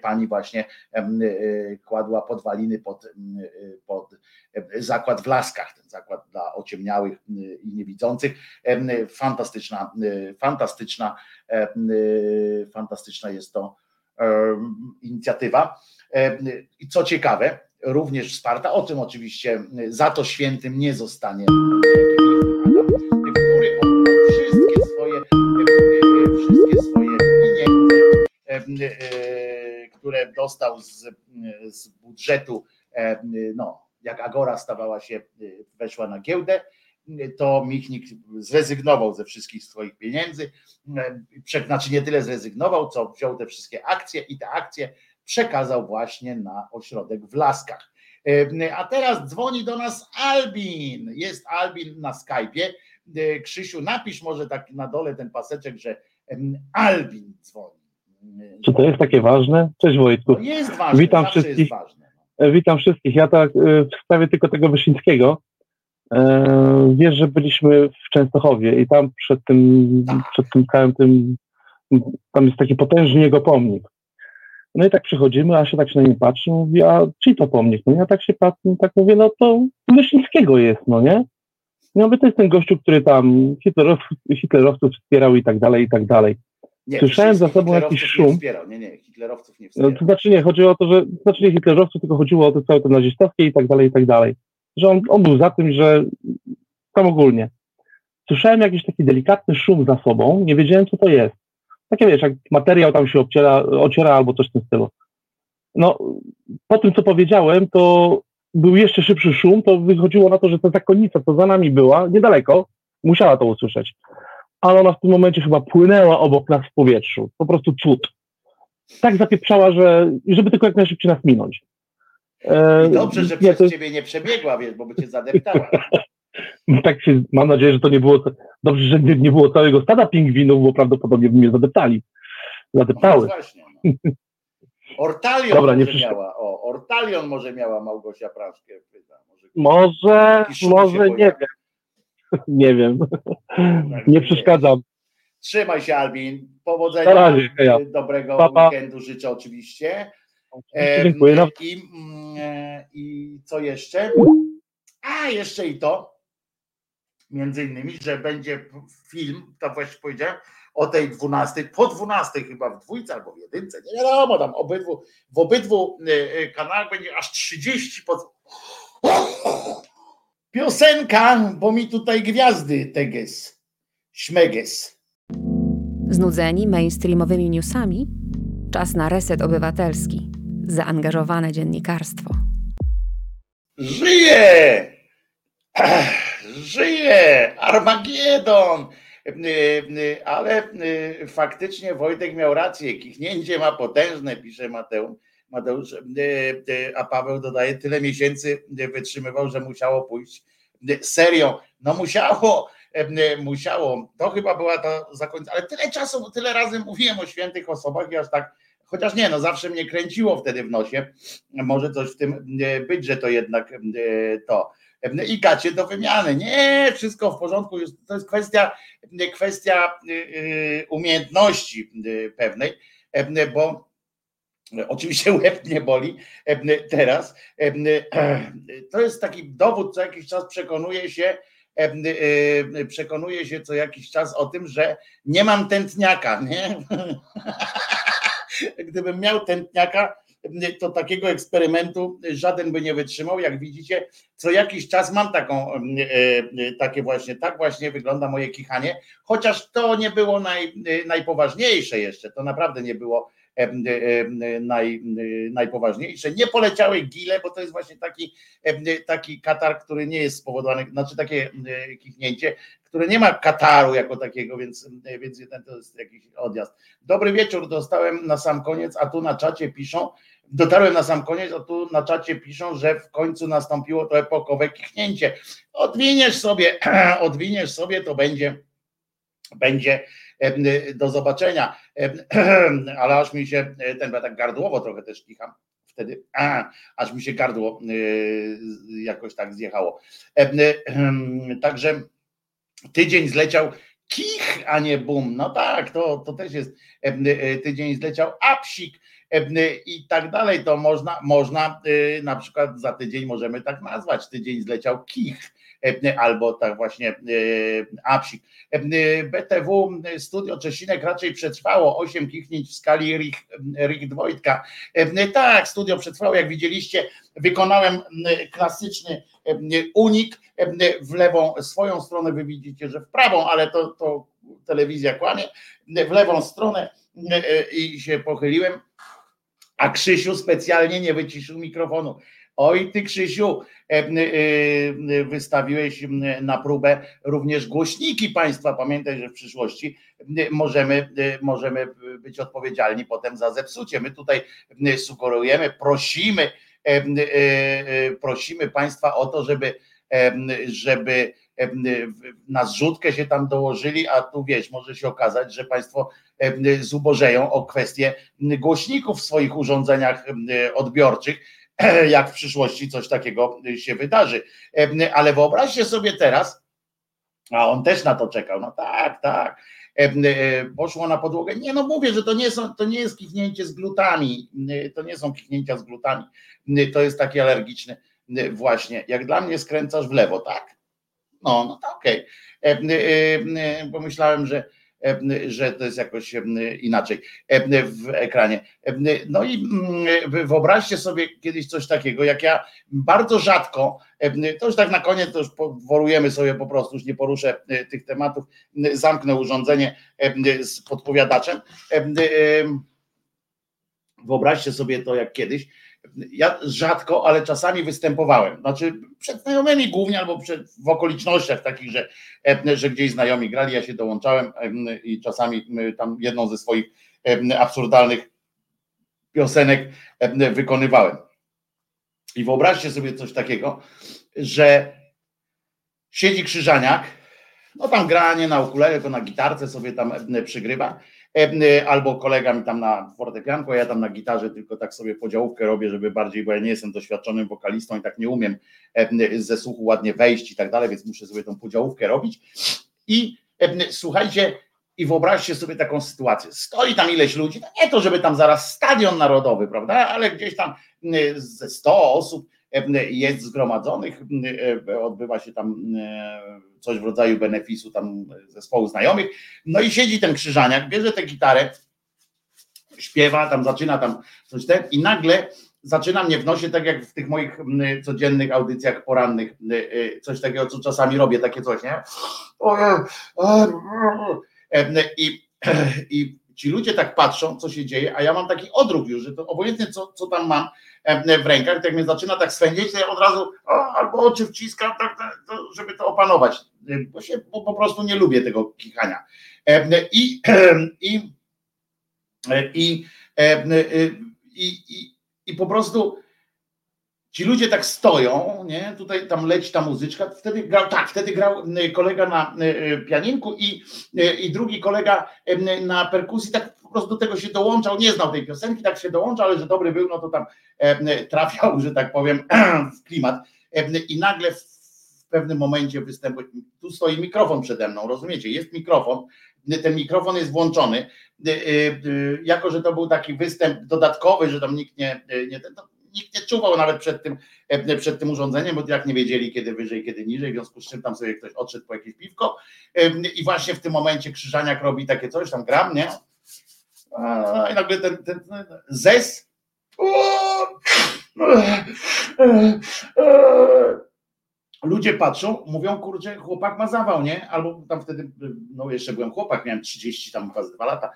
Pani właśnie kładła podwaliny pod, pod zakład w Laskach, ten zakład dla ociemniałych i niewidzących. Fantastyczna, fantastyczna, fantastyczna jest to inicjatywa. I co ciekawe, również wsparta, o tym oczywiście za to świętym nie zostanie, które dostał z, z budżetu, no, jak Agora stawała się, weszła na giełdę, to Michnik zrezygnował ze wszystkich swoich pieniędzy, znaczy nie tyle zrezygnował, co wziął te wszystkie akcje i te akcje przekazał właśnie na ośrodek w Laskach. E, a teraz dzwoni do nas Albin. Jest Albin na Skype'ie. E, Krzysiu, napisz może tak na dole ten paseczek, że Albin dzwoni. Czy to jest takie ważne? Cześć Wojtku. To jest ważne, Witam wszystkich. E, witam wszystkich. Ja tak w sprawie tylko tego Wyszyńskiego. Wiesz, że byliśmy w Częstochowie i tam przed tym, tak. przed tym całym tym, tam jest taki potężny jego pomnik. No i tak przychodzimy, a się tak się na nim patrzy, mówi, a czyj to pomnik? No ja tak się patrzę, tak mówię, no to Myśliwskiego jest, no nie? No mówię, to jest ten gościu, który tam hitlerowców, hitlerowców wspierał i tak dalej, i tak dalej. Nie, Słyszałem za sobą jakiś szum. Nie, wspierał. nie, nie, hitlerowców nie wspierał. To znaczy nie, chodziło o to, że, to znaczy nie hitlerowców, tylko chodziło o to całe te nazistowskie i tak dalej, i tak dalej. Że on, on był za tym, że tam ogólnie. Słyszałem jakiś taki delikatny szum za sobą, nie wiedziałem co to jest. Takie wiesz, jak materiał tam się obciera, ociera albo coś w tym stylu. No, po tym co powiedziałem, to był jeszcze szybszy szum, to wychodziło na to, że ta zakonnica, co za nami była, niedaleko, musiała to usłyszeć. Ale ona w tym momencie chyba płynęła obok nas w powietrzu. Po prostu cud. Tak zapieprzała, że żeby tylko jak najszybciej nas minąć. E, I dobrze, że nie, przez to... ciebie nie przebiegła, wiesz, bo by cię zadeptała. tak się, mam nadzieję, że to nie było, dobrze, że nie, nie było całego stada pingwinów, bo prawdopodobnie by mnie zadeptali. Zadeptały. No no. Ortalion Dobra, może nie miała, o, Ortalion może miała Małgosia Praszkę. Może, może, może nie wiem. Nie wiem. Tak, nie przeszkadzam. Trzymaj się, Albin. Powodzenia. Razie, ja. Dobrego Papa. weekendu życzę oczywiście. Dziękuję. I, mm, I co jeszcze? A jeszcze i to, między innymi, że będzie film, to właśnie powiedziałem, o tej 12, po 12 chyba w dwójce albo w jedynce, nie wiadomo, tam obydwu, w obydwu e, e, kanałach będzie aż 30, Piosenka, bo mi tutaj gwiazdy teges, śmeges. Znudzeni mainstreamowymi newsami? Czas na reset obywatelski. Zaangażowane dziennikarstwo. Żyje! Żyje! Armagedon! Ale faktycznie Wojtek miał rację. Kichnięcie ma potężne, pisze Mateusz. Mateusz, a Paweł dodaje, tyle miesięcy wytrzymywał, że musiało pójść serią. No musiało, musiało. To chyba była ta zakończona, ale tyle czasu, tyle razy mówiłem o świętych osobach i aż tak, chociaż nie, no zawsze mnie kręciło wtedy w nosie. Może coś w tym być, że to jednak to. I gacie do wymiany. Nie, wszystko w porządku. To jest kwestia, kwestia umiejętności pewnej, bo Oczywiście łeb nie boli teraz. To jest taki dowód, co jakiś czas przekonuje się, przekonuje się co jakiś czas o tym, że nie mam tętniaka, nie? Gdybym miał tętniaka, to takiego eksperymentu żaden by nie wytrzymał. Jak widzicie, co jakiś czas mam taką, takie właśnie, tak właśnie wygląda moje kichanie, chociaż to nie było naj, najpoważniejsze jeszcze, to naprawdę nie było naj, najpoważniejsze. Nie poleciały gile, bo to jest właśnie taki, taki katar, który nie jest spowodowany, znaczy takie kichnięcie, które nie ma kataru jako takiego, więc, więc to jest jakiś odjazd. Dobry wieczór, dostałem na sam koniec, a tu na czacie piszą, dotarłem na sam koniec, a tu na czacie piszą, że w końcu nastąpiło to epokowe kichnięcie. Odwiniesz sobie, odwiniesz sobie, to będzie, będzie do zobaczenia. Ale aż mi się ten, tak gardłowo trochę też kicham wtedy, a, aż mi się gardło jakoś tak zjechało. Także tydzień zleciał kich, a nie bum. No tak, to, to też jest tydzień zleciał apsik i tak dalej. To można, można na przykład za tydzień możemy tak nazwać. Tydzień zleciał kich albo tak właśnie apsik. BTW Studio Czesinek raczej przetrwało 8 kichnięć w skali Rich, Rich Dwojtka. Tak, studio przetrwało, jak widzieliście, wykonałem klasyczny unik w lewą swoją stronę, wy widzicie, że w prawą, ale to, to telewizja kłamie, w lewą stronę i się pochyliłem, a Krzysiu specjalnie nie wyciszył mikrofonu. Oj, ty Krzysiu, e, e, wystawiłeś na próbę również głośniki państwa. Pamiętaj, że w przyszłości możemy, możemy być odpowiedzialni potem za zepsucie. My tutaj sugerujemy, prosimy, e, prosimy państwa o to, żeby, żeby na zrzutkę się tam dołożyli, a tu wiesz, może się okazać, że państwo zubożeją o kwestię głośników w swoich urządzeniach odbiorczych jak w przyszłości coś takiego się wydarzy. Ale wyobraźcie sobie teraz, a on też na to czekał, no tak, tak, poszło na podłogę. Nie no mówię, że to nie, są, to nie jest kichnięcie z glutami, to nie są kichnięcia z glutami, to jest taki alergiczny właśnie. Jak dla mnie skręcasz w lewo, tak? No, no to okej. Okay. Pomyślałem, że E, że to jest jakoś e, inaczej e, w ekranie. No i mm, wyobraźcie sobie kiedyś coś takiego, jak ja bardzo rzadko, to już tak na koniec, to już worujemy sobie po prostu, już nie poruszę tych tematów, zamknę urządzenie z podpowiadaczem. Wyobraźcie sobie to jak kiedyś, ja rzadko, ale czasami występowałem. Znaczy przed znajomymi głównie, albo przed, w okolicznościach takich, że, że gdzieś znajomi grali, ja się dołączałem i czasami tam jedną ze swoich absurdalnych piosenek wykonywałem. I wyobraźcie sobie coś takiego, że siedzi krzyżaniak, no tam granie na ukulele, tylko na gitarce sobie tam przygrywa E, albo kolega mi tam na fortepianku, a ja tam na gitarze tylko tak sobie podziałówkę robię, żeby bardziej, bo ja nie jestem doświadczonym wokalistą i tak nie umiem ze słuchu ładnie wejść i tak dalej, więc muszę sobie tą podziałówkę robić. I słuchajcie, i wyobraźcie sobie taką sytuację. Stoi tam ileś ludzi, nie to, żeby tam zaraz stadion narodowy, prawda, ale gdzieś tam ze 100 osób jest zgromadzonych, odbywa się tam coś w rodzaju benefisu tam zespołu znajomych. No i siedzi ten krzyżaniak, bierze tę gitarę, śpiewa, tam zaczyna tam coś ten i nagle zaczyna mnie w nosie, tak jak w tych moich codziennych audycjach porannych, coś takiego, co czasami robię, takie coś, nie? I, i ci ludzie tak patrzą, co się dzieje, a ja mam taki odruch już, że to obojętnie co, co tam mam w rękach, tak mnie zaczyna tak swędzieć, to ja od razu o, albo oczy wciskam, tak, tak, żeby to opanować, bo, się, bo po prostu nie lubię tego kichania. I, i, i, i, i, i po prostu ci ludzie tak stoją, nie? Tutaj tam leci ta muzyczka, wtedy grał, tak, wtedy grał kolega na pianinku i, i drugi kolega na perkusji, tak po prostu do tego się dołączał, nie znał tej piosenki, tak się dołączał, ale że dobry był, no to tam trafiał, że tak powiem, w klimat. I nagle w pewnym momencie występuje, tu stoi mikrofon przede mną, rozumiecie? Jest mikrofon, ten mikrofon jest włączony. Jako, że to był taki występ dodatkowy, że tam nikt nie, nie to nikt nie czuwał nawet przed tym, przed tym urządzeniem, bo jak nie wiedzieli, kiedy wyżej, kiedy niżej, w związku z czym tam sobie ktoś odszedł po jakieś piwko i właśnie w tym momencie Krzyżaniak robi takie coś, tam gram, nie? I nagle ten, ten, ten zes ludzie patrzą, mówią, kurczę, chłopak ma zawał, nie? Albo tam wtedy, no jeszcze byłem chłopak, miałem 30, tam chyba 2 lata.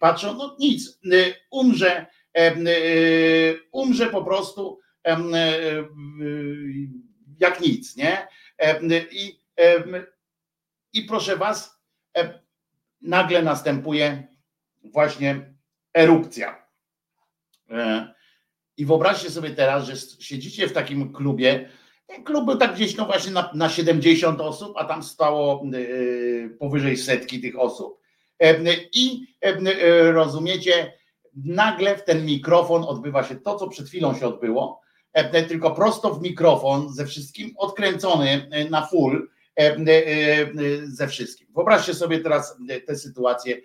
Patrzą, no nic, umrze, umrze po prostu jak nic, nie? I, i proszę was, nagle następuje właśnie erupcja. I wyobraźcie sobie teraz, że siedzicie w takim klubie, ten klub był tak gdzieś no właśnie na, na 70 osób, a tam stało powyżej setki tych osób. I rozumiecie, nagle w ten mikrofon odbywa się to, co przed chwilą się odbyło, tylko prosto w mikrofon, ze wszystkim odkręcony na full, ze wszystkim. Wyobraźcie sobie teraz tę sytuację,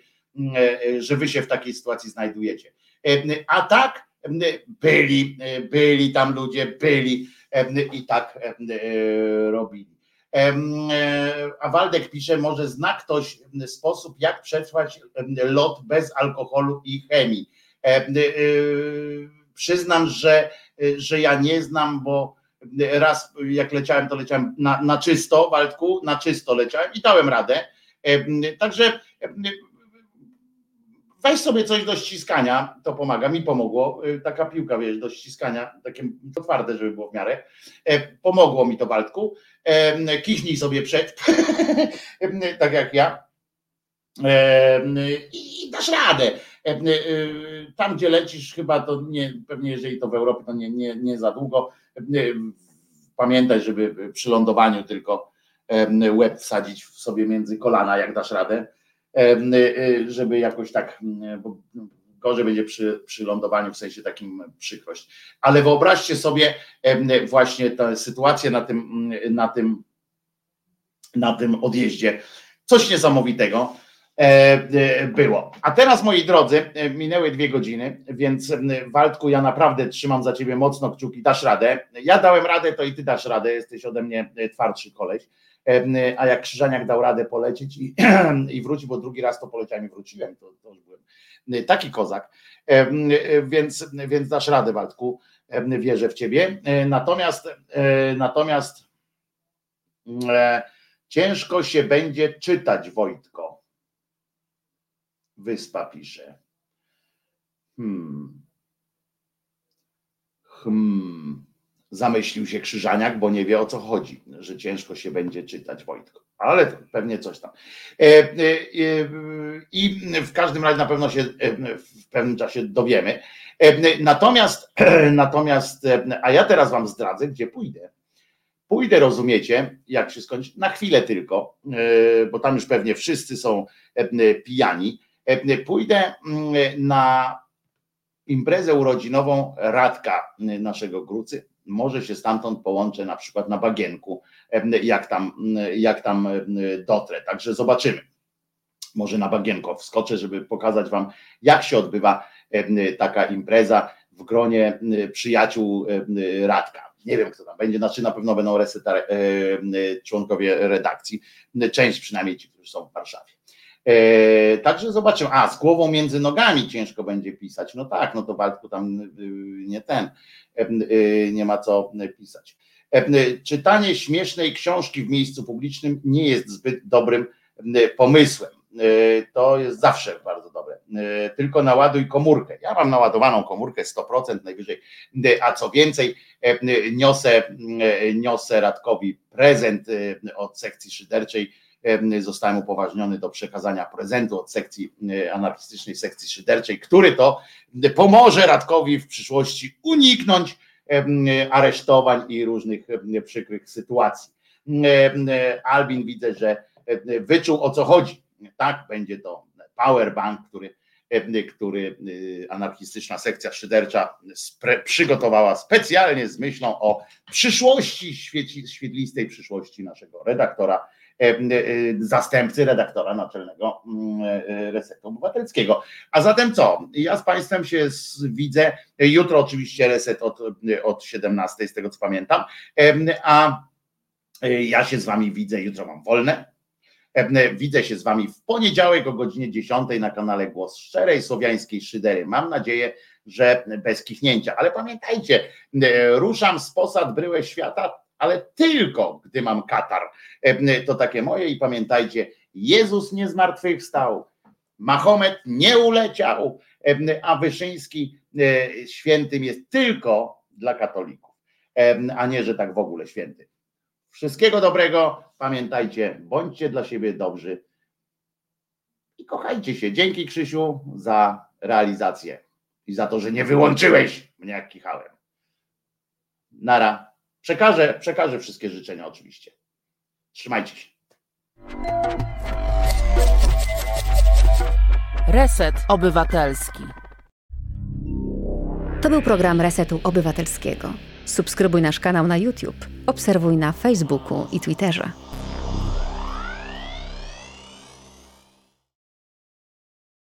że wy się w takiej sytuacji znajdujecie. A tak byli, byli tam ludzie, byli i tak robili. A Waldek pisze, może zna ktoś sposób, jak przetrwać lot bez alkoholu i chemii. Przyznam, że, że ja nie znam, bo raz jak leciałem, to leciałem na, na czysto, Waldku, na czysto leciałem i dałem radę. Także weź sobie coś do ściskania, to pomaga, mi pomogło, taka piłka, wiesz, do ściskania, takie twarde, żeby było w miarę, pomogło mi to Waldku, kiśnij sobie przed, tak jak ja. I dasz radę. Tam, gdzie lecisz, chyba to nie, pewnie jeżeli to w Europie, to nie, nie, nie za długo. Pamiętaj, żeby przy lądowaniu tylko łeb wsadzić sobie między kolana, jak dasz radę, żeby jakoś tak, bo gorzej będzie przy, przy lądowaniu, w sensie takim przykrość. Ale wyobraźcie sobie właśnie tę sytuację na tym, na tym, na tym odjeździe. Coś niesamowitego było. A teraz, moi drodzy, minęły dwie godziny, więc Waldku, ja naprawdę trzymam za ciebie mocno kciuki, dasz radę. Ja dałem radę, to i ty dasz radę, jesteś ode mnie twardszy koleś. A jak Krzyżaniak dał radę polecieć i, i wrócić, bo drugi raz to poleciałem i wróciłem, to, to już byłem taki kozak. Więc, więc dasz radę, Waldku, wierzę w ciebie. Natomiast, natomiast ciężko się będzie czytać, Wojtko Wyspa pisze. Hmm. Hmm. Zamyślił się Krzyżaniak, bo nie wie o co chodzi, że ciężko się będzie czytać Wojtko. Ale pewnie coś tam. E, e, e, I w każdym razie na pewno się w pewnym czasie dowiemy. Natomiast, natomiast, a ja teraz wam zdradzę, gdzie pójdę. Pójdę, rozumiecie, jak się skończy, na chwilę tylko, bo tam już pewnie wszyscy są pijani pójdę mm, na imprezę urodzinową Radka naszego Grucy. Może się stamtąd połączę na przykład na bagienku, jak tam, jak tam dotrę. Także zobaczymy. Może na bagienko wskoczę, żeby pokazać Wam, jak się odbywa taka impreza w gronie przyjaciół Radka. Nie wiem, kto tam będzie, znaczy na pewno będą reseta, członkowie redakcji, część przynajmniej ci, którzy są w Warszawie. E, także zobaczymy. A, z głową między nogami ciężko będzie pisać. No tak, no to Waldku tam y, nie ten, y, nie ma co pisać. Czytanie śmiesznej książki w miejscu publicznym nie jest zbyt dobrym pomysłem. To jest zawsze bardzo dobre. Tylko naładuj komórkę. Ja mam naładowaną komórkę 100% najwyżej, a co więcej, niosę, niosę Radkowi prezent od sekcji szyderczej zostałem upoważniony do przekazania prezentu od sekcji anarchistycznej, sekcji szyderczej, który to pomoże Radkowi w przyszłości uniknąć aresztowań i różnych przykrych sytuacji. Albin widzę, że wyczuł o co chodzi. Tak, będzie to powerbank, który, który anarchistyczna sekcja szydercza przygotowała specjalnie z myślą o przyszłości, świetlistej przyszłości naszego redaktora E, e, zastępcy redaktora naczelnego e, Resetu Obywatelskiego. A zatem co? Ja z Państwem się widzę, jutro oczywiście reset od, od 17, z tego co pamiętam, a ja się z Wami widzę, jutro mam wolne, Widzę się z Wami w poniedziałek o godzinie 10 na kanale Głos Szczerej Słowiańskiej Szydery. Mam nadzieję, że bez kichnięcia. Ale pamiętajcie, ruszam z posad bryłę świata ale tylko gdy mam katar. E, to takie moje i pamiętajcie, Jezus nie zmartwychwstał, Mahomet nie uleciał, e, a Wyszyński e, świętym jest tylko dla katolików, a nie, że tak w ogóle święty. Wszystkiego dobrego, pamiętajcie, bądźcie dla siebie dobrzy i kochajcie się. Dzięki Krzysiu za realizację i za to, że nie wyłączyłeś mnie jak kichałem. Nara. Przekażę, przekażę wszystkie życzenia oczywiście. Trzymajcie się. Reset Obywatelski. To był program Resetu Obywatelskiego. Subskrybuj nasz kanał na YouTube, obserwuj na Facebooku i Twitterze.